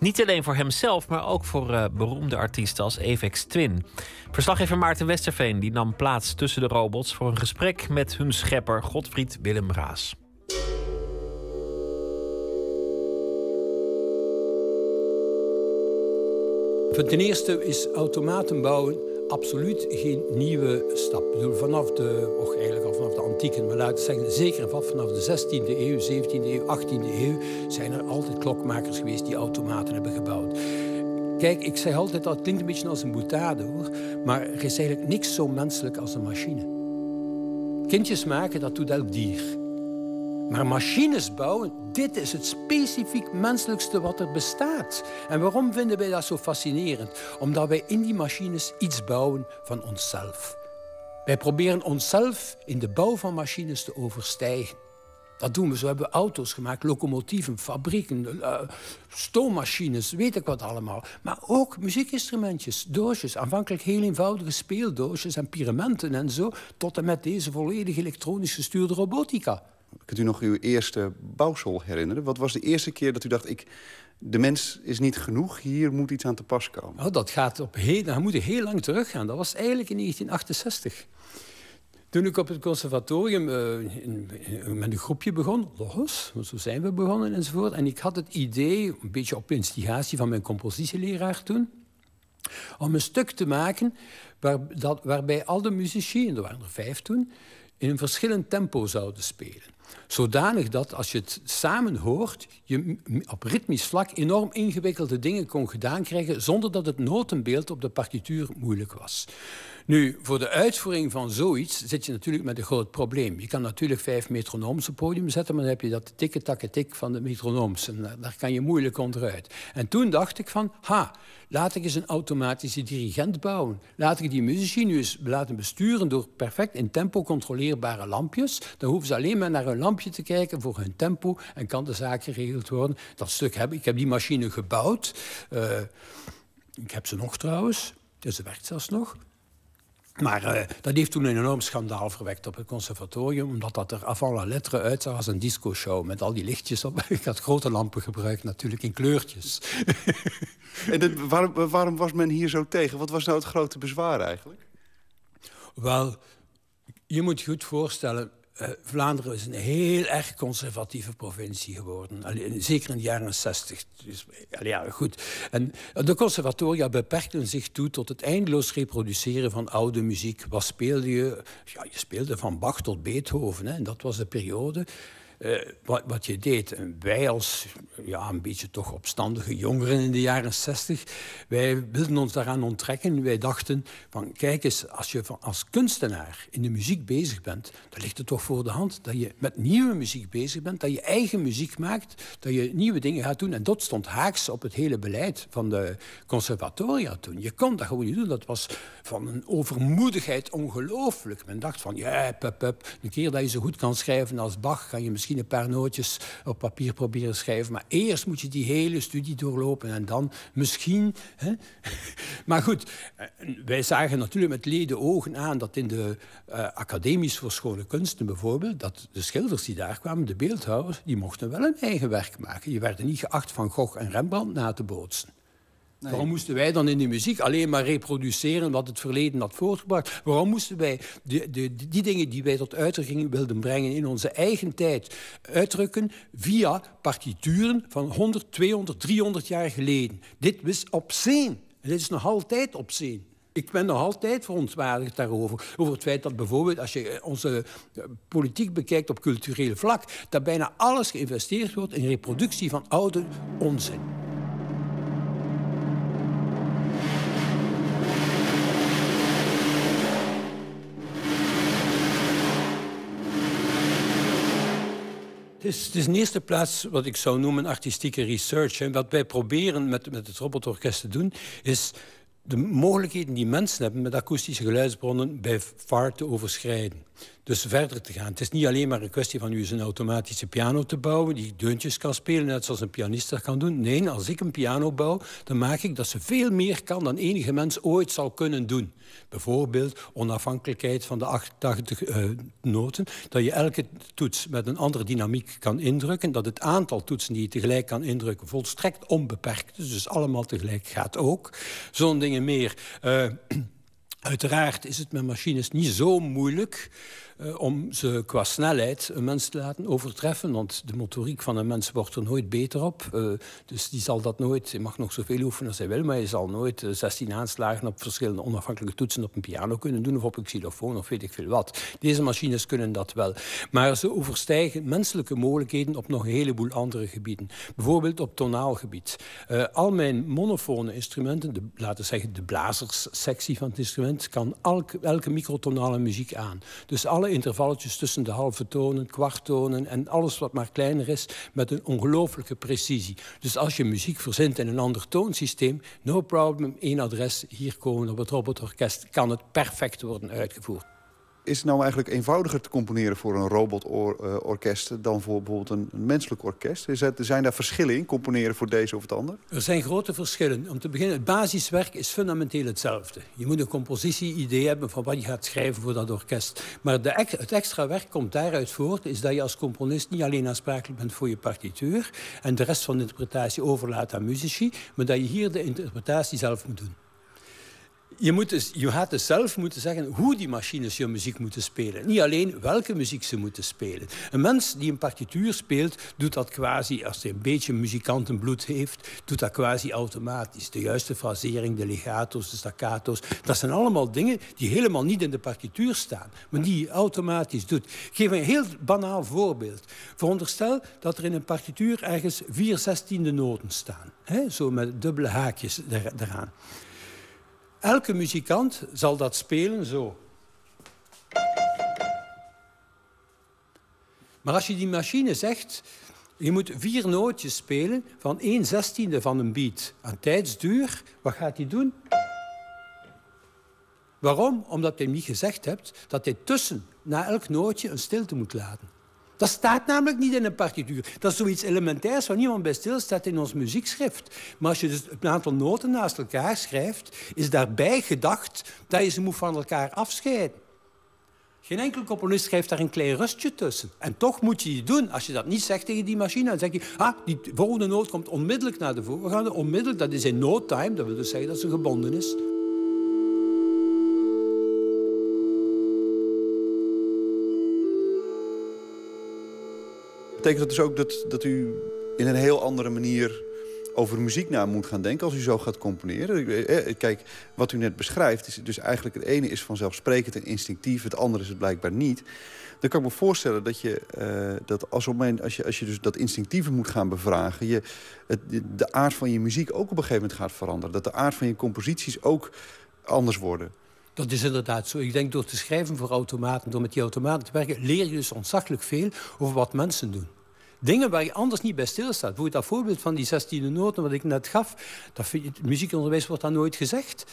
Niet alleen voor hemzelf, maar ook voor eh, beroemde artiesten als Avex Twin. Verslaggever Maarten Westerveen die nam plaats tussen de robots voor een gesprek met hun schepper Godfried Willem Raas. Ten eerste is automaten bouwen absoluut geen nieuwe stap. Ik bedoel, vanaf de, och eigenlijk al vanaf de antieke, maar laten zeggen, zeker vanaf de 16e eeuw, 17e eeuw, 18e eeuw, zijn er altijd klokmakers geweest die automaten hebben gebouwd. Kijk, ik zeg altijd, dat klinkt een beetje als een boutade hoor, maar er is eigenlijk niks zo menselijk als een machine. Kindjes maken, dat doet elk dier. Maar machines bouwen, dit is het specifiek menselijkste wat er bestaat. En waarom vinden wij dat zo fascinerend? Omdat wij in die machines iets bouwen van onszelf. Wij proberen onszelf in de bouw van machines te overstijgen. Dat doen we. Zo hebben we auto's gemaakt, locomotieven, fabrieken, uh, stoommachines, weet ik wat allemaal. Maar ook muziekinstrumentjes, doosjes. Aanvankelijk heel eenvoudige speeldoosjes en pyramenten en zo. Tot en met deze volledig elektronisch gestuurde robotica. Kunt u nog uw eerste bouwsel herinneren? Wat was de eerste keer dat u dacht... Ik, de mens is niet genoeg, hier moet iets aan te pas komen? Oh, dat gaat op heel, dat moet heel lang teruggaan. Dat was eigenlijk in 1968. Toen ik op het conservatorium in, in, met een groepje begon, Logos, zo zijn we begonnen enzovoort. En ik had het idee, een beetje op instigatie van mijn compositieleraar toen, om een stuk te maken waar, dat, waarbij al de muzici, en er waren er vijf toen, in een verschillend tempo zouden spelen. Zodanig dat als je het samen hoort, je op ritmisch vlak enorm ingewikkelde dingen kon gedaan krijgen zonder dat het notenbeeld op de partituur moeilijk was. Nu, voor de uitvoering van zoiets zit je natuurlijk met een groot probleem. Je kan natuurlijk vijf metronooms op podium zetten, maar dan heb je dat tikke takke tik van de metronooms. Daar kan je moeilijk onderuit. En toen dacht ik van, ha, laat ik eens een automatische dirigent bouwen. Laat ik die muzici nu eens laten besturen door perfect in tempo controleerbare lampjes. Dan hoeven ze alleen maar naar een lampje te kijken voor hun tempo en kan de zaak geregeld worden. Dat stuk heb ik. Ik heb die machine gebouwd. Uh, ik heb ze nog trouwens. Dus ze werkt zelfs nog. Maar uh, dat heeft toen een enorm schandaal verwekt op het conservatorium, omdat dat er avant la lettre uitzag als een disco-show met al die lichtjes op. Ik had grote lampen gebruikt, natuurlijk in kleurtjes. en waarom, waarom was men hier zo tegen? Wat was nou het grote bezwaar eigenlijk? Wel, je moet je goed voorstellen, uh, Vlaanderen is een heel erg conservatieve provincie geworden. Zeker in de jaren 60. Dus, ja, goed. En de conservatoria beperkten zich toe tot het eindeloos reproduceren van oude muziek. Wat speelde je? Ja, je speelde van Bach tot Beethoven. Hè, en dat was de periode. Uh, wat, wat, je deed. wij als ja, een beetje toch opstandige jongeren in de jaren 60, wij wilden ons daaraan onttrekken. Wij dachten van kijk eens, als je van, als kunstenaar in de muziek bezig bent, dan ligt het toch voor de hand dat je met nieuwe muziek bezig bent, dat je eigen muziek maakt, dat je nieuwe dingen gaat doen. En dat stond haaks op het hele beleid van de conservatoria toen. Je kon dat gewoon niet doen. Dat was van een overmoedigheid ongelooflijk. Men dacht van ja, pup, pup, een keer dat je zo goed kan schrijven als Bach, kan je misschien een paar nootjes op papier proberen schrijven. Maar eerst moet je die hele studie doorlopen en dan misschien. Hè? Maar goed, eh, wij zagen natuurlijk met leden ogen aan dat in de uh, academisch voor schone kunsten bijvoorbeeld, dat de schilders die daar kwamen, de beeldhouwers, die mochten wel een eigen werk maken. Die werden niet geacht van Gogh en Rembrandt na te bootsen. Waarom moesten wij dan in de muziek alleen maar reproduceren wat het verleden had voortgebracht? Waarom moesten wij die dingen die wij tot uitdrukking wilden brengen in onze eigen tijd uitdrukken via partituren van 100, 200, 300 jaar geleden? Dit was obscene. Dit is nog altijd obscene. Ik ben nog altijd verontwaardigd daarover. Over het feit dat bijvoorbeeld, als je onze politiek bekijkt op cultureel vlak, dat bijna alles geïnvesteerd wordt in reproductie van oude onzin. Het is, het in eerste plaats wat ik zou noemen artistieke research. En wat wij proberen met, met het robotorkest te doen, is de mogelijkheden die mensen hebben met akoestische geluidsbronnen bij VAR te overschrijden. Dus verder te gaan. Het is niet alleen maar een kwestie van u een automatische piano te bouwen die deuntjes kan spelen, net zoals een pianist dat kan doen. Nee, als ik een piano bouw, dan maak ik dat ze veel meer kan dan enige mens ooit zal kunnen doen. Bijvoorbeeld onafhankelijkheid van de 88 uh, noten, dat je elke toets met een andere dynamiek kan indrukken, dat het aantal toetsen die je tegelijk kan indrukken volstrekt onbeperkt is, dus allemaal tegelijk gaat ook. Zo'n dingen meer. Uh, Uiteraard is het met machines niet zo moeilijk uh, om ze qua snelheid een mens te laten overtreffen. Want de motoriek van een mens wordt er nooit beter op. Uh, dus die zal dat nooit, hij mag nog zoveel oefenen als hij wil, maar hij zal nooit uh, 16 aanslagen op verschillende onafhankelijke toetsen op een piano kunnen doen of op een xylofoon of weet ik veel wat. Deze machines kunnen dat wel. Maar ze overstijgen menselijke mogelijkheden op nog een heleboel andere gebieden. Bijvoorbeeld op tonaalgebied. Uh, al mijn monofone instrumenten, de, laten we zeggen de blazerssectie van het instrument, kan elke, elke microtonale muziek aan. Dus alle intervalletjes tussen de halve tonen, kwarttonen en alles wat maar kleiner is, met een ongelooflijke precisie. Dus als je muziek verzint in een ander toonsysteem, no problem, één adres, hier komen op het robotorkest, kan het perfect worden uitgevoerd is het nou eigenlijk eenvoudiger te componeren voor een robotorkest... dan voor bijvoorbeeld een, een menselijk orkest? Is het, zijn daar verschillen in, componeren voor deze of het ander? Er zijn grote verschillen. Om te beginnen, het basiswerk is fundamenteel hetzelfde. Je moet een compositie-idee hebben van wat je gaat schrijven voor dat orkest. Maar de, het extra werk komt daaruit voort... is dat je als componist niet alleen aansprakelijk bent voor je partituur... en de rest van de interpretatie overlaat aan muzici... maar dat je hier de interpretatie zelf moet doen je, moet dus, je gaat dus zelf moeten zeggen hoe die machines je muziek moeten spelen. Niet alleen welke muziek ze moeten spelen. Een mens die een partituur speelt, doet dat quasi, als hij een beetje muzikantenbloed heeft, doet dat quasi automatisch. De juiste frasering, de legato's, de staccato's, dat zijn allemaal dingen die helemaal niet in de partituur staan, maar die je automatisch doet. Ik geef een heel banaal voorbeeld. Veronderstel dat er in een partituur ergens vier zestiende noten staan. Zo met dubbele haakjes eraan. Elke muzikant zal dat spelen zo. Maar als je die machine zegt, je moet vier nootjes spelen van 1 zestiende van een beat aan tijdsduur, wat gaat hij doen? Waarom? Omdat je niet gezegd hebt dat hij tussen, na elk nootje, een stilte moet laten. Dat staat namelijk niet in een partituur. Dat is zoiets elementairs waar niemand bij stilstaat in ons muziekschrift. Maar als je dus een aantal noten naast elkaar schrijft, is daarbij gedacht dat je ze moet van elkaar afscheiden. Geen enkel componist schrijft daar een klein rustje tussen. En toch moet je het doen. Als je dat niet zegt tegen die machine, dan zeg je... Ah, die volgende noot komt onmiddellijk naar de voorgaande. Onmiddellijk, dat is in no time. Dat wil dus zeggen dat ze gebonden is. Betekent dat dus ook dat, dat u in een heel andere manier over muziek na moet gaan denken als u zo gaat componeren. Eh, eh, kijk, wat u net beschrijft, is dus eigenlijk het ene is vanzelfsprekend en instinctief, het andere is het blijkbaar niet. Dan kan ik me voorstellen dat je, uh, dat als, op als, je, als je dus dat instinctieve moet gaan bevragen... Je, het, de aard van je muziek ook op een gegeven moment gaat veranderen. Dat de aard van je composities ook anders worden. Dat is inderdaad zo. Ik denk door te schrijven voor automaten, door met die automaten te werken... leer je dus ontzaglijk veel over wat mensen doen. Dingen waar je anders niet bij stilstaat. Bijvoorbeeld dat voorbeeld van die 16e noten wat ik net gaf. Dat het muziekonderwijs wordt dan nooit gezegd.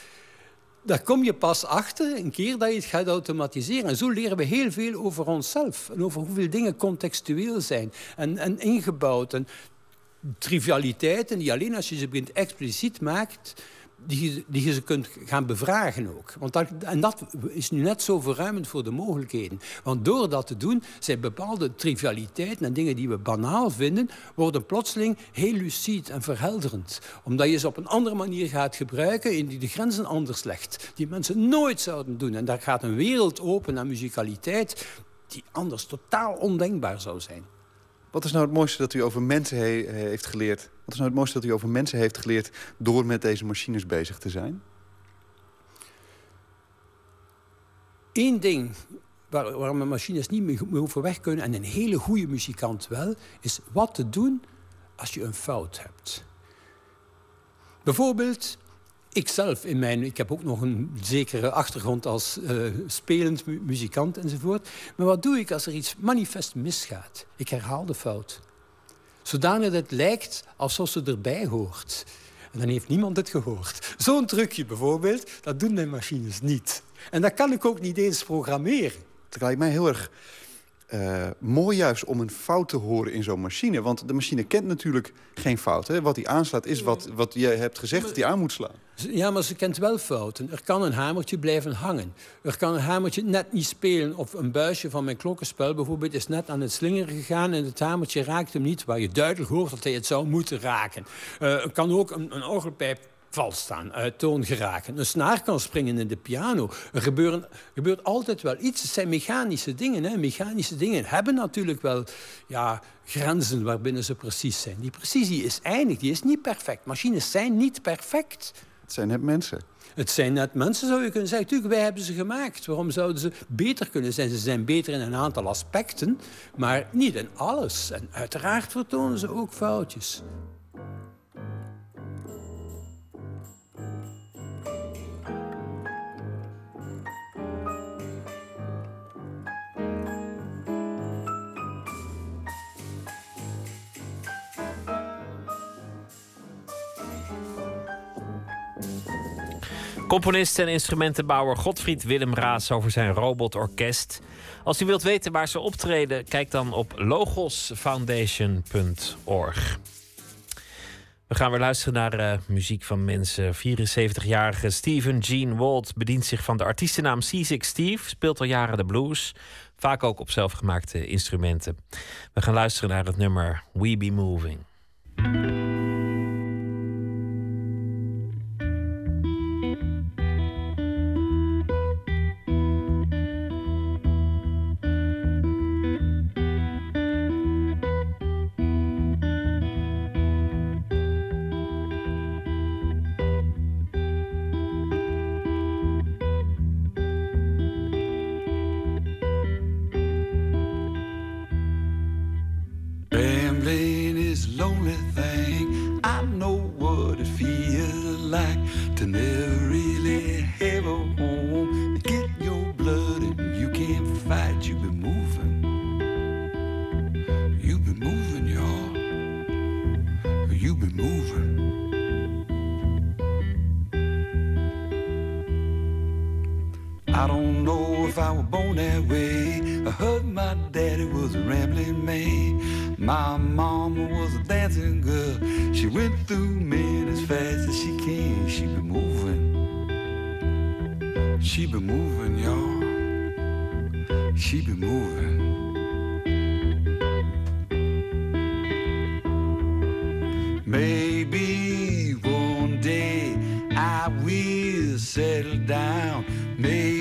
Daar kom je pas achter een keer dat je het gaat automatiseren. En zo leren we heel veel over onszelf. En over hoeveel dingen contextueel zijn en, en ingebouwd. En trivialiteiten die alleen als je ze begint expliciet maakt die, die je ze kunt gaan bevragen ook. Want dat, en dat is nu net zo verruimend voor de mogelijkheden. Want door dat te doen, zijn bepaalde trivialiteiten en dingen die we banaal vinden, worden plotseling heel lucid en verhelderend. Omdat je ze op een andere manier gaat gebruiken en die de grenzen anders legt. Die mensen nooit zouden doen. En daar gaat een wereld open aan muzikaliteit die anders totaal ondenkbaar zou zijn. Wat is nou het mooiste dat u over mensen heeft geleerd? Wat is nou het mooiste dat u over mensen heeft geleerd... door met deze machines bezig te zijn? Eén ding waar, waar machines niet meer hoeven weg kunnen... en een hele goede muzikant wel... is wat te doen als je een fout hebt. Bijvoorbeeld, ik zelf in mijn, ik heb ook nog een zekere achtergrond als uh, spelend muzikant enzovoort. Maar wat doe ik als er iets manifest misgaat? Ik herhaal de fout. Zodanig dat het lijkt alsof ze erbij hoort. En dan heeft niemand het gehoord. Zo'n trucje bijvoorbeeld, dat doen mijn machines niet. En dat kan ik ook niet eens programmeren. Het lijkt mij heel erg uh, mooi juist om een fout te horen in zo'n machine. Want de machine kent natuurlijk geen fout. Hè? Wat hij aanslaat is wat, wat je hebt gezegd dat hij aan moet slaan. Ja, maar ze kent wel fouten. Er kan een hamertje blijven hangen. Er kan een hamertje net niet spelen. Of een buisje van mijn klokkenspel bijvoorbeeld is net aan het slingeren gegaan... en het hamertje raakt hem niet, waar je duidelijk hoort dat hij het zou moeten raken. Uh, er kan ook een, een orgelpijp vals staan, uit toon geraken. Een snaar kan springen in de piano. Er gebeuren, gebeurt altijd wel iets. Het zijn mechanische dingen. Hè. Mechanische dingen hebben natuurlijk wel ja, grenzen waarbinnen ze precies zijn. Die precisie is eindig, die is niet perfect. Machines zijn niet perfect. Het zijn net mensen. Het zijn net mensen, zou je kunnen zeggen. Tuurlijk, wij hebben ze gemaakt. Waarom zouden ze beter kunnen zijn? Ze zijn beter in een aantal aspecten, maar niet in alles. En uiteraard vertonen ze ook foutjes. Componist en instrumentenbouwer Godfried Willem Raas over zijn robotorkest. Als u wilt weten waar ze optreden, kijk dan op logosfoundation.org. We gaan weer luisteren naar uh, muziek van mensen. 74-jarige Steven Gene Walt bedient zich van de artiestennaam C6 Steve, speelt al jaren de blues, vaak ook op zelfgemaakte instrumenten. We gaan luisteren naar het nummer We Be Moving. Man. My mama was a dancing girl. She went through men as fast as she can. She be moving. She be moving, y'all. She be moving. Maybe one day I will settle down. Maybe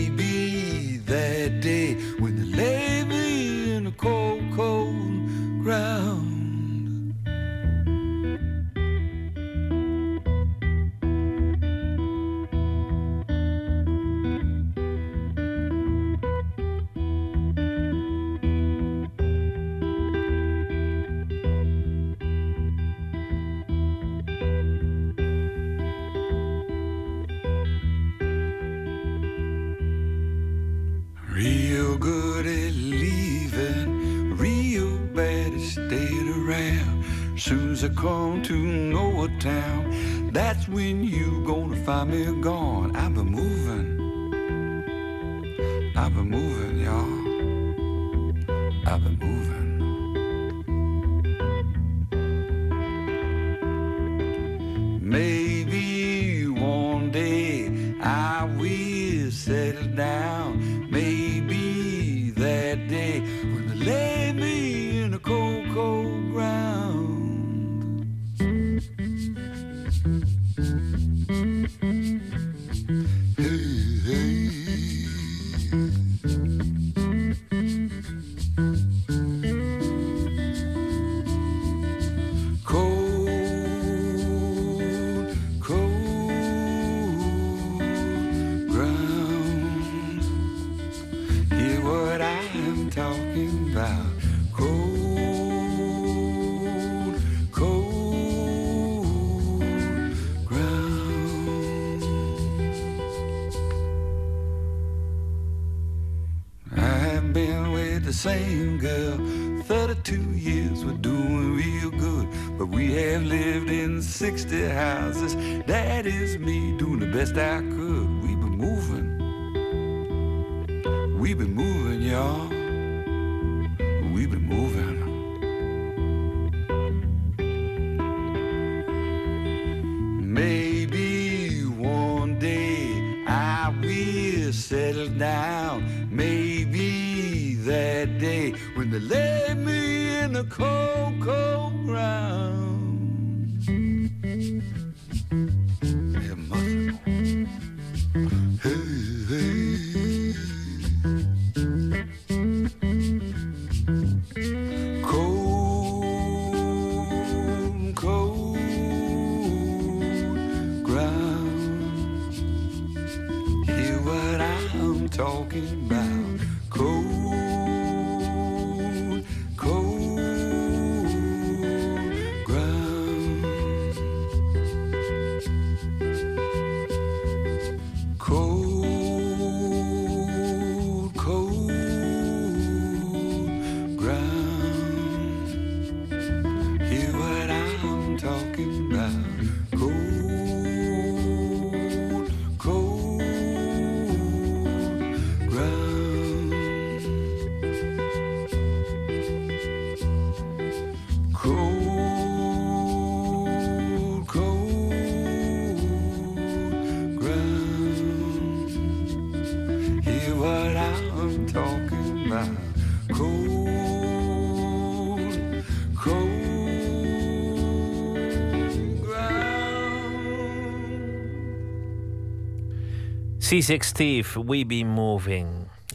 C6 Steve, We Be Moving.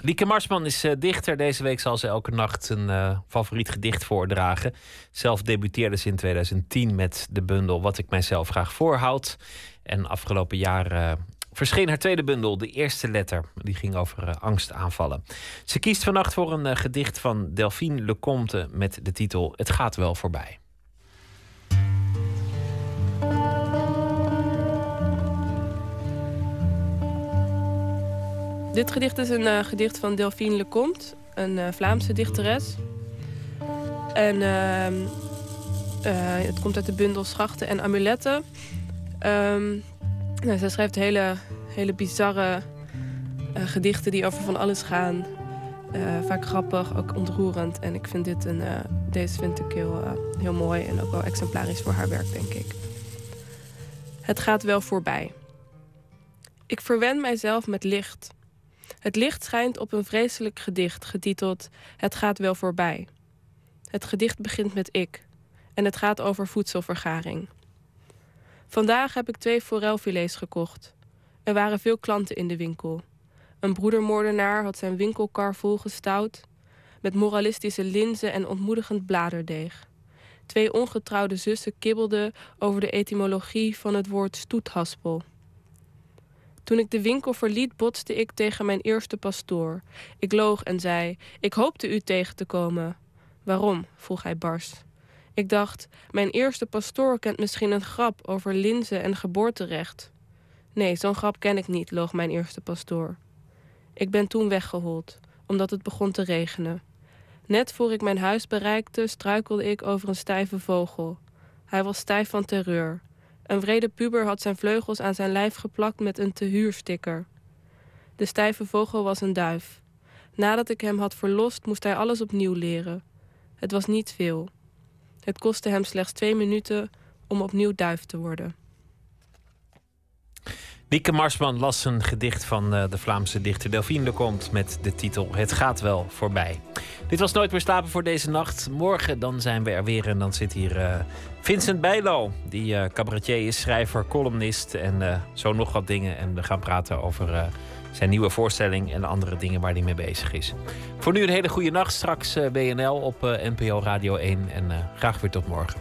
Lieke Marsman is eh, dichter. Deze week zal ze elke nacht een eh, favoriet gedicht voordragen. Zelf debuteerde ze in 2010 met de bundel Wat ik mijzelf graag voorhoud. En afgelopen jaar eh, verscheen haar tweede bundel, De Eerste Letter. Die ging over angstaanvallen. Ze kiest vannacht voor een gedicht van Delphine Lecomte met de titel Het gaat wel voorbij. Dit gedicht is een eh, gedicht van Delphine Lecomte, een eh, Vlaamse dichteres. En ehm, eh, het komt uit de bundel Schachten en Amuletten. Nou, zij schrijft hele, hele bizarre gedichten die over van alles gaan. Vaak grappig, ook ontroerend. En ik vind dit een, deze vind ik heel, heel mooi en ook wel exemplarisch voor haar werk, denk ik. Het gaat wel voorbij. Ik verwen mijzelf met licht. Het licht schijnt op een vreselijk gedicht getiteld Het gaat wel voorbij. Het gedicht begint met ik en het gaat over voedselvergaring. Vandaag heb ik twee forelfilets gekocht. Er waren veel klanten in de winkel. Een broedermoordenaar had zijn winkelkar volgestouwd met moralistische linzen en ontmoedigend bladerdeeg. Twee ongetrouwde zussen kibbelden over de etymologie van het woord stoethaspel. Toen ik de winkel verliet, botste ik tegen mijn eerste pastoor. Ik loog en zei: Ik hoopte u tegen te komen. Waarom? vroeg hij bars. Ik dacht: Mijn eerste pastoor kent misschien een grap over linzen en geboorterecht. Nee, zo'n grap ken ik niet, loog mijn eerste pastoor. Ik ben toen weggehold, omdat het begon te regenen. Net voor ik mijn huis bereikte, struikelde ik over een stijve vogel. Hij was stijf van terreur. Een wrede puber had zijn vleugels aan zijn lijf geplakt met een te huursticker. De stijve vogel was een duif. Nadat ik hem had verlost, moest hij alles opnieuw leren. Het was niet veel. Het kostte hem slechts twee minuten om opnieuw duif te worden. Wieke Marsman las een gedicht van uh, de Vlaamse dichter Delphine Leconte met de titel Het gaat wel voorbij. Dit was Nooit meer slapen voor deze nacht. Morgen dan zijn we er weer en dan zit hier uh, Vincent Bijlo. Die uh, cabaretier is, schrijver, columnist en zo nog wat dingen. En we gaan praten over zijn nieuwe voorstelling en andere dingen waar hij mee bezig is. Voor nu een hele goede nacht. Straks WNL op NPO Radio 1 en graag weer tot morgen.